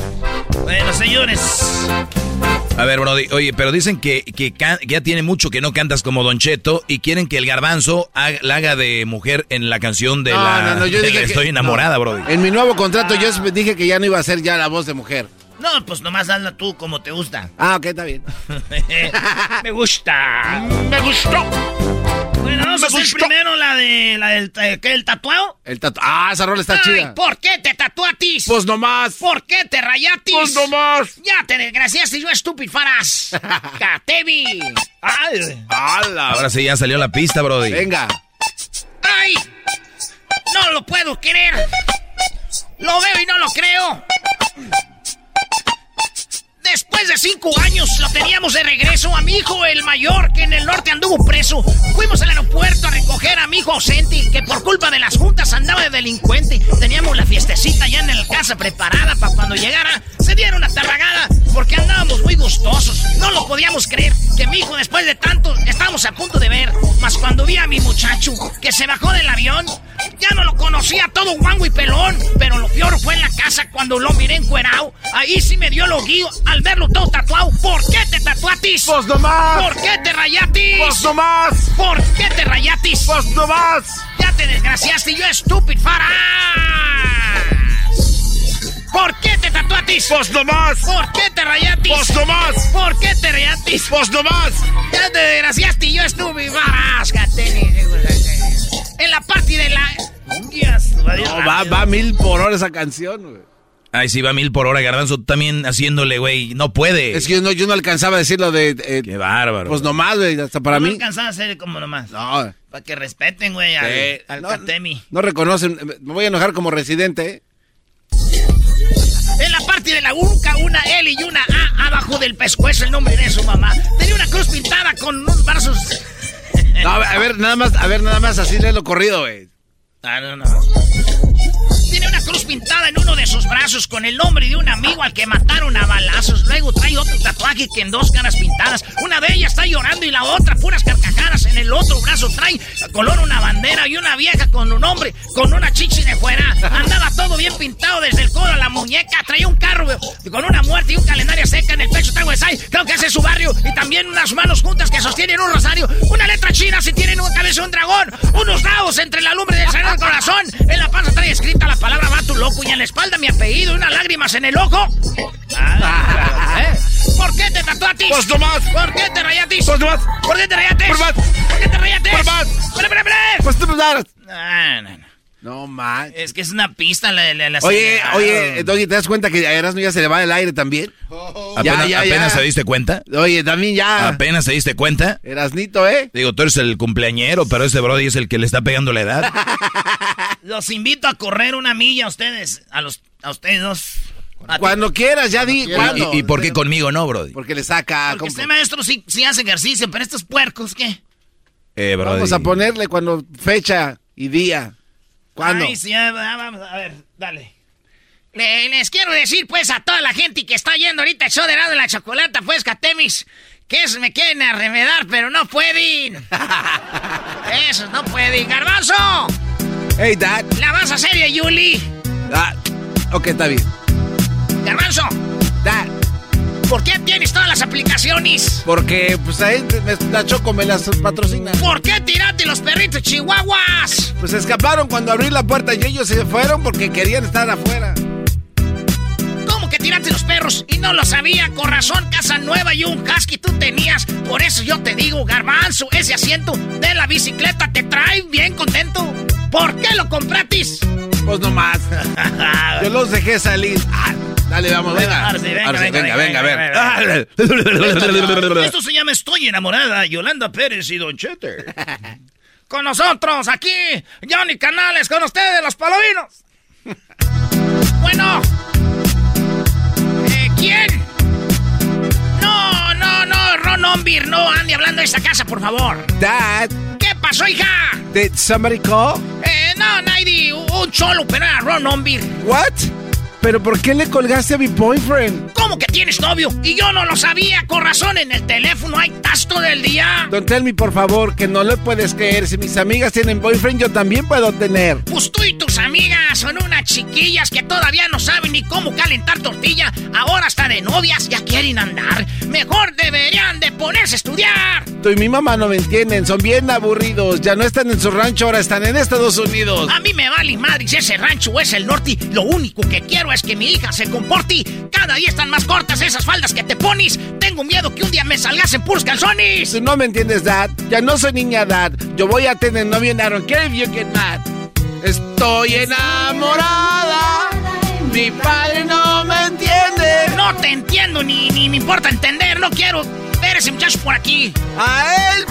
Bueno, señores. A ver, Brody, oye, pero dicen que, que, ya tiene mucho que no cantas como Don Cheto y quieren que el garbanzo la haga de mujer en la canción de la... No, no, yo dije Estoy enamorada, Brody. En mi nuevo contrato yo dije que ya no iba a ser ya la voz de mujer. No, pues nomás hazla tú como te gusta. Ah, ok, está bien. Me gusta. Me gustó. Bueno, vamos a hacer primero la de la del eh, ¿qué, el tatuado. El tatuado. Ah, esa rola está Ay, chida. ¿Por qué te tatuatis? Pues nomás. ¿Por qué te rayatis? Pues nomás. Ya te desgraciaste yo estúpido faras. Catevi. Ay. ¡Hala! Ahora sí ya salió la pista, Brody. Venga. ¡Ay! No lo puedo creer. Lo veo y no lo creo. Después de cinco años lo teníamos de regreso a mi hijo, el mayor, que en el norte anduvo preso. Fuimos al aeropuerto a recoger a mi hijo ausente, que por culpa de las juntas andaba de delincuente. Teníamos la fiestecita ya en la casa preparada para cuando llegara se diera una tarragada, porque andábamos muy gustosos. No lo podíamos creer, que mi hijo después de tanto estábamos a punto de ver. Mas cuando vi a mi muchacho, que se bajó del avión, ya no lo conocía todo guango y pelón. Pero lo peor fue en la casa cuando lo miré encuerado. Ahí sí me dio lo guío al verlo todo tatuado. ¿Por qué te tatuatis? ¡Pues nomás! ¿Por qué te rayatis? ¡Pues nomás! ¿Por qué te rayatis? ¡Pues nomás! Ya te desgraciaste, yo estúpido faras. ¿Por qué te tatuatis? ¡Pues nomás! ¿Por qué te rayatis? ¡Pues nomás! ¿Por qué te rayatis? ¡Pues nomás! Ya te desgraciaste, yo estúpido faras. En la parte de la... No, va, va mil por hora esa canción, güey. Ay, sí, va mil por hora, Garbanzo, también haciéndole, güey, no puede. Es que yo no, yo no alcanzaba a decirlo de... Eh, Qué bárbaro. Pues nomás, güey, hasta para mí. No alcanzaba a hacer como nomás. No. Para que respeten, güey, al, al no, Katemi. No reconocen, me voy a enojar como residente, ¿eh? En la parte de la uca, una L y una A abajo del pescuezo, el nombre de su mamá. Tenía una cruz pintada con unos brazos... no, a ver, nada más, a ver, nada más, así le lo corrido, güey. Ah, no, no. Cruz pintada en uno de sus brazos con el nombre de un amigo al que mataron a balazos. Luego trae otro tatuaje que en dos caras pintadas. Una de ellas está llorando y la otra puras carcajadas. En el otro brazo trae color una bandera y una vieja con un hombre con una chichi de fuera. Andaba todo bien pintado desde el codo a la muñeca. Traía un carro con una muerte y un calendario seca en el pecho. Está Westside. Creo que ese es su barrio. Y también unas manos juntas que sostienen un rosario. Una letra china si tienen una cabeza un dragón. Unos dados entre la lumbre del sagrado corazón. En la panza trae escrita la palabra vato loco y en la espalda mi apellido y unas lágrimas en el ojo. Ah, ¿eh? ¿Por qué te tatuatis? Pues nomás. ¿Por qué te rayatis? Pues nomás. ¿Por qué te rayatis? Pues más. ¿Por qué te rayatis? Pues más. ¡Bre, bre, bre! Pues tú no, no, no. No, man. Es que es una pista la, la, la Oye, oye, Doggy, ¿te das cuenta que a Erasmo ya se le va el aire también? Oh. ¿Apenas, ya, ya, apenas se diste cuenta? Oye, también ya. ¿Apenas se diste cuenta? Erasnito, ¿eh? Digo, tú eres el cumpleañero, pero este Brody es el que le está pegando la edad. Los invito a correr una milla a ustedes, a los, a ustedes dos. A Cuando quieras, ya di. ¿Y, ¿Y, por qué conmigo no, Brody? Porque le saca. Porque este maestro sí, sí hace ejercicio, pero estos puercos, ¿qué? Eh, Brody. Vamos a ponerle cuando fecha y día. ¿Cuándo? Ay, sí, vamos, a ver, dale. Le, les quiero decir, pues, a toda la gente que está yendo ahorita el show de lado de la chocolata, pues, Catemis, que esos me quieren arremedar, pero no pueden. Esos no pueden. ¡Garbanzo! Hey, Dad. ¿La vas a hacer, Yuli? Ah, ok, está bien. Garbanzo. Dad. ¿Por qué tienes todas las aplicaciones? Porque, pues, ahí me, la Choco me las patrocina. ¿Por qué tiraste los perritos chihuahuas? Pues escaparon cuando abrí la puerta y ellos se fueron porque querían estar afuera. Perros? Y no lo sabía. Con razón, casa nueva y un husky tú tenías. Por eso yo te digo, garbanzo, ese asiento de la bicicleta te trae bien contento. ¿Por qué lo compratis? Pues nomás. yo los dejé salir. Ah, dale, vamos, venga. Arce, venga, Arce, venga, venga, venga, venga. Esto se llama Estoy enamorada, Yolanda Pérez y Don Chete. Con nosotros, aquí, Johnny Canales, con ustedes, los palovinos. Bueno. ¿Quién? No, no, no, Ron Ombir, no ande hablando de esa casa, por favor. Dad. ¿Qué pasó, hija? Did somebody call? Eh, no, Naidi, un cholo, pero era Ron Ombir. What? ¿Pero por qué le colgaste a mi boyfriend? ¿Cómo que tienes novio? Y yo no lo sabía, con razón, en el teléfono hay tasto del día. Don Tell me, por favor, que no le puedes creer. Si mis amigas tienen boyfriend, yo también puedo tener. Pues tú y tus amigas son unas chiquillas que todavía no saben ni cómo calentar tortilla. Ahora hasta de novias ya quieren andar. Mejor deberían de ponerse a estudiar. Tú y mi mamá no me entienden, son bien aburridos. Ya no están en su rancho, ahora están en Estados Unidos. A mí me vale madre si ese rancho es el norte. Lo único que quiero es que mi hija se comporte. Cada día están más cortas esas faldas que te pones. Tengo miedo que un día me salgas en puros calzones. Tú no me entiendes, Dad. Ya no soy niña, Dad. Yo voy a tener novio en care if you get mad. Estoy enamorada. Mi padre no me entiende. No te entiendo ni, ni me importa entender. No quiero ver ese muchacho por aquí. A él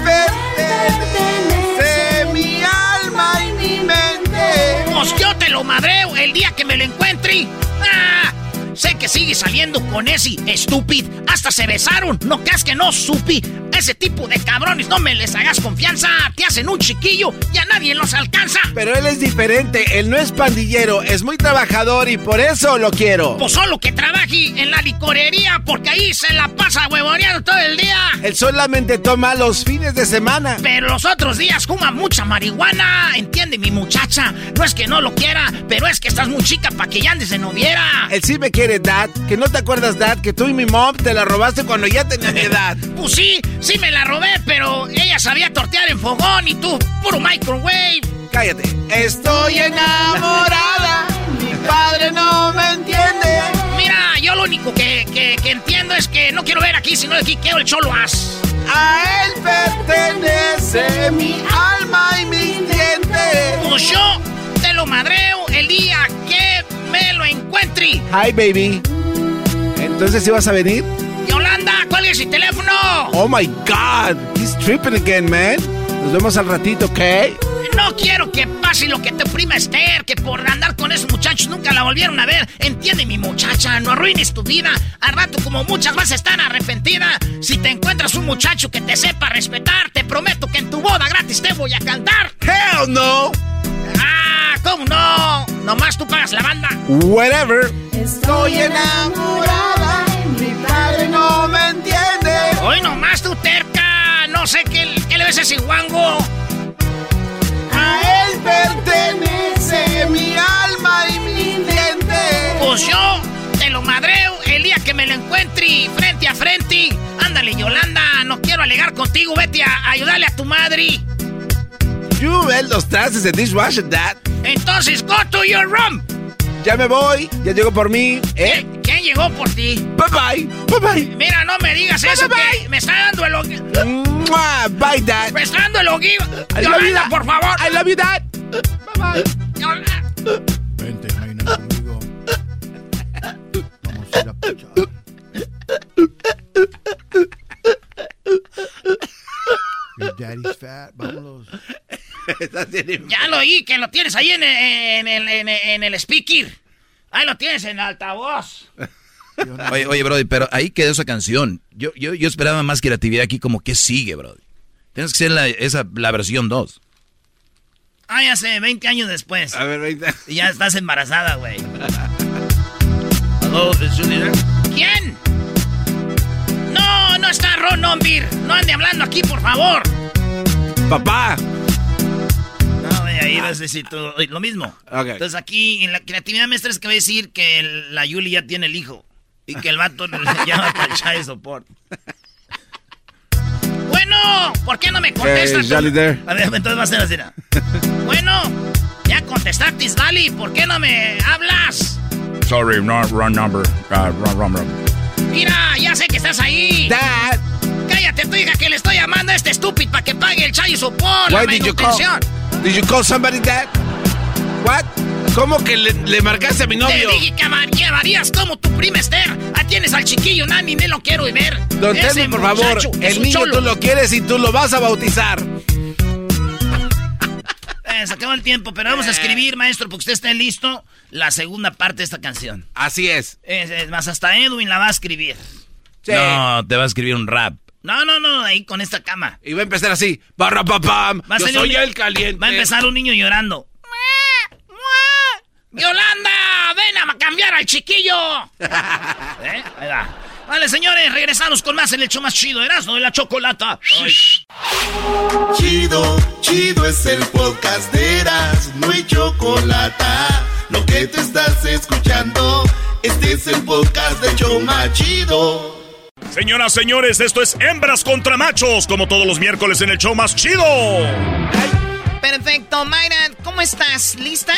pertenece mi alma y mi mente. Pues yo te lo madreo el día que me lo encuentre. ¡Ah! Sé que sigue saliendo con ese estúpido. Hasta se besaron. No creas que no supi. Ese tipo de cabrones no me les hagas confianza. Te hacen un chiquillo y a nadie los alcanza. Pero él es diferente. Él no es pandillero. Es muy trabajador y por eso lo quiero. Pues solo que trabaje en la licorería porque ahí se la pasa huevoneando todo el día. Él solamente toma los fines de semana. Pero los otros días fuma mucha marihuana. Entiende mi muchacha. No es que no lo quiera, pero es que estás muy chica para que ya andes de noviera. Él sí me quiere, Dad. Que no te acuerdas, Dad, que tú y mi mom te la robaste cuando ya tenía mi edad. Pues sí, sí me la robé, pero ella sabía tortear en fogón y tú, puro microwave. Cállate. Estoy enamorada. mi padre no me entiende. Mira, yo lo único que, que, que entiendo es que no quiero ver aquí, sino aquí quiero el cholo as. A él pertenece mi alma y mis dientes. Pues yo te lo madreo el día que Hi, baby. Entonces, ¿sí vas a venir? Yolanda, ¿cuál es el teléfono? Oh my God, he's tripping again, man. Nos vemos al ratito, ¿ok? No quiero que pase lo que te prima Esther, que por andar con esos muchachos nunca la volvieron a ver. Entiende, mi muchacha, no arruines tu vida. Al rato, como muchas vas a estar arrepentida. Si te encuentras un muchacho que te sepa respetar, te prometo que en tu boda gratis te voy a cantar. Hell no. ¿Cómo no? Nomás tú pagas la banda. Whatever. Estoy enamorada. Mi padre no me entiende. Hoy nomás tú terca. No sé qué, qué le ves a ese guango. A él pertenece mi alma y mi diente. Pues yo te lo madreo el día que me lo encuentre frente a frente. Ándale, Yolanda, no quiero alegar contigo. Vete a ayudarle a tu madre. You ves los trastes de dishwasher, Dad. Entonces, go to your room. Ya me voy, ya llegó por mí, ¿eh? ¿Quién llegó por ti? Bye bye, bye bye. Mira, no me digas Bye, eso, bye, que me está dando el Mua, Bye, Dad. Me está dando el ogi- I love you, Yolanda, Dad. por favor. I love you, Dad. Bye bye. Yolanda. Vente, Jaina, conmigo. Vamos a ir a pachar. Your daddy's fat. Vámonos. Ya lo oí, que lo tienes ahí en el, en el, en en el speaker. Ahí lo tienes en altavoz. Oye, oye, Brody, pero ahí quedó esa canción. Yo, yo, yo esperaba más creatividad aquí, como que sigue, Brody. Tienes que ser la, esa, la versión 2. Ah, ya sé, 20 años después. A ver, 20. Y ya estás embarazada, güey. ¿Quién? No, no está Ron Ombir. No ande hablando aquí, por favor. Papá. No, ahí vas a decir tú, lo mismo. Ok. Entonces aquí, en la creatividad maestra es que va a decir que el- la Yuli ya tiene el hijo. Y que el vato le llama para el child support. Bueno, ¿por qué no me contestas? Hey, there. A ver, entonces va a ser así. ¿no? bueno, ya contestaste, Dali. ¿Por qué no me hablas? Sorry, not wrong number. Uh, wrong, wrong, wrong. Mira, ya sé que estás ahí. Dad. Cállate, tu hija, que le estoy llamando a este estúpido para que pague el child support, la Why did you call? Did you call somebody, Dad? What? ¿Cómo que le, le marcaste a mi novio? Te dije que llevarías como tu prima Esther. Ahí tienes al chiquillo, Nani, me lo quiero ver. Don Telmi, por favor, el niño cholo. tú lo quieres y tú lo vas a bautizar. Eh, se acabó el tiempo, pero vamos a escribir, maestro, porque usted esté listo, la segunda parte de esta canción. Así es. Es, es más, hasta Edwin la va a escribir. No, te va a escribir un rap. No, no, no, ahí con esta cama. Y va a empezar así. Barra papam. Va Yo soy un- el caliente. Va a empezar un niño llorando. ¡Yolanda! ¡Ven a cambiar al chiquillo! ¿Eh? Ahí va. Vale, señores, regresamos con más en el show más chido, Erasmo de la Chocolata. Chido, chido es el podcast de Erasmo y Chocolata. Lo que te estás escuchando, este es el podcast de Choma Chido. Señoras, señores, esto es Hembras contra Machos, como todos los miércoles en el show más chido. Perfecto, Mayra, ¿cómo estás? ¿Lista?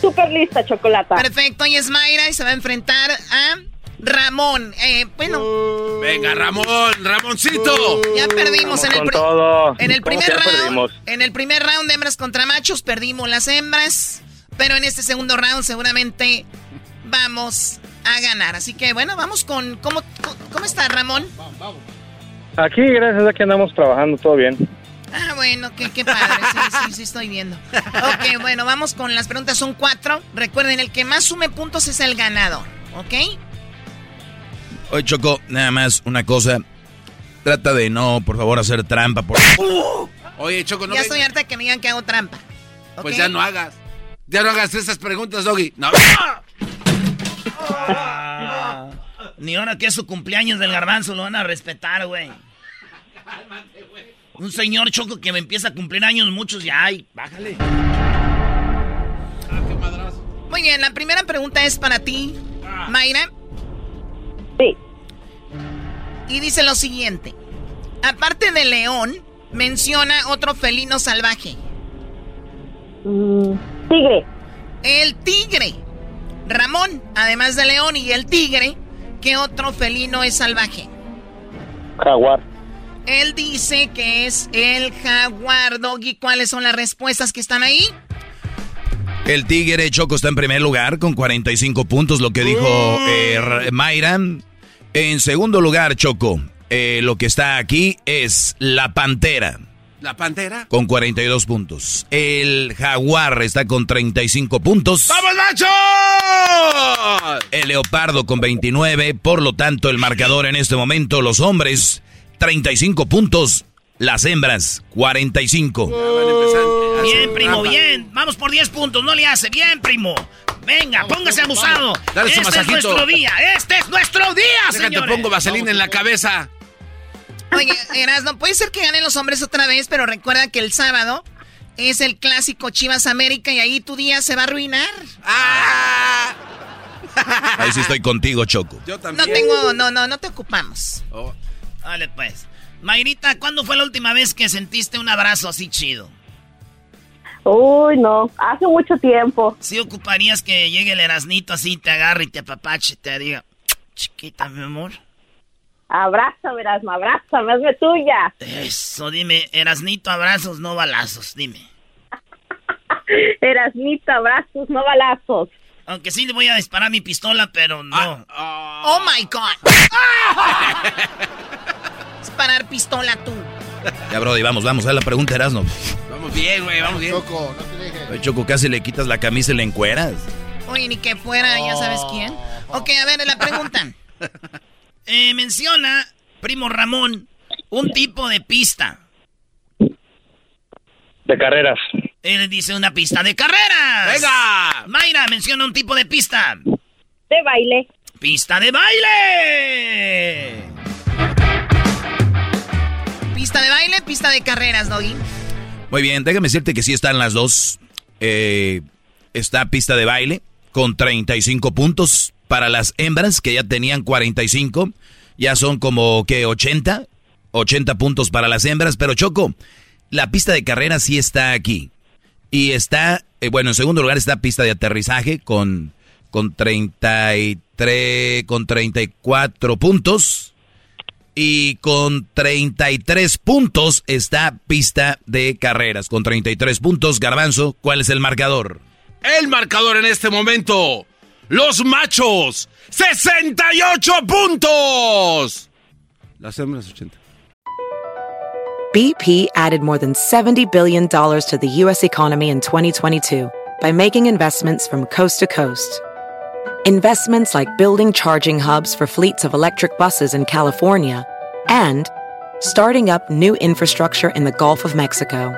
Súper lista, Chocolata. Perfecto, y es Mayra y se va a enfrentar a Ramón. Eh, bueno. Venga, Ramón, Ramoncito. Ya perdimos en el, todo. en el ¿Cómo primer round. perdimos? En el primer round de hembras contra machos perdimos las hembras. Pero en este segundo round seguramente vamos a ganar. Así que bueno, vamos con. ¿Cómo, cómo está Ramón? Aquí, gracias a que andamos trabajando, todo bien. Ah, bueno, qué, qué padre. Sí, sí, sí, estoy viendo. Ok, bueno, vamos con las preguntas. Son cuatro. Recuerden, el que más sume puntos es el ganador. ¿Ok? Oye, Choco, nada más una cosa. Trata de no, por favor, hacer trampa. Por... Oye, Choco, no ya estoy harta que me digan que hago trampa. Pues ya no hagas. Ya no hagas esas preguntas, Doggy. No. Ni ahora que es su cumpleaños del garbanzo lo van a respetar, güey. Un señor choco que me empieza a cumplir años muchos ya, ay, bájale. Muy bien, la primera pregunta es para ti, Mayra. Sí. Y dice lo siguiente. Aparte de león, menciona otro felino salvaje. Mm, tigre. El tigre. Ramón, además de león y el tigre, ¿qué otro felino es salvaje? Jaguar. Él dice que es el jaguar. Doggy, ¿cuáles son las respuestas que están ahí? El Tigre Choco está en primer lugar con 45 puntos, lo que dijo eh, R- Mayra. En segundo lugar, Choco, eh, lo que está aquí es la Pantera ¿La pantera? con 42 puntos. El Jaguar está con 35 puntos. ¡Vamos, macho! El Leopardo con 29. Por lo tanto, el marcador en este momento, los hombres, 35 puntos. Las hembras, 45. Bien, primo, bien. Vamos por 10 puntos, no le hace. Bien, primo. Venga, póngase abusado. Dale su este es nuestro día. Este es nuestro día, Déjate, señores. pongo vaselina en la cabeza. Oye, Erasno, puede ser que ganen los hombres otra vez, pero recuerda que el sábado es el clásico Chivas América y ahí tu día se va a arruinar. Ahí sí estoy contigo, Choco. Yo No tengo, no, no, no te ocupamos. Vale, pues. Mayrita, ¿cuándo fue la última vez que sentiste un abrazo así chido? Uy, no. Hace mucho tiempo. ¿Sí ocuparías que llegue el Erasnito así, te agarre y te apapache y te diga, chiquita, mi amor? Abrázame, Erasmo, abrázame, hazme tuya. Eso, dime, Erasnito, abrazos, no balazos, dime. Erasmito, abrazos, no balazos. Aunque sí le voy a disparar mi pistola, pero no. Oh my God. Disparar pistola tú. Ya, Brody, vamos, vamos a la pregunta, Erasno. Vamos bien, güey, vamos bien. Choco, no te dejes. Oye, Choco, casi le quitas la camisa y le encueras. Oye, ni que fuera, ya sabes quién. Ok, a ver, la pregunta. Eh, menciona, primo Ramón, un tipo de pista. De carreras. Él dice una pista de carreras. ¡Venga! Mayra menciona un tipo de pista. De baile. Pista de baile. Pista de baile, pista de carreras, Doggy. Muy bien, déjame decirte que sí están las dos. Eh, está pista de baile con 35 puntos para las hembras que ya tenían 45. Ya son como que 80. 80 puntos para las hembras. Pero Choco, la pista de carrera sí está aquí. Y está, eh, bueno, en segundo lugar está pista de aterrizaje con, con 33, con 34 puntos. Y con 33 puntos está pista de carreras. Con 33 puntos, Garbanzo, ¿cuál es el marcador? El marcador en este momento. Los machos. 68 puntos. Las hembras 80. BP added more than $70 billion to the U.S. economy in 2022 by making investments from coast to coast. Investments like building charging hubs for fleets of electric buses in California and starting up new infrastructure in the Gulf of Mexico.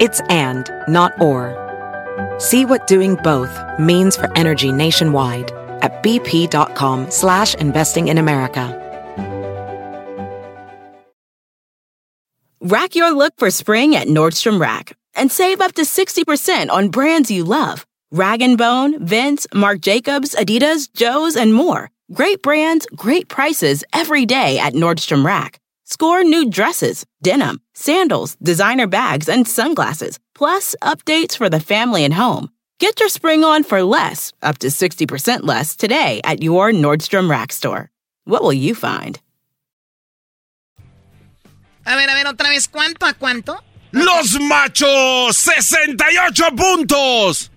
It's and, not or. See what doing both means for energy nationwide at bp.com slash investing in America. Rack your look for spring at Nordstrom Rack and save up to 60% on brands you love. Rag & Bone, Vince, Marc Jacobs, Adidas, Joe's, and more. Great brands, great prices every day at Nordstrom Rack. Score new dresses, denim, sandals, designer bags, and sunglasses, plus updates for the family and home. Get your spring on for less, up to 60% less, today at your Nordstrom Rack store. What will you find? A ver, a ver, otra vez, ¿cuánto a cuánto? Los machos, 68 puntos.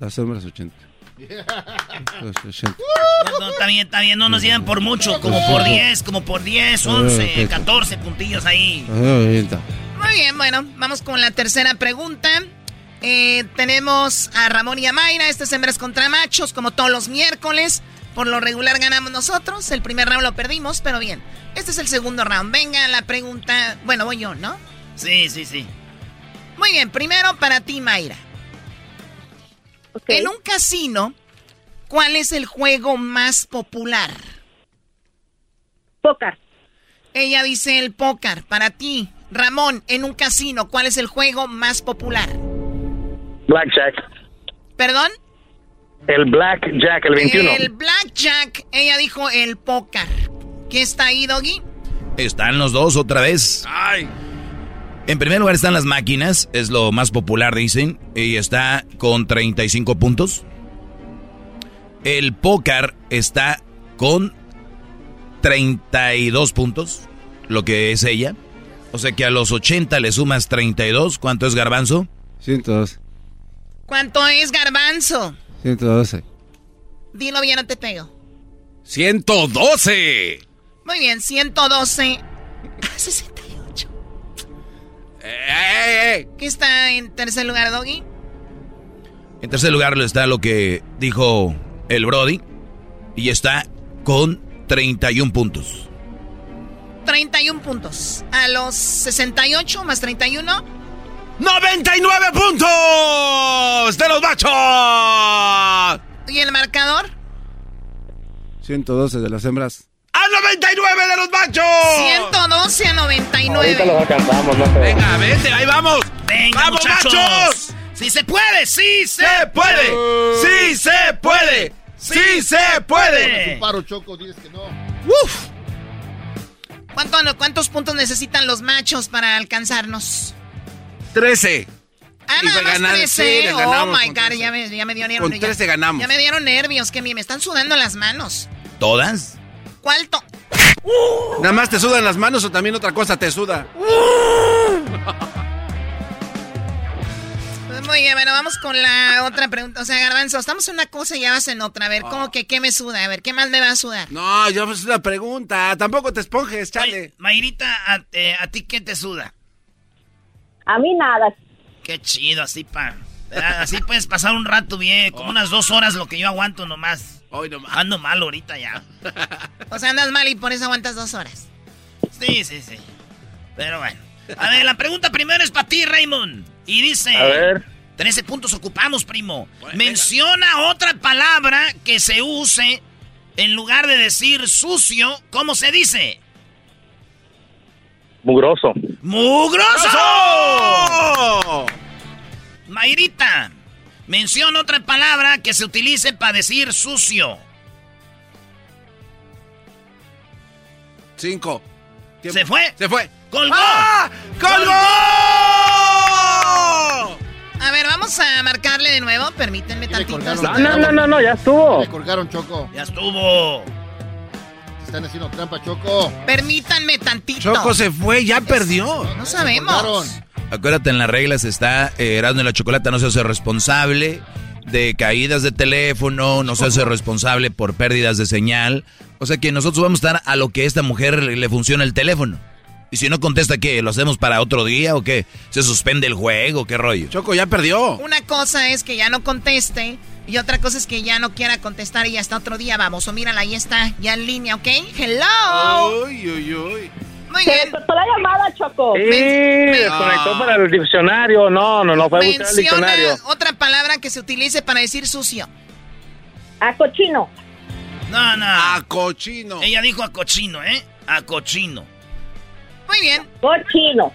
Las hembras 80. Los 80. No, no, está bien, está bien, no nos llevan por mucho, como por 10, como por 10, 11, 14 puntillos ahí. Muy bien, bueno, vamos con la tercera pregunta. Eh, tenemos a Ramón y a Mayra, este es hembras contra machos, como todos los miércoles. Por lo regular ganamos nosotros, el primer round lo perdimos, pero bien. Este es el segundo round. Venga, la pregunta, bueno, voy yo, ¿no? Sí, sí, sí. Muy bien, primero para ti, Mayra. En un casino, ¿cuál es el juego más popular? Pócar. Ella dice el póker. Para ti, Ramón, en un casino, ¿cuál es el juego más popular? Blackjack. ¿Perdón? El Blackjack, el 21. El Blackjack. Ella dijo el póker. ¿Qué está ahí, Doggy? Están los dos otra vez. Ay. En primer lugar están las máquinas, es lo más popular, dicen, y está con 35 puntos. El póker está con 32 puntos, lo que es ella. O sea que a los 80 le sumas 32. ¿Cuánto es garbanzo? 112. ¿Cuánto es garbanzo? 112. Dilo bien, no te pego. 112. Muy bien, 112 a 68. ¿Qué está en tercer lugar, Doggy? En tercer lugar está lo que dijo el Brody y está con 31 puntos. 31 puntos. A los 68 más 31. 99 puntos de los machos. ¿Y el marcador? 112 de las hembras. ¡A 99 de los machos! 112 a 99. Ahorita los alcanzamos, no sé. Venga, vete, ahí vamos. Venga, ¡Vamos, muchachos! machos! ¡Sí se puede! ¡Sí se, ¡Se puede! ¡Sí se puede! ¡Sí se puede! Un paro choco, dices que no. ¡Uf! ¿Cuánto- ¿Cuántos puntos necesitan los machos para alcanzarnos? 13. Ah, nada más ganar- 13. sí, les oh my con God, 13. ya me, ya me dieron Con ya- 13 ganamos. Ya me dieron nervios, que me, me están sudando las manos. ¿Todas? ¿Cuál to- ¿Nada más te sudan las manos o también otra cosa te suda? Muy bien, bueno, vamos con la otra pregunta. O sea, Garbanzo, estamos en una cosa y ya vas en otra. A ver, ¿cómo que qué me suda? A ver, ¿qué más me va a sudar? No, yo es una pregunta. Tampoco te esponjes, chale. Mayrita, ¿a, eh, ¿a ti qué te suda? A mí nada. Qué chido, así pa. ¿verdad? Así puedes pasar un rato bien, como unas dos horas lo que yo aguanto nomás. Hoy nomás. Ando mal ahorita ya. O sea, andas mal y por eso aguantas dos horas. Sí, sí, sí. Pero bueno. A ver, la pregunta primero es para ti, Raymond. Y dice... A ver. 13 puntos ocupamos, primo. Menciona otra palabra que se use en lugar de decir sucio. ¿Cómo se dice? Mugroso. ¡Mugroso! Mayrita, menciona otra palabra que se utilice para decir sucio. Cinco. ¿Se fue? Se fue. ¡Colgó! ¡Ah! ¡Colgó! A ver, vamos a marcarle de nuevo. Permítanme tantito. No, no, no, no, no, ya estuvo. Le colgaron Choco. Ya estuvo. Te están haciendo trampa, Choco. Permítanme tantito. Choco se fue, ya perdió. No sabemos. Acuérdate, en las reglas está eh, Erasmo y la Chocolata no se hace responsable de caídas de teléfono, no se hace responsable por pérdidas de señal. O sea que nosotros vamos a estar a lo que a esta mujer le, le funciona el teléfono. Y si no contesta, ¿qué? ¿Lo hacemos para otro día o qué? ¿Se suspende el juego? ¿Qué rollo? Choco ya perdió. Una cosa es que ya no conteste y otra cosa es que ya no quiera contestar y hasta otro día vamos. O mírala, ahí está, ya en línea, ¿ok? Hello. Uy, uy, uy. Muy Se bien. cortó la llamada, Choco. Sí, desconectó para el diccionario. No, no, no, fue a buscar el Menciona diccionario. otra palabra que se utilice para decir sucio. A cochino. No, no. A cochino. Ella dijo a cochino, ¿eh? A cochino. Muy bien. Cochino.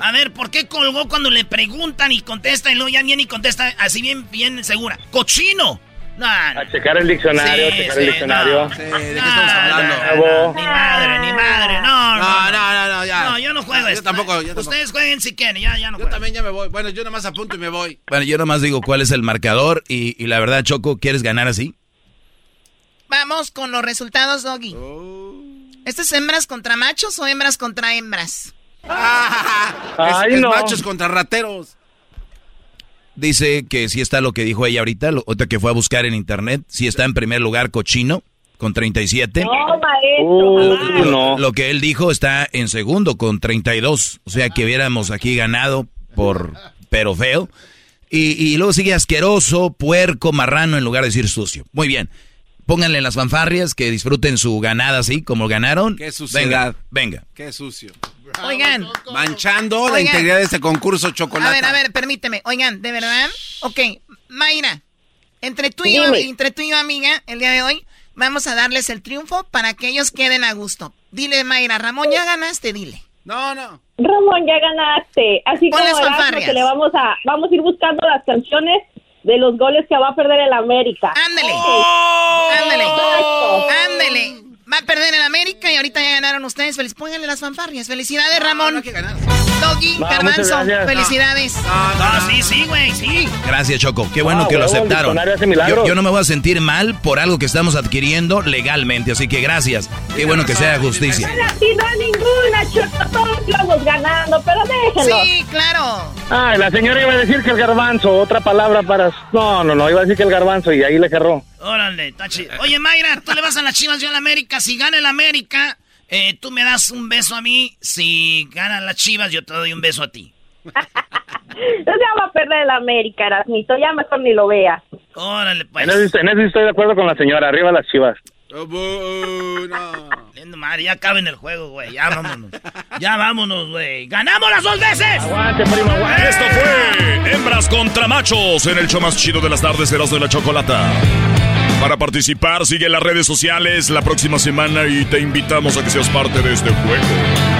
A ver, ¿por qué colgó cuando le preguntan y contesta y luego ya viene y contesta así bien, bien segura? ¡Cochino! No, no. A checar el diccionario, Sí, checar sí, el diccionario. no. Sí, ¿De qué estamos hablando? Ni madre, ni madre, no, No, no, no, no, ya. No, yo no juego Yo esto. tampoco, yo tampoco. Ustedes jueguen si quieren, ya, ya no Yo juego. también ya me voy. Bueno, yo nomás apunto y me voy. Bueno, yo nomás digo cuál es el marcador y, y la verdad, Choco, ¿quieres ganar así? Vamos con los resultados, Doggy. ¿Esto es hembras contra machos o hembras contra hembras? Ay, es, es no. machos contra rateros. Dice que sí está lo que dijo ella ahorita, lo, otra que fue a buscar en internet, sí está en primer lugar Cochino con 37. No, maestro. Uh, jamás. no. Lo que él dijo está en segundo con 32. O sea que hubiéramos aquí ganado por pero feo. Y, y luego sigue asqueroso, puerco, marrano en lugar de decir sucio. Muy bien. Pónganle las fanfarrias que disfruten su ganada así como ganaron. Qué suciedad. Venga, venga. Qué sucio. Oigan. Manchando la integridad de este concurso chocolate. A ver, a ver, permíteme. Oigan, ¿de verdad? Ok, Mayra, entre tú y yo, entre tú y yo, amiga, el día de hoy, vamos a darles el triunfo para que ellos queden a gusto. Dile, Mayra, Ramón, ya ganaste, dile. No, no. Ramón, ya ganaste. Así Pon como las que le vamos a, vamos a ir buscando las canciones de los goles que va a perder el América. Ándale. Ok. Ándale. Ándale. Va a perder en América y ahorita ya ganaron ustedes. Feliz, pónganle las fanfarrias. Felicidades, Ramón. No hay que ganar. Doggy, No, gracias. felicidades. No, sí, sí, güey, sí. Gracias, Choco. Qué bueno Ah, que lo el aceptaron. yo no me voy a sentir mal por algo que estamos adquiriendo legalmente, así que gracias. Qué bueno que sea justicia. Aquí no ninguna, Choco. Todos vamos ganando, pero déjenlo. Sí, claro. Ay, la señora iba a decir que el garbanzo, otra palabra para... No, no, no, iba a decir que el garbanzo y ahí le cerró. Órale, chido. Oye, Mayra, tú le vas a las chivas, yo a la América. Si gana el América, eh, tú me das un beso a mí. Si ganan las chivas, yo te doy un beso a ti. Entonces ya va a perder el América, Erasmito. Ya mejor ni lo vea. Órale, pues. En eso, en eso estoy de acuerdo con la señora, arriba las chivas. Oh, madre, ya cabe en el juego, güey. Ya vámonos. Ya vámonos, güey. ¡Ganamos las dos veces! Aguante, primo, aguante. Esto fue Hembras contra Machos en el show más chido de las tardes, Erasmo de la Chocolata. Para participar, sigue las redes sociales la próxima semana y te invitamos a que seas parte de este juego.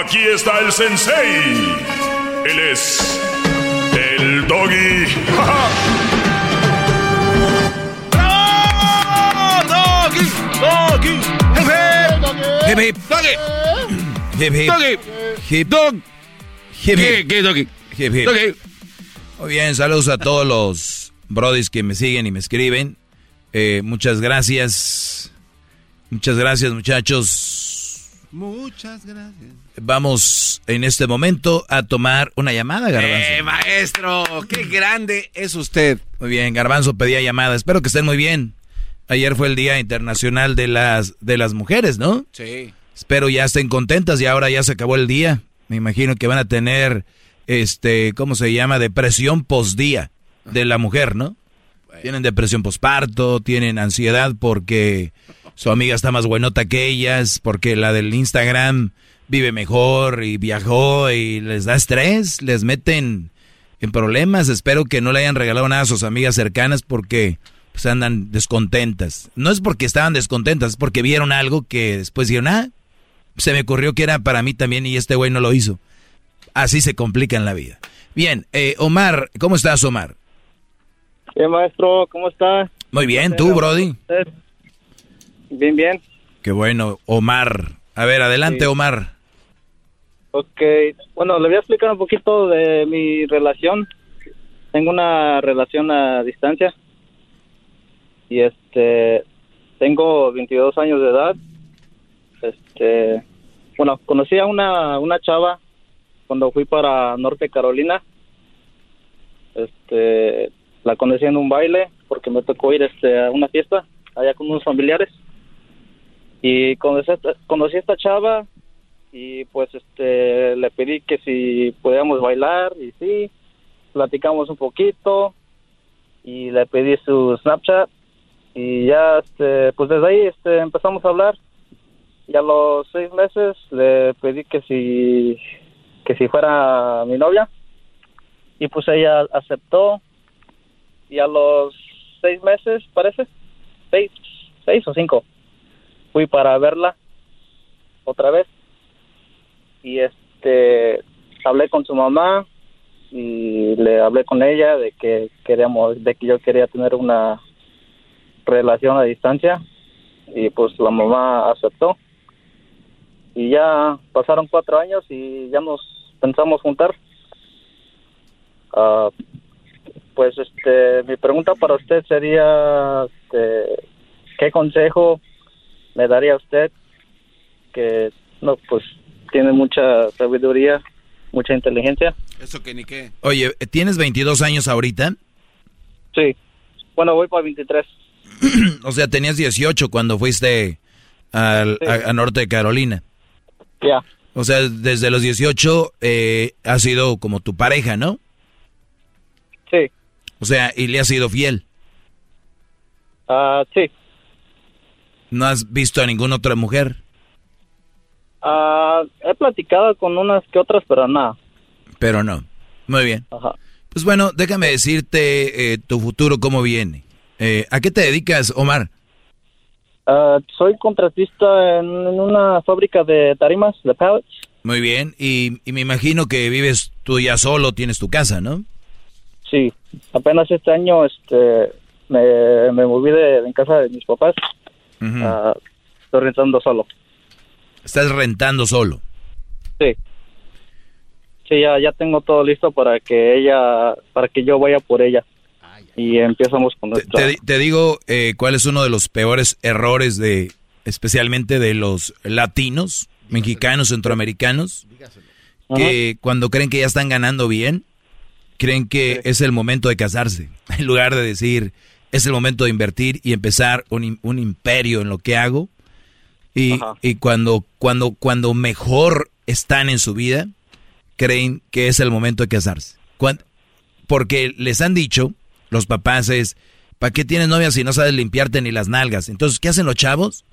Aquí está el sensei. Él es el doggy. ¡Doggy! ¡Doggy! Hip, hip. Hip, hip. ¡Doggy! Hip, ¡Dog! hip, ¿Qué, hip. qué, doggy? Hip, hip. ¡Doggy! Muy bien, saludos a todos los brodis que me siguen y me escriben. Eh, muchas gracias. Muchas gracias, muchachos. Muchas gracias. Vamos en este momento a tomar una llamada, Garbanzo. Eh, maestro, qué grande es usted. Muy bien, Garbanzo pedía llamada. Espero que estén muy bien. Ayer fue el Día Internacional de las, de las Mujeres, ¿no? Sí. Espero ya estén contentas y ahora ya se acabó el día. Me imagino que van a tener, este, ¿cómo se llama? Depresión postdía de la mujer, ¿no? Tienen depresión posparto, tienen ansiedad porque su amiga está más buenota que ellas, porque la del Instagram vive mejor y viajó y les da estrés, les meten en problemas. Espero que no le hayan regalado nada a sus amigas cercanas porque pues andan descontentas. No es porque estaban descontentas, es porque vieron algo que después dijeron, ah, se me ocurrió que era para mí también y este güey no lo hizo. Así se complica en la vida. Bien, eh, Omar, ¿cómo estás, Omar? Bien, maestro, ¿cómo está? Muy bien, ¿tú, Brody? Bien, bien. Qué bueno, Omar. A ver, adelante, Sí. Omar. Ok, bueno, le voy a explicar un poquito de mi relación. Tengo una relación a distancia. Y este, tengo 22 años de edad. Este, bueno, conocí a una, una chava cuando fui para Norte Carolina. este, la conocí en un baile porque me tocó ir este, a una fiesta allá con unos familiares. Y conocí, conocí a esta chava y pues este le pedí que si podíamos bailar y sí, platicamos un poquito y le pedí su Snapchat y ya este pues desde ahí este empezamos a hablar y a los seis meses le pedí que si que si fuera mi novia y pues ella aceptó y a los seis meses parece seis seis o cinco fui para verla otra vez y este hablé con su mamá y le hablé con ella de que queríamos de que yo quería tener una relación a distancia y pues la mamá aceptó. Y ya pasaron cuatro años y ya nos pensamos juntar. Ah, pues este mi pregunta para usted sería este, qué consejo me daría usted que no pues tiene mucha sabiduría mucha inteligencia Eso que ni qué. Oye, ¿tienes 22 años ahorita? sí bueno voy para 23 o sea, tenías 18 cuando fuiste al- a, a Norte de Carolina. ya O sea, desde los 18 eh, ha sido como tu pareja, ¿no? Sí. O sea, y le has sido fiel. Ah, sí ¿No has visto a ninguna otra mujer? Ah, he platicado con unas que otras pero nada Pero no. Muy bien. Ajá. Pues bueno, déjame decirte eh, tu futuro cómo viene. Eh, ¿A qué te dedicas, Omar? Ah, soy contratista en, en una fábrica de tarimas de pallets Muy bien. Y, y me imagino que vives tú ya solo, tienes tu casa, ¿no? Sí, apenas este año este me, me moví de, en casa de mis papás. Ah, estoy rentando solo. Estás rentando solo. Sí. Sí, ya, ya tengo todo listo para que ella, para que yo vaya por ella. Y empezamos con nuestra... Te, te digo eh, cuál es uno de los peores errores de, especialmente de los latinos, mexicanos, centroamericanos, que cuando creen que ya están ganando bien, creen que es el momento de casarse, en lugar de decir, es el momento de invertir y empezar un, un imperio en lo que hago. Y, y cuando, cuando, cuando mejor están en su vida, creen que es el momento de casarse. Cuan- porque les han dicho, los papás es, ¿para qué tienes novia si no sabes limpiarte ni las nalgas? Entonces, ¿qué hacen los chavos?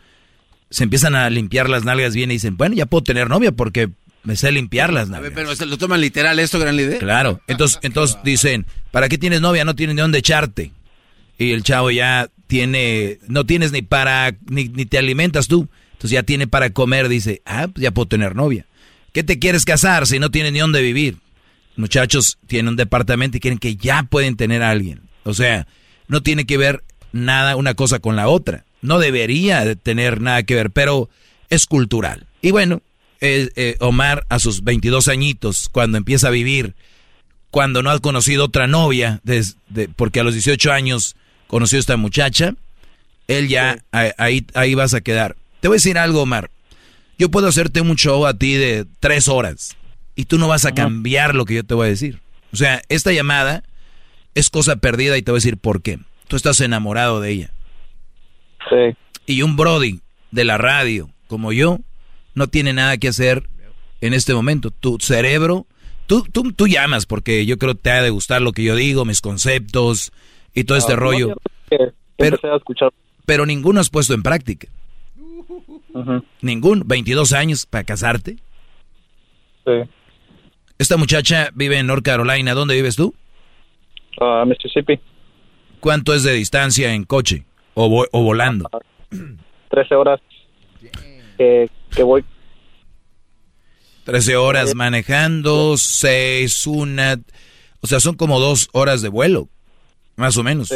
Se empiezan a limpiar las nalgas bien y dicen, bueno, ya puedo tener novia porque me sé limpiar las A nalgas. ver, pero ¿se lo toman literal esto, gran líder? Claro, entonces, entonces dicen, ¿para qué tienes novia? No tienes ni dónde echarte. Y el chavo ya tiene, no tienes ni para, ni, ni te alimentas tú. Entonces ya tiene para comer, dice, ah, pues ya puedo tener novia. ¿Qué te quieres casar si no tienes ni dónde vivir? Muchachos tienen un departamento y quieren que ya pueden tener a alguien. O sea, no tiene que ver nada una cosa con la otra. No debería de tener nada que ver, pero es cultural. Y bueno, eh, eh, Omar a sus 22 añitos, cuando empieza a vivir, cuando no ha conocido otra novia, desde, porque a los 18 años conoció a esta muchacha, él ya ahí vas a quedar. Te voy a decir algo, Omar. Yo puedo hacerte un show a ti de tres horas y tú no vas a cambiar lo que yo te voy a decir. O sea, esta llamada es cosa perdida y te voy a decir por qué. Tú estás enamorado de ella. Sí. Y un Brody de la radio como yo no tiene nada que hacer en este momento. Tu cerebro, tú, tú, tú llamas porque yo creo que te ha de gustar lo que yo digo, mis conceptos y todo este Ah, no, rollo. que Pero, escuchar. pero ninguno has puesto en práctica. Ujú. Ninguno. 22 años para casarte. Sí. Esta muchacha vive en North Carolina. ¿Dónde vives tú? Ah, Mississippi. ¿Cuánto es de distancia en coche o, vo- o volando? 13 horas que, que voy. 13 horas manejando, 6, una... O sea, son como dos horas de vuelo, más o menos.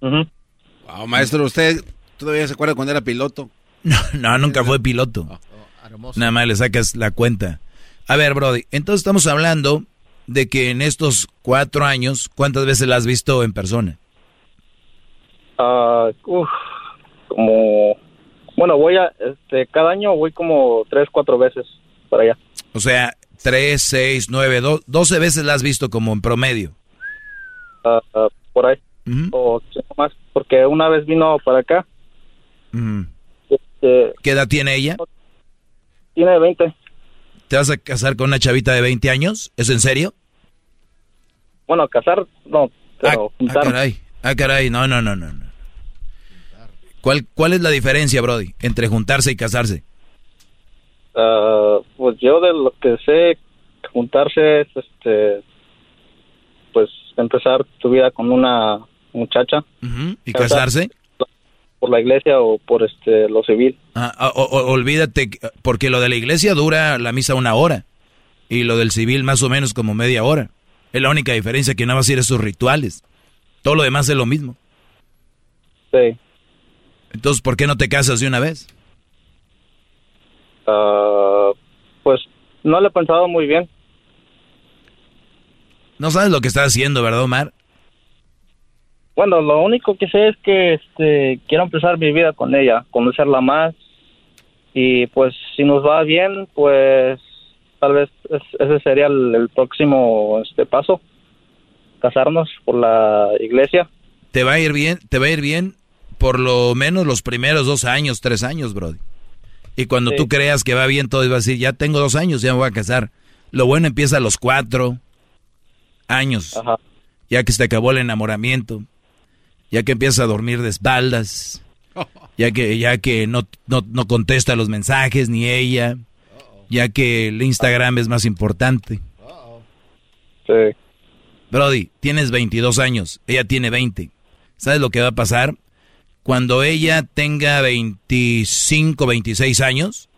Wow, maestro, ¿usted todavía se acuerda cuando era piloto? No, no, nunca fue piloto. Nada más le sacas la cuenta. A ver, Brody, entonces estamos hablando de que en estos cuatro años, ¿cuántas veces la has visto en persona? Ah, uf, como. Bueno, voy a. Este, cada año voy como 3, 4 veces para allá. O sea, tres, seis, nueve, do- doce veces la has visto como en promedio. ah, ah, por ahí. O más, porque una vez vino para acá. Este, ¿Qué edad tiene ella? tiene 20. ¿Te vas a casar con una chavita de 20 años? ¿Es en serio? Bueno, casar, no, pero Ah, juntar. caray. Ah, caray. No, no, no, no. ¿Cuál, ¿Cuál es la diferencia, Brody, entre juntarse y casarse? Ah, pues yo de lo que sé, juntarse es, este, pues empezar tu vida con una muchacha. ¿Y casarse? Por la iglesia o por este lo civil. Ah, ah, o- o- olvídate, que- porque lo de la iglesia dura la misa una hora y lo del civil más o menos como media hora. Es la única diferencia que no vas a ir a esos rituales. Todo lo demás es lo mismo. Sí. Entonces, ¿por qué no te casas de una vez? Ah, pues no lo he pensado muy bien. No sabes lo que estás haciendo, ¿verdad, Omar? Bueno, lo único que sé es que este, quiero empezar mi vida con ella, conocerla más. Y pues si nos va bien, pues tal vez es- ese sería el, el próximo este paso. Casarnos por la iglesia. Te va a ir bien, te va a ir bien por lo menos los primeros dos años, tres años, Brody. Y cuando Sí. tú creas que va bien, todo vas a decir, ya tengo dos años, ya me voy a casar. Lo bueno empieza a los cuatro años. Ya que se acabó el enamoramiento. Ya que empiezas a dormir de espaldas. Ya que, ya que no, no, no contesta los mensajes ni ella. Ya que el Instagram es más importante. Sí. Brody, tienes 22 años, ella tiene 20. ¿Sabes lo que va a pasar? Cuando ella tenga 25, 26 años,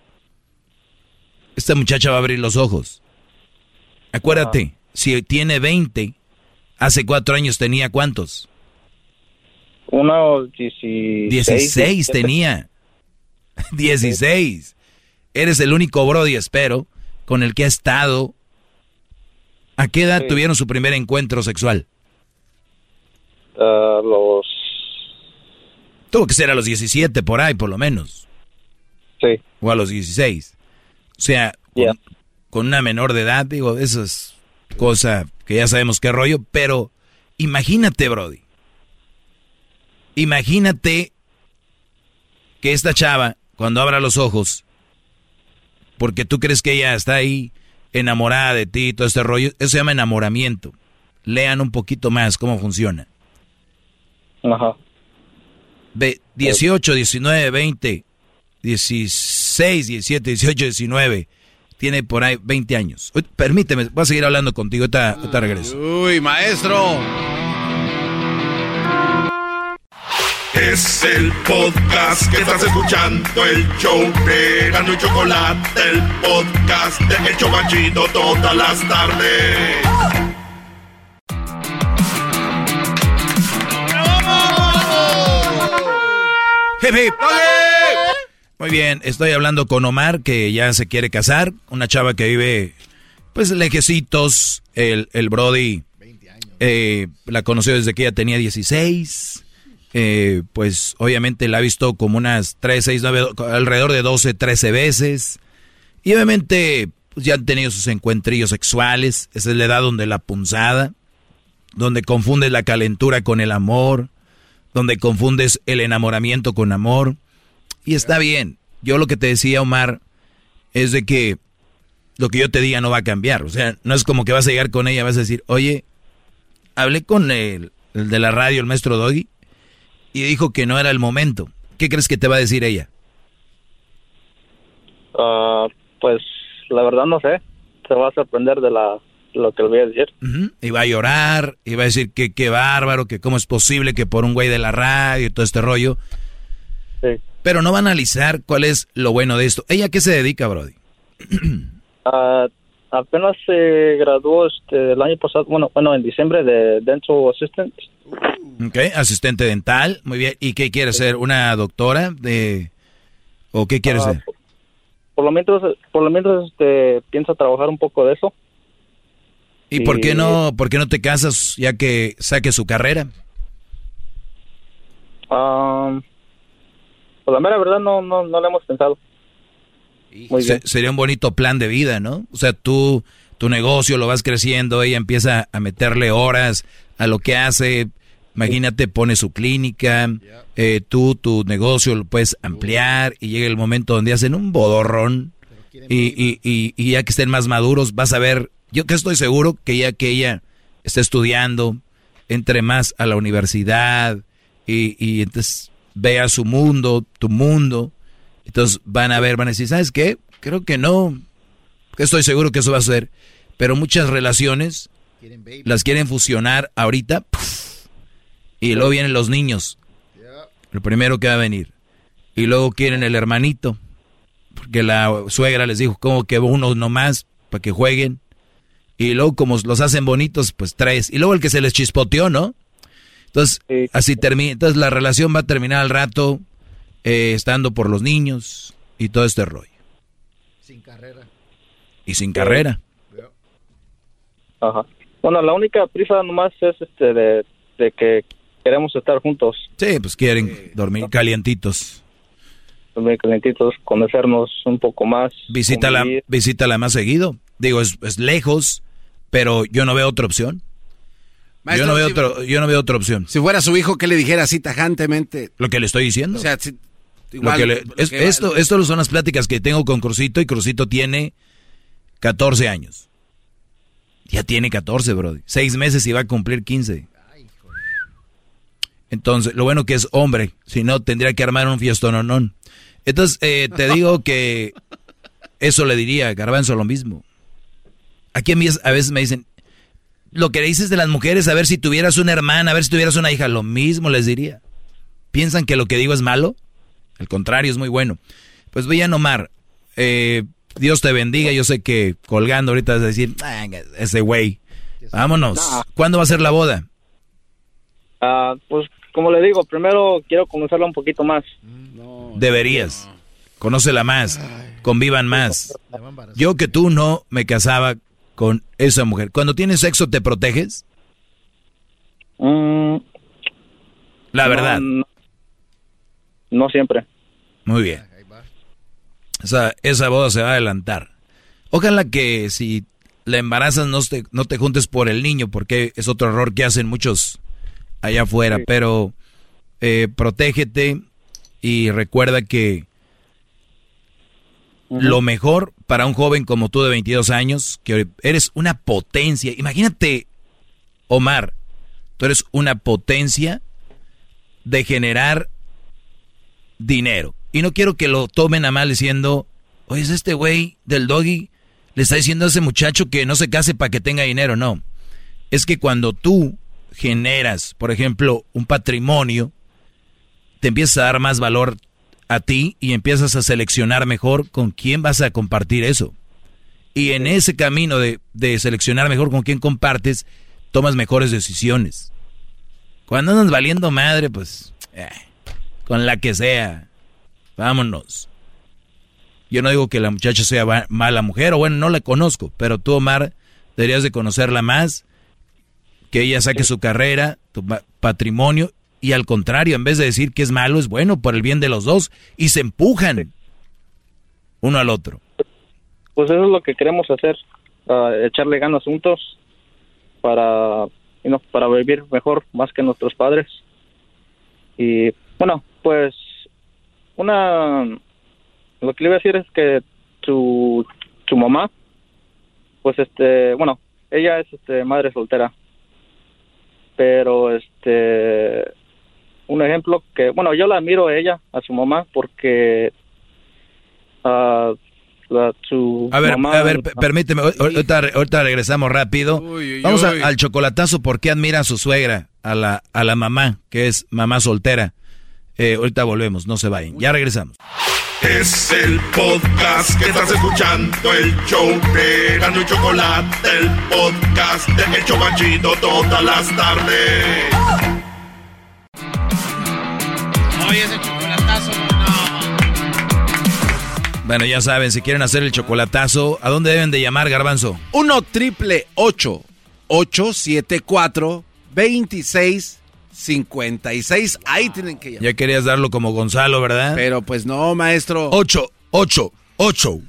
esta muchacha va a abrir los ojos. Acuérdate, si tiene 20, hace cuatro años tenía cuántos? Uno, 16. 16 tenía. 16. Eres el único Brody, espero, con el que ha estado. ¿A qué edad Sí. tuvieron su primer encuentro sexual? Ah, los. Tuvo que ser a los 17 por ahí, por lo menos. Sí. O a los 16. O sea, con, con una menor de edad, digo, eso es cosa que ya sabemos qué rollo, pero imagínate, Brody. Imagínate que esta chava, cuando abra los ojos, porque tú crees que ella está ahí enamorada de ti, todo este rollo, eso se llama enamoramiento. Lean un poquito más cómo funciona. Ajá. Ve, 18, 19, 20, 16, 17, 18, 19. Tiene por ahí 20 años. Uy, Permíteme, voy a seguir hablando contigo. Ahorita, ahorita regreso. Uy, maestro. Es el podcast que estás escuchando, el show de Gano y Chocolate, el podcast de El Chobachito todas las tardes. Hip, hip. Muy bien, estoy hablando con Omar, que ya se quiere casar. Una chava que vive, pues, lejecitos. El, el Brody eh, la conoció desde que ella tenía 16. Eh, pues, obviamente la ha visto como unas 3, 6, 9, alrededor de 12, 13 veces. Y obviamente, pues, ya han tenido sus encuentrillos sexuales. Esa es la edad donde la punzada, donde confundes la calentura con el amor donde confundes el enamoramiento con amor. Y está bien. Yo lo que te decía, Omar, es de que lo que yo te diga no va a cambiar. O sea, no es como que vas a llegar con ella, vas a decir, oye, hablé con el, el de la radio, el maestro Doggy, y dijo que no era el momento. ¿Qué crees que te va a decir ella? Ah, pues la verdad no sé. Se va a sorprender de la lo que le voy a decir. Ujú. Y va a llorar, y va a decir que qué bárbaro, que cómo es posible que por un güey de la radio y todo este rollo. Pero no va a analizar cuál es lo bueno de esto. ¿Ella qué se dedica, Brody? Ah, apenas se graduó este, el año pasado, bueno, bueno, en diciembre de Dental Assistant. Ok, asistente dental, muy bien. ¿Y qué quiere ser? ¿Una doctora de o qué quiere Ah, ser? Por lo mientras, por lo mientras este, piensa trabajar un poco de eso. ¿Y por qué no, por qué no te casas ya que saque su carrera? Ah, pues la mera verdad no, no, no lo hemos pensado. Muy Se- bien. sería un bonito plan de vida, ¿no? O sea, tú, tu negocio lo vas creciendo, ella empieza a meterle horas a lo que hace. Imagínate, pone su clínica, eh, tú tu negocio lo puedes ampliar y llega el momento donde hacen un bodorrón y, y, y, y ya que estén más maduros vas a ver, yo que estoy seguro que ya que ella está estudiando, entre más a la universidad y, y entonces vea su mundo, tu mundo, entonces van a ver, van a decir, ¿sabes qué? Creo que no, estoy seguro que eso va a ser, pero muchas relaciones las quieren fusionar ahorita y luego vienen los niños, lo primero que va a venir, y luego quieren el hermanito, porque la suegra les dijo como que uno nomás para que jueguen, y luego como los hacen bonitos, pues tres, y luego el que se les chispoteó, ¿no? Entonces, así termina, entonces la relación va a terminar al rato eh, estando por los niños y todo este rollo. Sin carrera. Y sin carrera. Ajá. Bueno, la única prisa nomás es este de, de que queremos estar juntos. Sí, pues quieren dormir calientitos. Dormir calientitos, conocernos un poco más. Visítala, convivir. visítala más seguido. Digo, es, es lejos, pero yo no veo otra opción. Maestro, yo, no veo si- otro, yo no veo otra opción. Si fuera su hijo, ¿qué le dijera así tajantemente? Lo que le estoy diciendo. O sea, si- Lo igual, que le- lo es- que- esto, esto son las pláticas que tengo con Crucito y Crucito tiene 14 años. Ya tiene 14, bro. Seis meses y va a cumplir 15. Entonces, lo bueno que es hombre, si no tendría que armar un fiestononón. Entonces, eh, te digo que eso le diría a Garbanzo lo mismo. Aquí a mí a veces me dicen, lo que dices de las mujeres, a ver si tuvieras una hermana, a ver si tuvieras una hija, lo mismo les diría. ¿Piensan que lo que digo es malo? Al contrario, es muy bueno. Pues vean Omar, eh, Dios te bendiga, yo sé que colgando ahorita vas a decir, "Ah, ese güey, vámonos. No. ¿Cuándo va a ser la boda? Ah, pues como le digo, primero quiero conocerla un poquito más. Deberías. Conócela más, convivan más. Yo que tú no me casaba con esa mujer. Cuando tienes sexo, ¿te proteges? Mm, La no, verdad. No, no siempre. Muy bien. Esa, esa boda se va a adelantar. Ojalá que si la embarazas no te, no te juntes por el niño, porque es otro error que hacen muchos allá afuera. Pero eh, protégete y recuerda que lo mejor para un joven como tú de 22 años, que eres una potencia. Imagínate, Omar, tú eres una potencia de generar dinero. Y no quiero que lo tomen a mal diciendo, oye, es este güey del doggy, le está diciendo a ese muchacho que no se case para que tenga dinero. No. Es que cuando tú generas, por ejemplo, un patrimonio, te empiezas a dar más valor a ti y empiezas a seleccionar mejor con quién vas a compartir eso. Y en ese camino de, de seleccionar mejor con quién compartes, tomas mejores decisiones. Cuando andas valiendo madre, pues, eh, con la que sea, vámonos. Yo no digo que la muchacha sea mala mujer, o bueno, no la conozco, pero tú, Omar, deberías de conocerla más, que ella saque su carrera, tu pa- patrimonio, y al contrario, en vez de decir que es malo, es bueno por el bien de los dos, y se empujan uno al otro. Pues eso es lo que queremos hacer, ah, echarle ganas juntos para, you know, para vivir mejor más que nuestros padres. Y bueno, pues una lo que le iba a decir es que su su mamá pues este, bueno, ella es este madre soltera. Pero este un ejemplo que, bueno, yo la admiro a ella, a su mamá porque ah, la- su A ver, mamá a ver, permíteme, ahor- ahorita, ahorita regresamos rápido. uy, Vamos a- uy. al chocolatazo, ¿por qué admira a su suegra, a la, a la mamá, que es mamá soltera? Eh, ahorita volvemos, no se vayan, ya regresamos. Es el podcast que estás escuchando, el show de Gano y Chocolate, el podcast de El Chobachito todas las tardes. Oye, ese chocolatazo, Bueno, ya saben, si quieren hacer el chocolatazo, ¿a dónde deben de llamar, Garbanzo? 1 triple 874 2656 Ahí tienen que llamar. Ya querías darlo como Gonzalo, ¿verdad? Pero pues no, maestro. 8, 8, 8.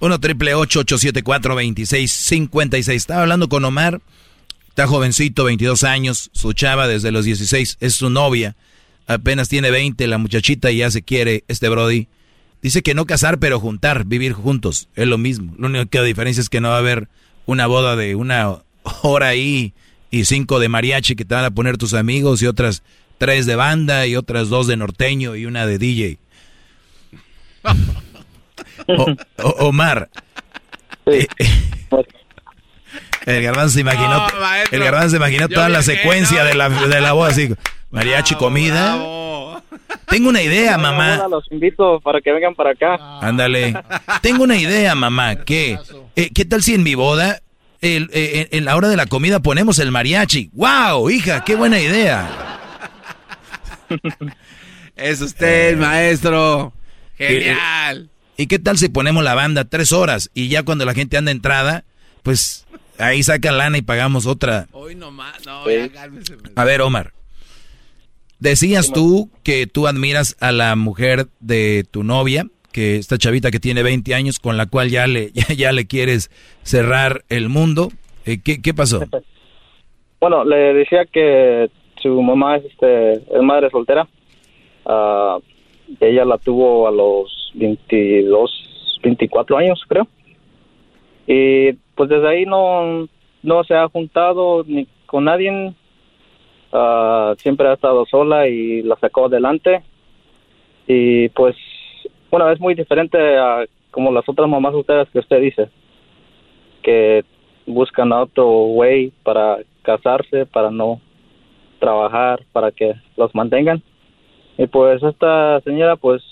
1 triple 874 2656 Estaba hablando con Omar. está jovencito, 22 años, su chava desde los 16, es su novia, apenas tiene 20, la muchachita ya se quiere, este Brody. Dice que no casar, pero juntar, vivir juntos, es lo mismo. La única diferencia es que no va a haber una boda de una hora ahí y cinco de mariachi que te van a poner tus amigos y otras tres de banda y otras dos de norteño y una de DJ. Omar. Eh, el garbanzo se imaginó, el garbanzo se imaginó toda la secuencia de la, de la boda así. Mariachi, comida. Tengo una idea, mamá. Los invito para que vengan para acá. Ándale. Tengo una idea, mamá. ¿Qué? Eh, ¿Qué tal si en mi boda, el, eh, en la hora de la comida ponemos el mariachi? ¡Wow, hija! ¡Qué buena idea! es usted, maestro. Genial. ¿Y qué tal si ponemos la banda tres horas y ya cuando la gente anda entrada, pues ahí sacan lana y pagamos otra? Hoy nomás, no, A ver, Omar. Decías tú que tú admiras a la mujer de tu novia, que esta chavita que tiene 20 años, con la cual ya le, ya, le quieres cerrar el mundo. Eh, ¿qué, ¿Qué pasó? Bueno, le decía que su mamá es, este, es madre soltera. Uh, ella la tuvo a los 22, 24 años, creo. Y pues desde ahí no, no se ha juntado ni con nadie. Uh, siempre ha estado sola y la sacó adelante. Y pues, bueno, es muy diferente a como las otras mamás solteras que usted dice, que buscan otro way para casarse, para no trabajar, para que los mantengan. Y pues esta señora pues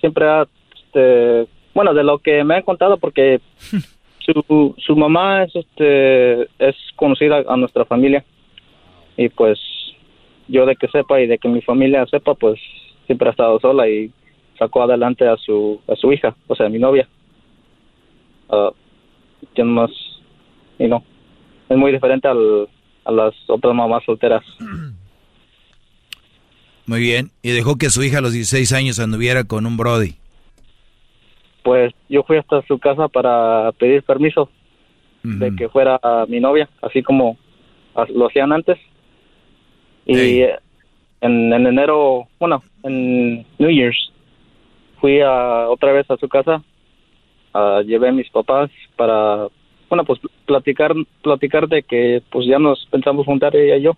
siempre ha, este, bueno, de lo que me han contado, porque su, su mamá es, este, es conocida a nuestra familia. Y pues yo de que sepa y de que mi familia sepa, pues siempre ha estado sola y sacó adelante a su, a su hija, o sea, a mi novia. Uh, más, y no, es muy diferente al, a las otras mamás solteras. Muy bien. ¿Y dejó que su hija a los 16 años anduviera con un Brody? Pues yo fui hasta su casa para pedir permiso de que fuera mi novia, así como lo hacían antes. Y en, enero, bueno, en New Year's, fui a, otra vez a su casa, llevé a mis papás para, bueno, pues platicar, platicar de que pues ya nos pensamos juntar ella y yo.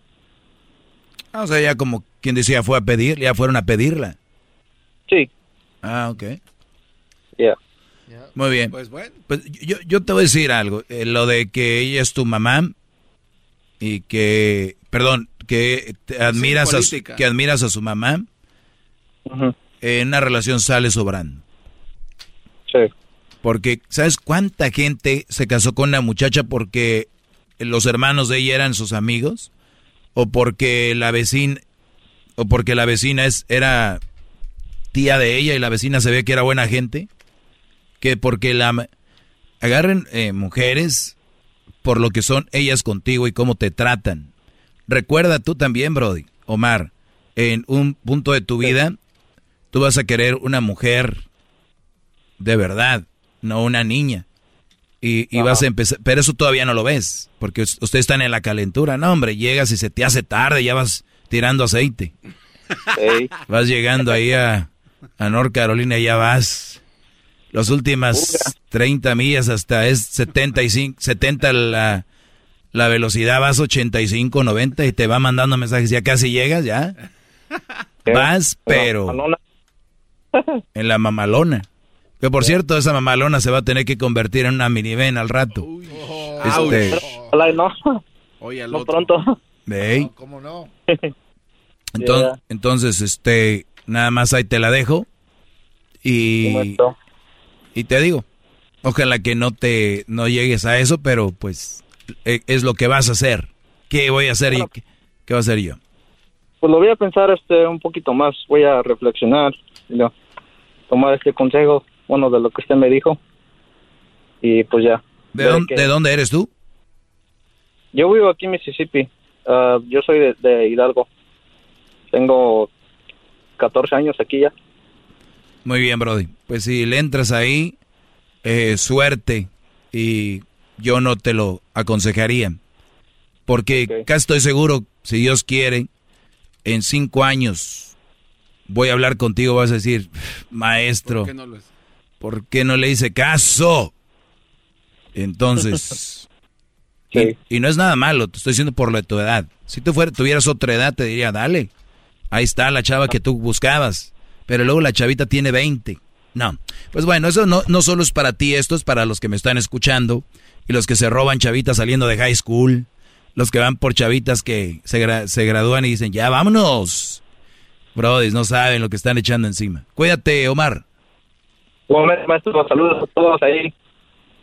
Ah, o sea, ya como quien decía, fue a pedir, ya fueron a pedirla. Sí. Ah, ok. Ya. Muy bien. Pues bueno. Pues yo, yo te voy a decir algo. Eh, lo de que ella es tu mamá y que, perdón, que admiras, a su, que admiras a su mamá, en una relación sale sobrando. Sí. Porque, ¿sabes cuánta gente se casó con una muchacha porque los hermanos de ella eran sus amigos? o porque la vecina o porque la vecina es era tía de ella y la vecina se ve que era buena gente, que porque la agarren eh, mujeres por lo que son ellas contigo y cómo te tratan. Recuerda tú también, Brody, Omar, en un punto de tu vida tú vas a querer una mujer de verdad, no una niña. Y, vas a empezar, pero eso todavía no lo ves, porque ustedes están en la calentura. No, hombre, llegas y se te hace tarde, ya vas tirando aceite. Vas llegando ahí a, a North Carolina, ya vas. Las últimas 30 millas hasta es 75, 70 la, la velocidad, vas 85, 90 y te va mandando mensajes, ya casi llegas, ya. Vas, pero en la mamalona. Que por cierto, esa mamalona se va a tener que convertir en una minivan al rato. este... no. Oye, no pronto. ¿Ve? ¿Cómo no? Entonces, entonces, este, nada más ahí te la dejo. Y, y te digo, ojalá que no te, no llegues a eso, pero pues e, es lo que vas a hacer. ¿Qué voy a hacer y qué, qué, va a hacer yo? Pues lo voy a pensar este un poquito más, voy a reflexionar, ¿no? Tomar este consejo bueno, de lo que usted me dijo. Y pues ya. ¿De, dónde, eres tú? Yo vivo aquí en Mississippi. Ah, yo soy de, Hidalgo. Tengo 14 años aquí ya. Muy bien, Brody. Pues si le entras ahí, eh, suerte. Y yo no te lo aconsejaría. Porque casi estoy seguro, si Dios quiere, en cinco años voy a hablar contigo, vas a decir, maestro, ¿por qué no, ¿por qué no le hice caso? Entonces, y, no es nada malo, te estoy diciendo por la tu edad. Si tú fuera, tuvieras otra edad, te diría, dale, ahí está la chava que tú buscabas. Pero luego la chavita tiene 20. No. Pues bueno, eso no, no solo es para ti, esto es para los que me están escuchando y los que se roban chavitas saliendo de high school, los que van por chavitas que se, se gradúan y dicen, ya vámonos. Brody, no saben lo que están echando encima. Cuídate, Omar. maestro, saludos a todos ahí.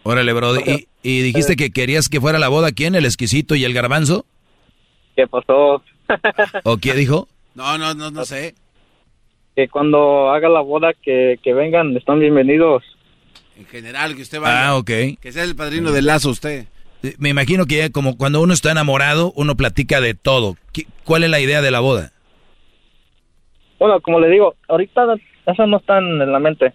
Órale, Brody. ¿Y, dijiste que querías que fuera la boda quién? ¿El exquisito y el garbanzo? ¿Qué pasó? ¿O qué dijo? No, no, no, no sé. Que cuando haga la boda que, que vengan, están bienvenidos. En general, que usted vaya. Ah, ok. Que sea el padrino del lazo usted. Me imagino que ya como cuando uno está enamorado, uno platica de todo. ¿Cuál es la idea de la boda? Bueno, como le digo, ahorita eso no está en la mente.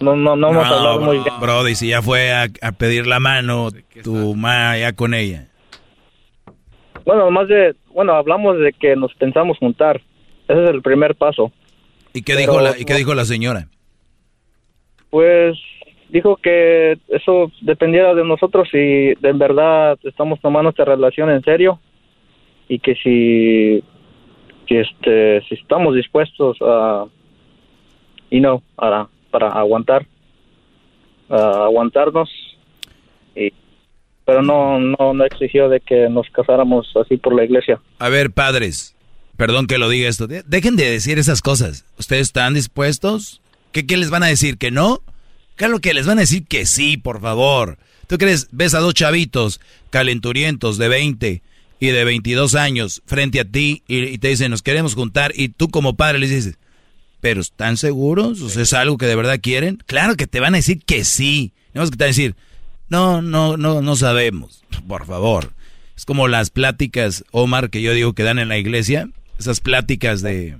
No, no, no, hemos hablado muy bien. Brody, si ya fue a, pedir la mano, tu ma ya con ella. Bueno, más de, bueno, hablamos de que nos pensamos juntar. Ese es el primer paso. ¿Y qué dijo la, y qué dijo la señora? Pues dijo que eso dependiera de nosotros si de verdad estamos tomando esta relación en serio y que si que este si estamos dispuestos a y no para para aguantar aguantarnos y pero no no no exigió de que nos casáramos así por la iglesia. A ver padres perdón que lo diga esto dejen de decir esas cosas. Ustedes están dispuestos qué qué les van a decir que no Claro que les van a decir que sí, por favor. ¿Tú crees? Ves a dos chavitos calenturientos de 20 y de 22 años frente a ti y, te dicen, nos queremos juntar y tú como padre les dices, ¿pero están seguros? ¿O sea, es algo que de verdad quieren? Claro que te van a decir que sí. No que te van a decir, no, no, no, no sabemos. Por favor. Es como las pláticas, Omar, que yo digo que dan en la iglesia. Esas pláticas de,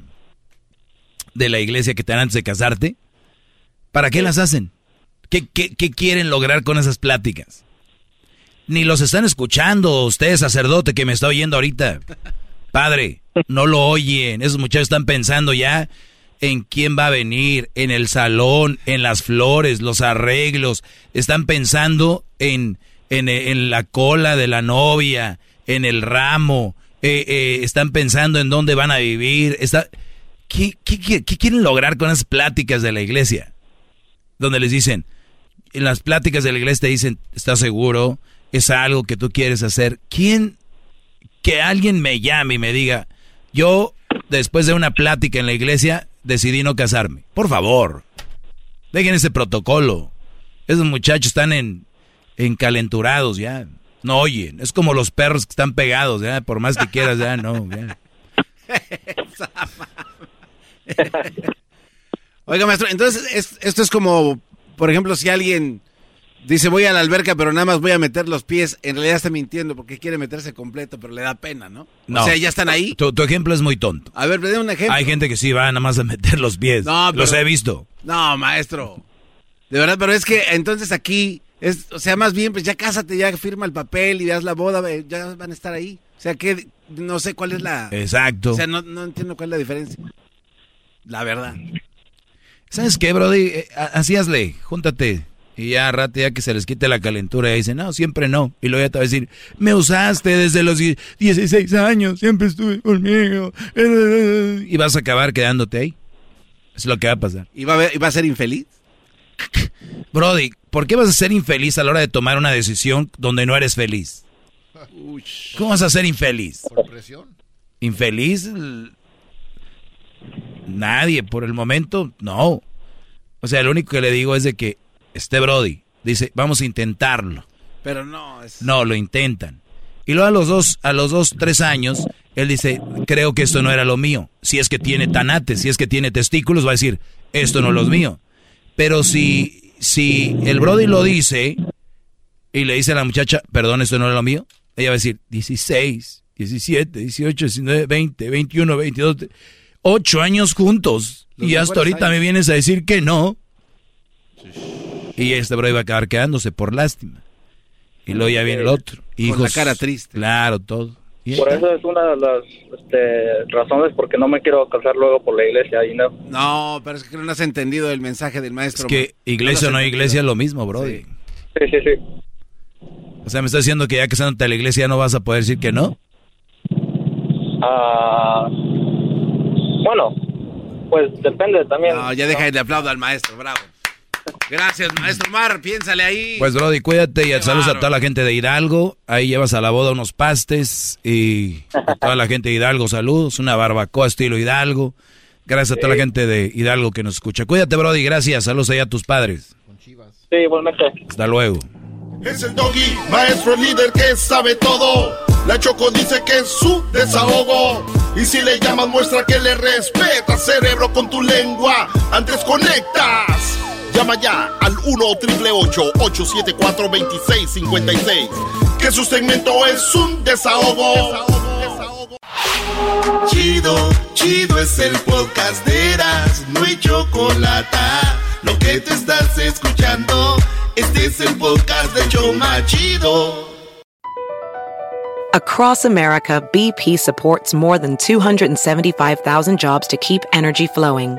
de la iglesia que te dan antes de casarte. ¿Para qué las hacen? ¿Qué, quieren lograr con esas pláticas? Ni los están escuchando, usted sacerdote que me está oyendo ahorita. Padre, no lo oyen. Esos muchachos están pensando ya en quién va a venir, en el salón, en las flores, los arreglos. Están pensando en, en, la cola de la novia, en el ramo. Eh, eh, están pensando en dónde van a vivir. Está, ¿qué, qué quieren lograr con esas pláticas de la iglesia? Donde les dicen, en las pláticas de la iglesia te dicen, ¿estás seguro? ¿Es algo que tú quieres hacer? ¿Quién, que alguien me llame y me diga, yo después de una plática en la iglesia decidí no casarme? Por favor, dejen ese protocolo. Esos muchachos están en, encalenturados ya. No oyen. Es como los perros que están pegados, ya. Por más que quieras, ya no. Oiga, maestro, entonces esto es como por ejemplo, si alguien dice voy a la alberca, pero nada más voy a meter los pies, en realidad está mintiendo porque quiere meterse completo, pero le da pena, ¿no? no o sea, ya están ahí. Tu, ejemplo es muy tonto. A ver, dé un ejemplo. Hay gente que sí va nada más a meter los pies. No, Los he visto. No, maestro. De verdad, pero es que entonces aquí, es, o sea, más bien, pues ya cásate, ya firma el papel y das la boda, ya van a estar ahí. O sea, que no sé cuál es la... Exacto. O sea, no, no entiendo cuál es la diferencia. La verdad. ¿Sabes qué, Brody? Eh, así hazle, júntate. Y ya rato, ya que se les quite la calentura, y dicen, no, siempre no. Y luego ya te va a decir, me usaste desde los 16 años, siempre estuve conmigo. Y vas a acabar quedándote ahí. Es lo que va a pasar. ¿Y va a, va a ser infeliz? Brody, ¿por qué vas a ser infeliz a la hora de tomar una decisión donde no eres feliz? ¿Cómo vas a ser infeliz? Por presión. ¿Infeliz? Nadie, por el momento, no. O sea, lo único que le digo es de que este Brody dice, vamos a intentarlo. Pero no. Es... No, lo intentan. Y luego a los dos, a los dos, tres años, él dice, creo que esto no era lo mío. Si es que tiene tanates, si es que tiene testículos, va a decir, esto no es lo mío. Pero si, si el Brody lo dice y le dice a la muchacha, perdón, esto no era lo mío, ella va a decir, 16, 17, 18, 19, 20, 21, 22 ocho años juntos y hasta ahorita me vienes a decir que no. Y este bro iba a acabar quedándose por lástima. Y luego ya viene el otro. Hijos, la cara triste. Claro, todo. Por eso es una de las este, razones porque no me quiero casar luego por la iglesia y no. No, pero es que no has entendido el mensaje del maestro. Es que iglesia o no iglesia es lo mismo, bro. Sí, sí, sí. O sea, me está diciendo que ya que estás a la iglesia no vas a poder decir que no. Ah, bueno, pues depende también. No, ya deja de aplaudir al maestro, bravo. Gracias, maestro Mar, piénsale ahí. Pues, Brody, cuídate y saludos a toda la gente de Hidalgo. Ahí llevas a la boda unos pastes y a toda la gente de Hidalgo, saludos. Una barbacoa estilo Hidalgo. Gracias a toda la gente de Hidalgo que nos escucha. Cuídate, Brody, gracias. Saludos allá a tus padres. Sí, igualmente. Hasta luego. Es el doggy, maestro líder que sabe todo. La Choco dice que es su desahogo. Y si le llamas, muestra que le respeta, cerebro, con tu lengua. Antes conectas. Llama ya al 1-888-874-2656. Que su segmento es un desahogo. Chido, chido es el podcast de Eras. No hay chocolate. Lo que te estás escuchando, este es el podcast de Choma Chido. Across America, BP supports more than 275,000 jobs to keep energy flowing.